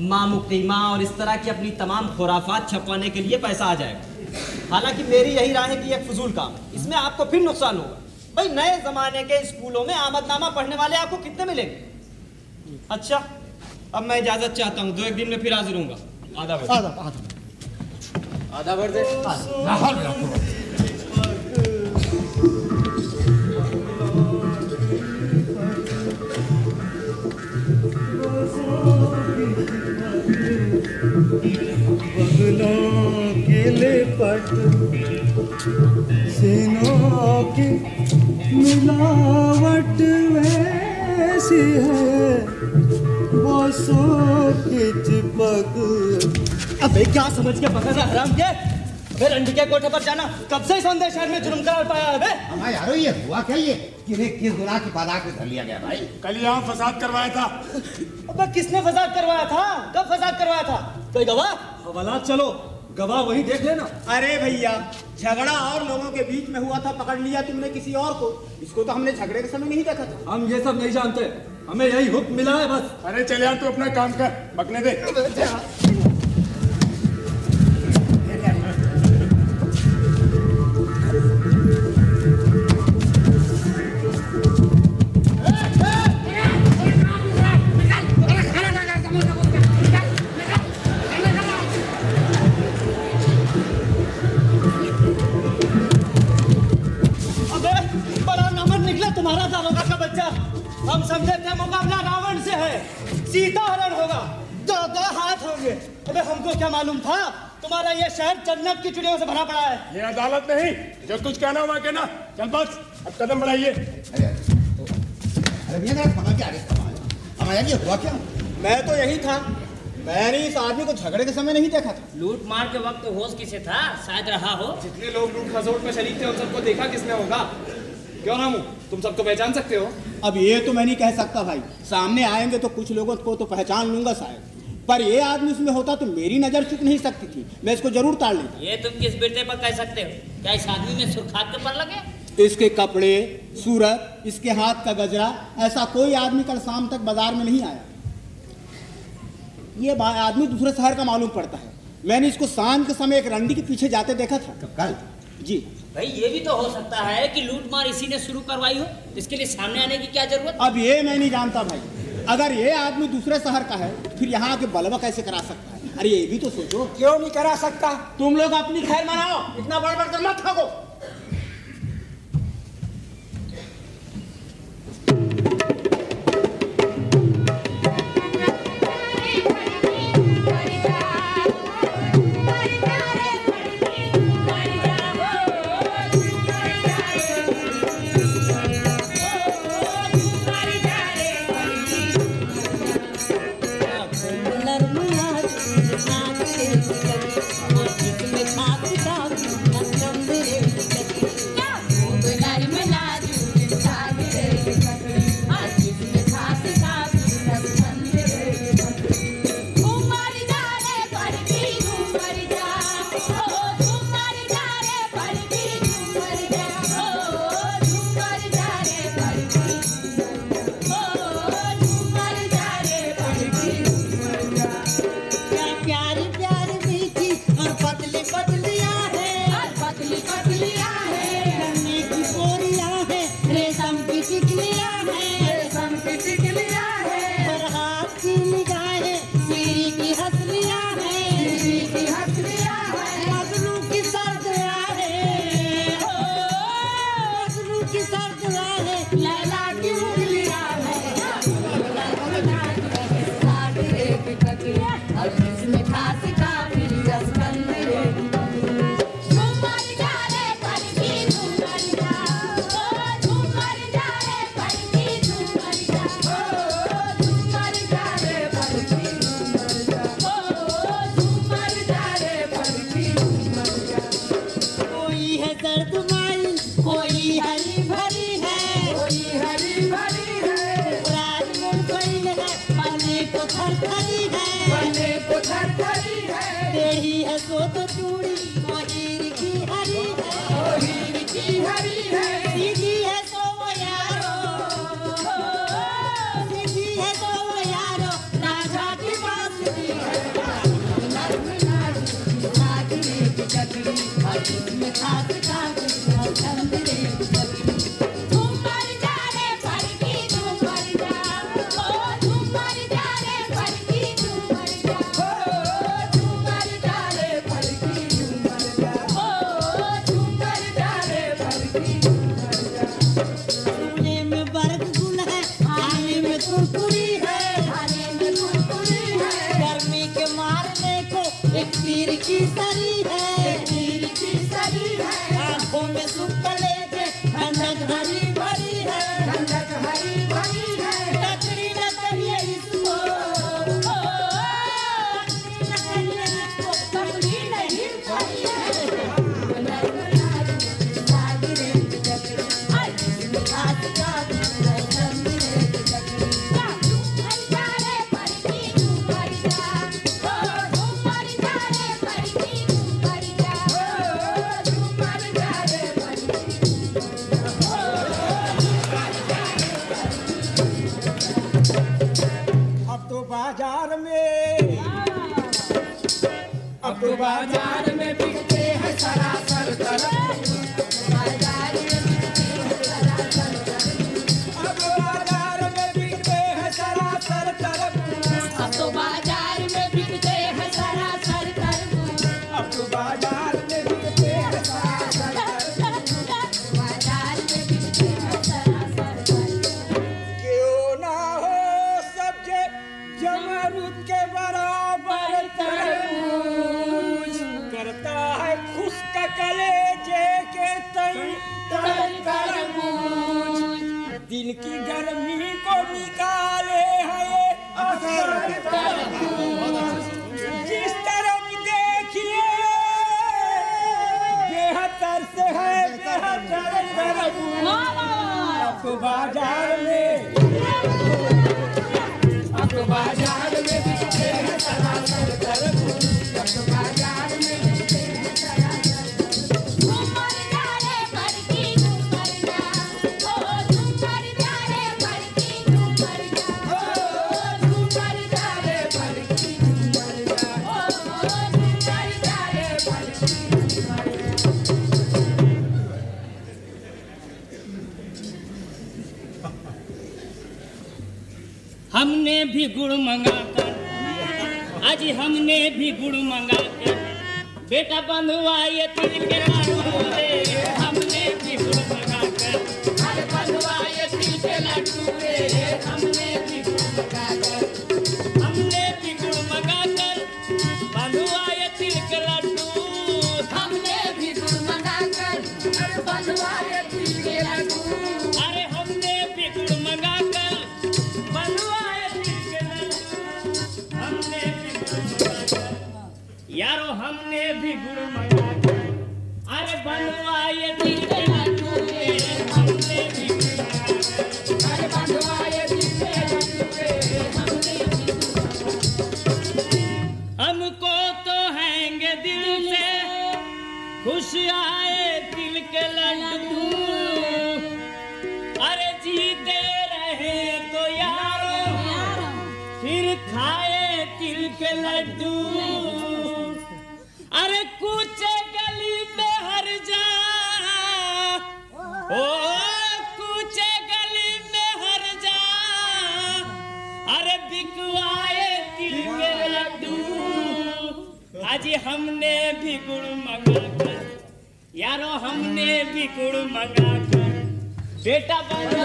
मामुकीमा और इस तरह की अपनी तमाम खुराफात छपवाने के लिए पैसा आ जाएगा। हालाँकि मेरी यही राय है कि यह फजूल काम है। इसमें आपको फिर नुकसान होगा। भाई, नए जमाने के स्कूलों में आमदनामा पढ़ने वाले आपको कितने मिलेंगे? अच्छा अब मैं इजाज़त चाहता हूँ। दो एक दिन में फिर हाजिर हूँ आधा आधा। आधा बढ़ दे। लिपट सीनों की मिलावट वैसी है। बसों की चिपक अबे क्या समझ के पकड़ रहा हराम के? फिर अंडी के कोठे पर जाना। कब से इस अंधे शहर में जुर्म करार पाया है बे हमारा यारो ये हुआ क्या ये? किरे किस गुनाह की बाधाक में धर लिया गया भाई? कल यहाँ फसाद करवाया था। अबे किसने फसाद करवाया था? कब फसाद करवाया था? कोई गवाह? हवालात चलो। गवाह वही देख लेना। अरे भैया झगड़ा और लोगों के बीच में हुआ था पकड़ लिया तुमने किसी और को। इसको तो हमने झगड़े के समय नहीं देखा था। हम ये सब नहीं जानते। हमें यही हुक्म मिला है बस। अरे चले यार तू अपना काम कर। बकने दे। की चिड़ियों से भरा पड़ा है। ये अदालत नहीं जो कुछ कहना हुआ कहना। चल बस अब कदम बढ़ाइए। अरे भैया जरा समझ के आगे संभाल हमारा ये हुआ क्या? मैं तो यही था। मैंने इस आदमी को झगड़े के समय नहीं देखा था। लूट मार के वक्त होश किसे था? शायद रहा हो। जितने लोग लूट खसोट में शरीक थे उन सबको देखा किसने होगा? क्यों रामू? तुम सबको पहचान सकते हो? अब ये तो मैं नहीं कह सकता भाई। सामने आएँगे तो कुछ लोगों को तो पहचान लूँगा शायद। पर ये आदमी उसमें होता तो मेरी नज़र चुक नहीं सकती थी। मैं इसको ज़रूर ताड़ लेता। ये तुम किस बेटे पर कह सकते हो? क्या इस आदमी में सुरखात के पर लगे? इसके कपड़े सूरत इसके हाथ का गजरा ऐसा कोई आदमी कल शाम तक बाज़ार में नहीं आया। ये आदमी दूसरे शहर का मालूम पड़ता है। मैंने इसको शाम के समय एक रंडी के पीछे जाते देखा था। कल? जी। भाई ये भी तो हो सकता है कि लूटमार इसी ने शुरू करवाई हो। इसके लिए सामने आने की क्या ज़रूरत? अब ये मैं नहीं जानता भाई। अगर ये आदमी दूसरे शहर का है तो फिर यहाँ आके बलवा कैसे करा सकता है? अरे ये भी तो सोचो। क्यों नहीं करा सकता? तुम लोग अपनी खैर मनाओ। इतना बड़बड़ कर मत थको Bajar Bajar बेटा बंधुआ ये बेटा बनवाए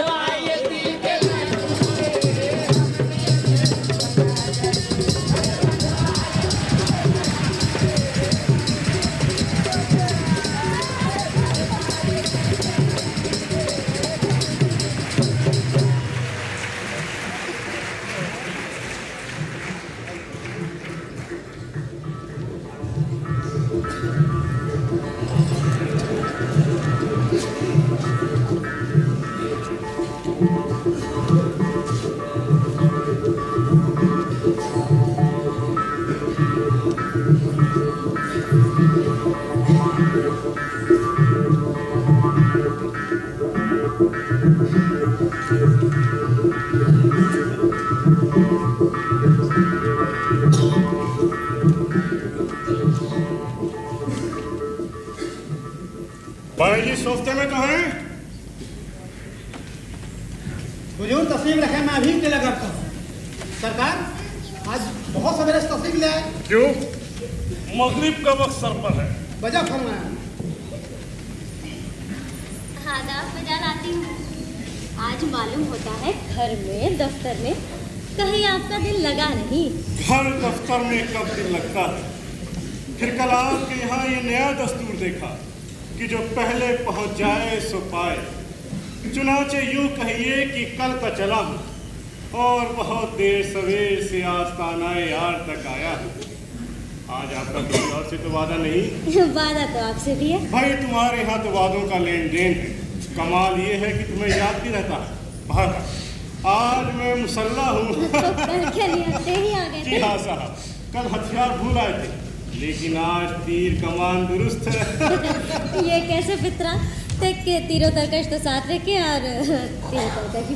तो वादा नहीं? वादा तो आपसे भी है। भाई तुम्हारे यहाँ तो वादों का लेन देन है। कमाल ये है कि तुम्हें याद भी रहता है। बाहर आज मैं मुसल्ला हूँ। तो ही जी हाँ साहब। कल हथियार भूल आए थे। लेकिन आज तीर कमान दुरुस्त है। ये कैसे फितरा? तक के तीरों तरकश तो साथ रखे और तीरों तरकश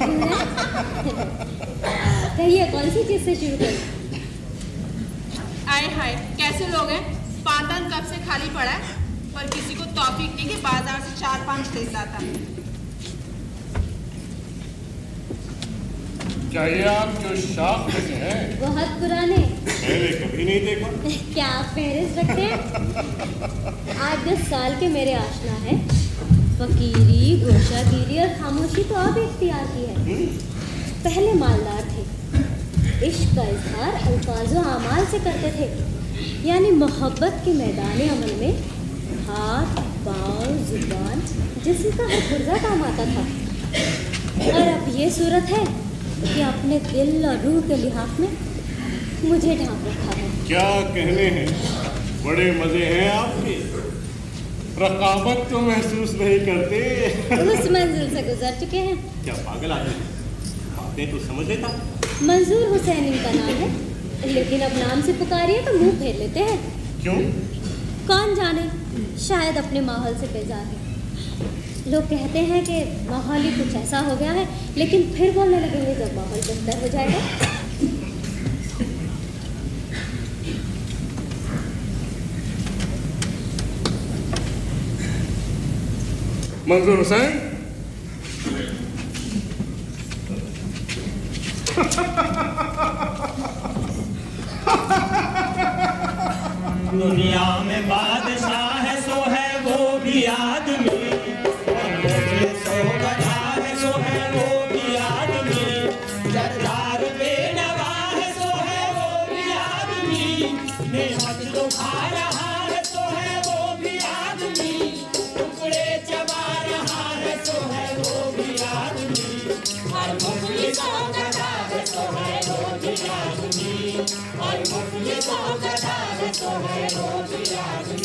कहिए कौन सी चीज़ से शुरू करें? आए हाय। कैसे लोग हैं? खाली पड़ा है पर किसी को तौफीक नहीं कि बाज़ार से चार पाँच खरीद लाता क्या ये आप जो शाख में से हैं? बहुत पुराने। मैंने कभी नहीं देखा। क्या आप फहरिस्त रखते हैं? आठ दस साल के मेरे आशना है। फकीरी गोशागिरी और खामोशी तो अब इख्तियार की है। पहले मालदार थे। इश्क का इजहार अल्फाजो अमाल से करते थे। यानी मोहब्बत के मैदान अमल में हाथ पाँव ज़ुबान जिसम का हर पुर्जा काम आता था। और अब ये सूरत है कि अपने दिल और रूह के लिहाफ में मुझे ढांप रखा है। क्या कहने हैं? बड़े मज़े हैं आपके। रकाबत तो महसूस नहीं करते। उस मंजिल से गुजर चुके हैं। क्या पागल आदमी बातें तो समझ लेता। मंजूर हुसैन इनका नाम है। लेकिन अब नाम से पुकारिए तो मुँह फेर लेते हैं। क्यों? कौन जाने? शायद अपने माहौल से बेजार है। लोग कहते हैं कि माहौल ही कुछ ऐसा हो गया है लेकिन फिर बोलने लगेंगे जब माहौल बेहतर हो जाएगा। मंजूर हुसैन? दुनिया में बादशाह है सो है वो भी आदमी। Sahib Jai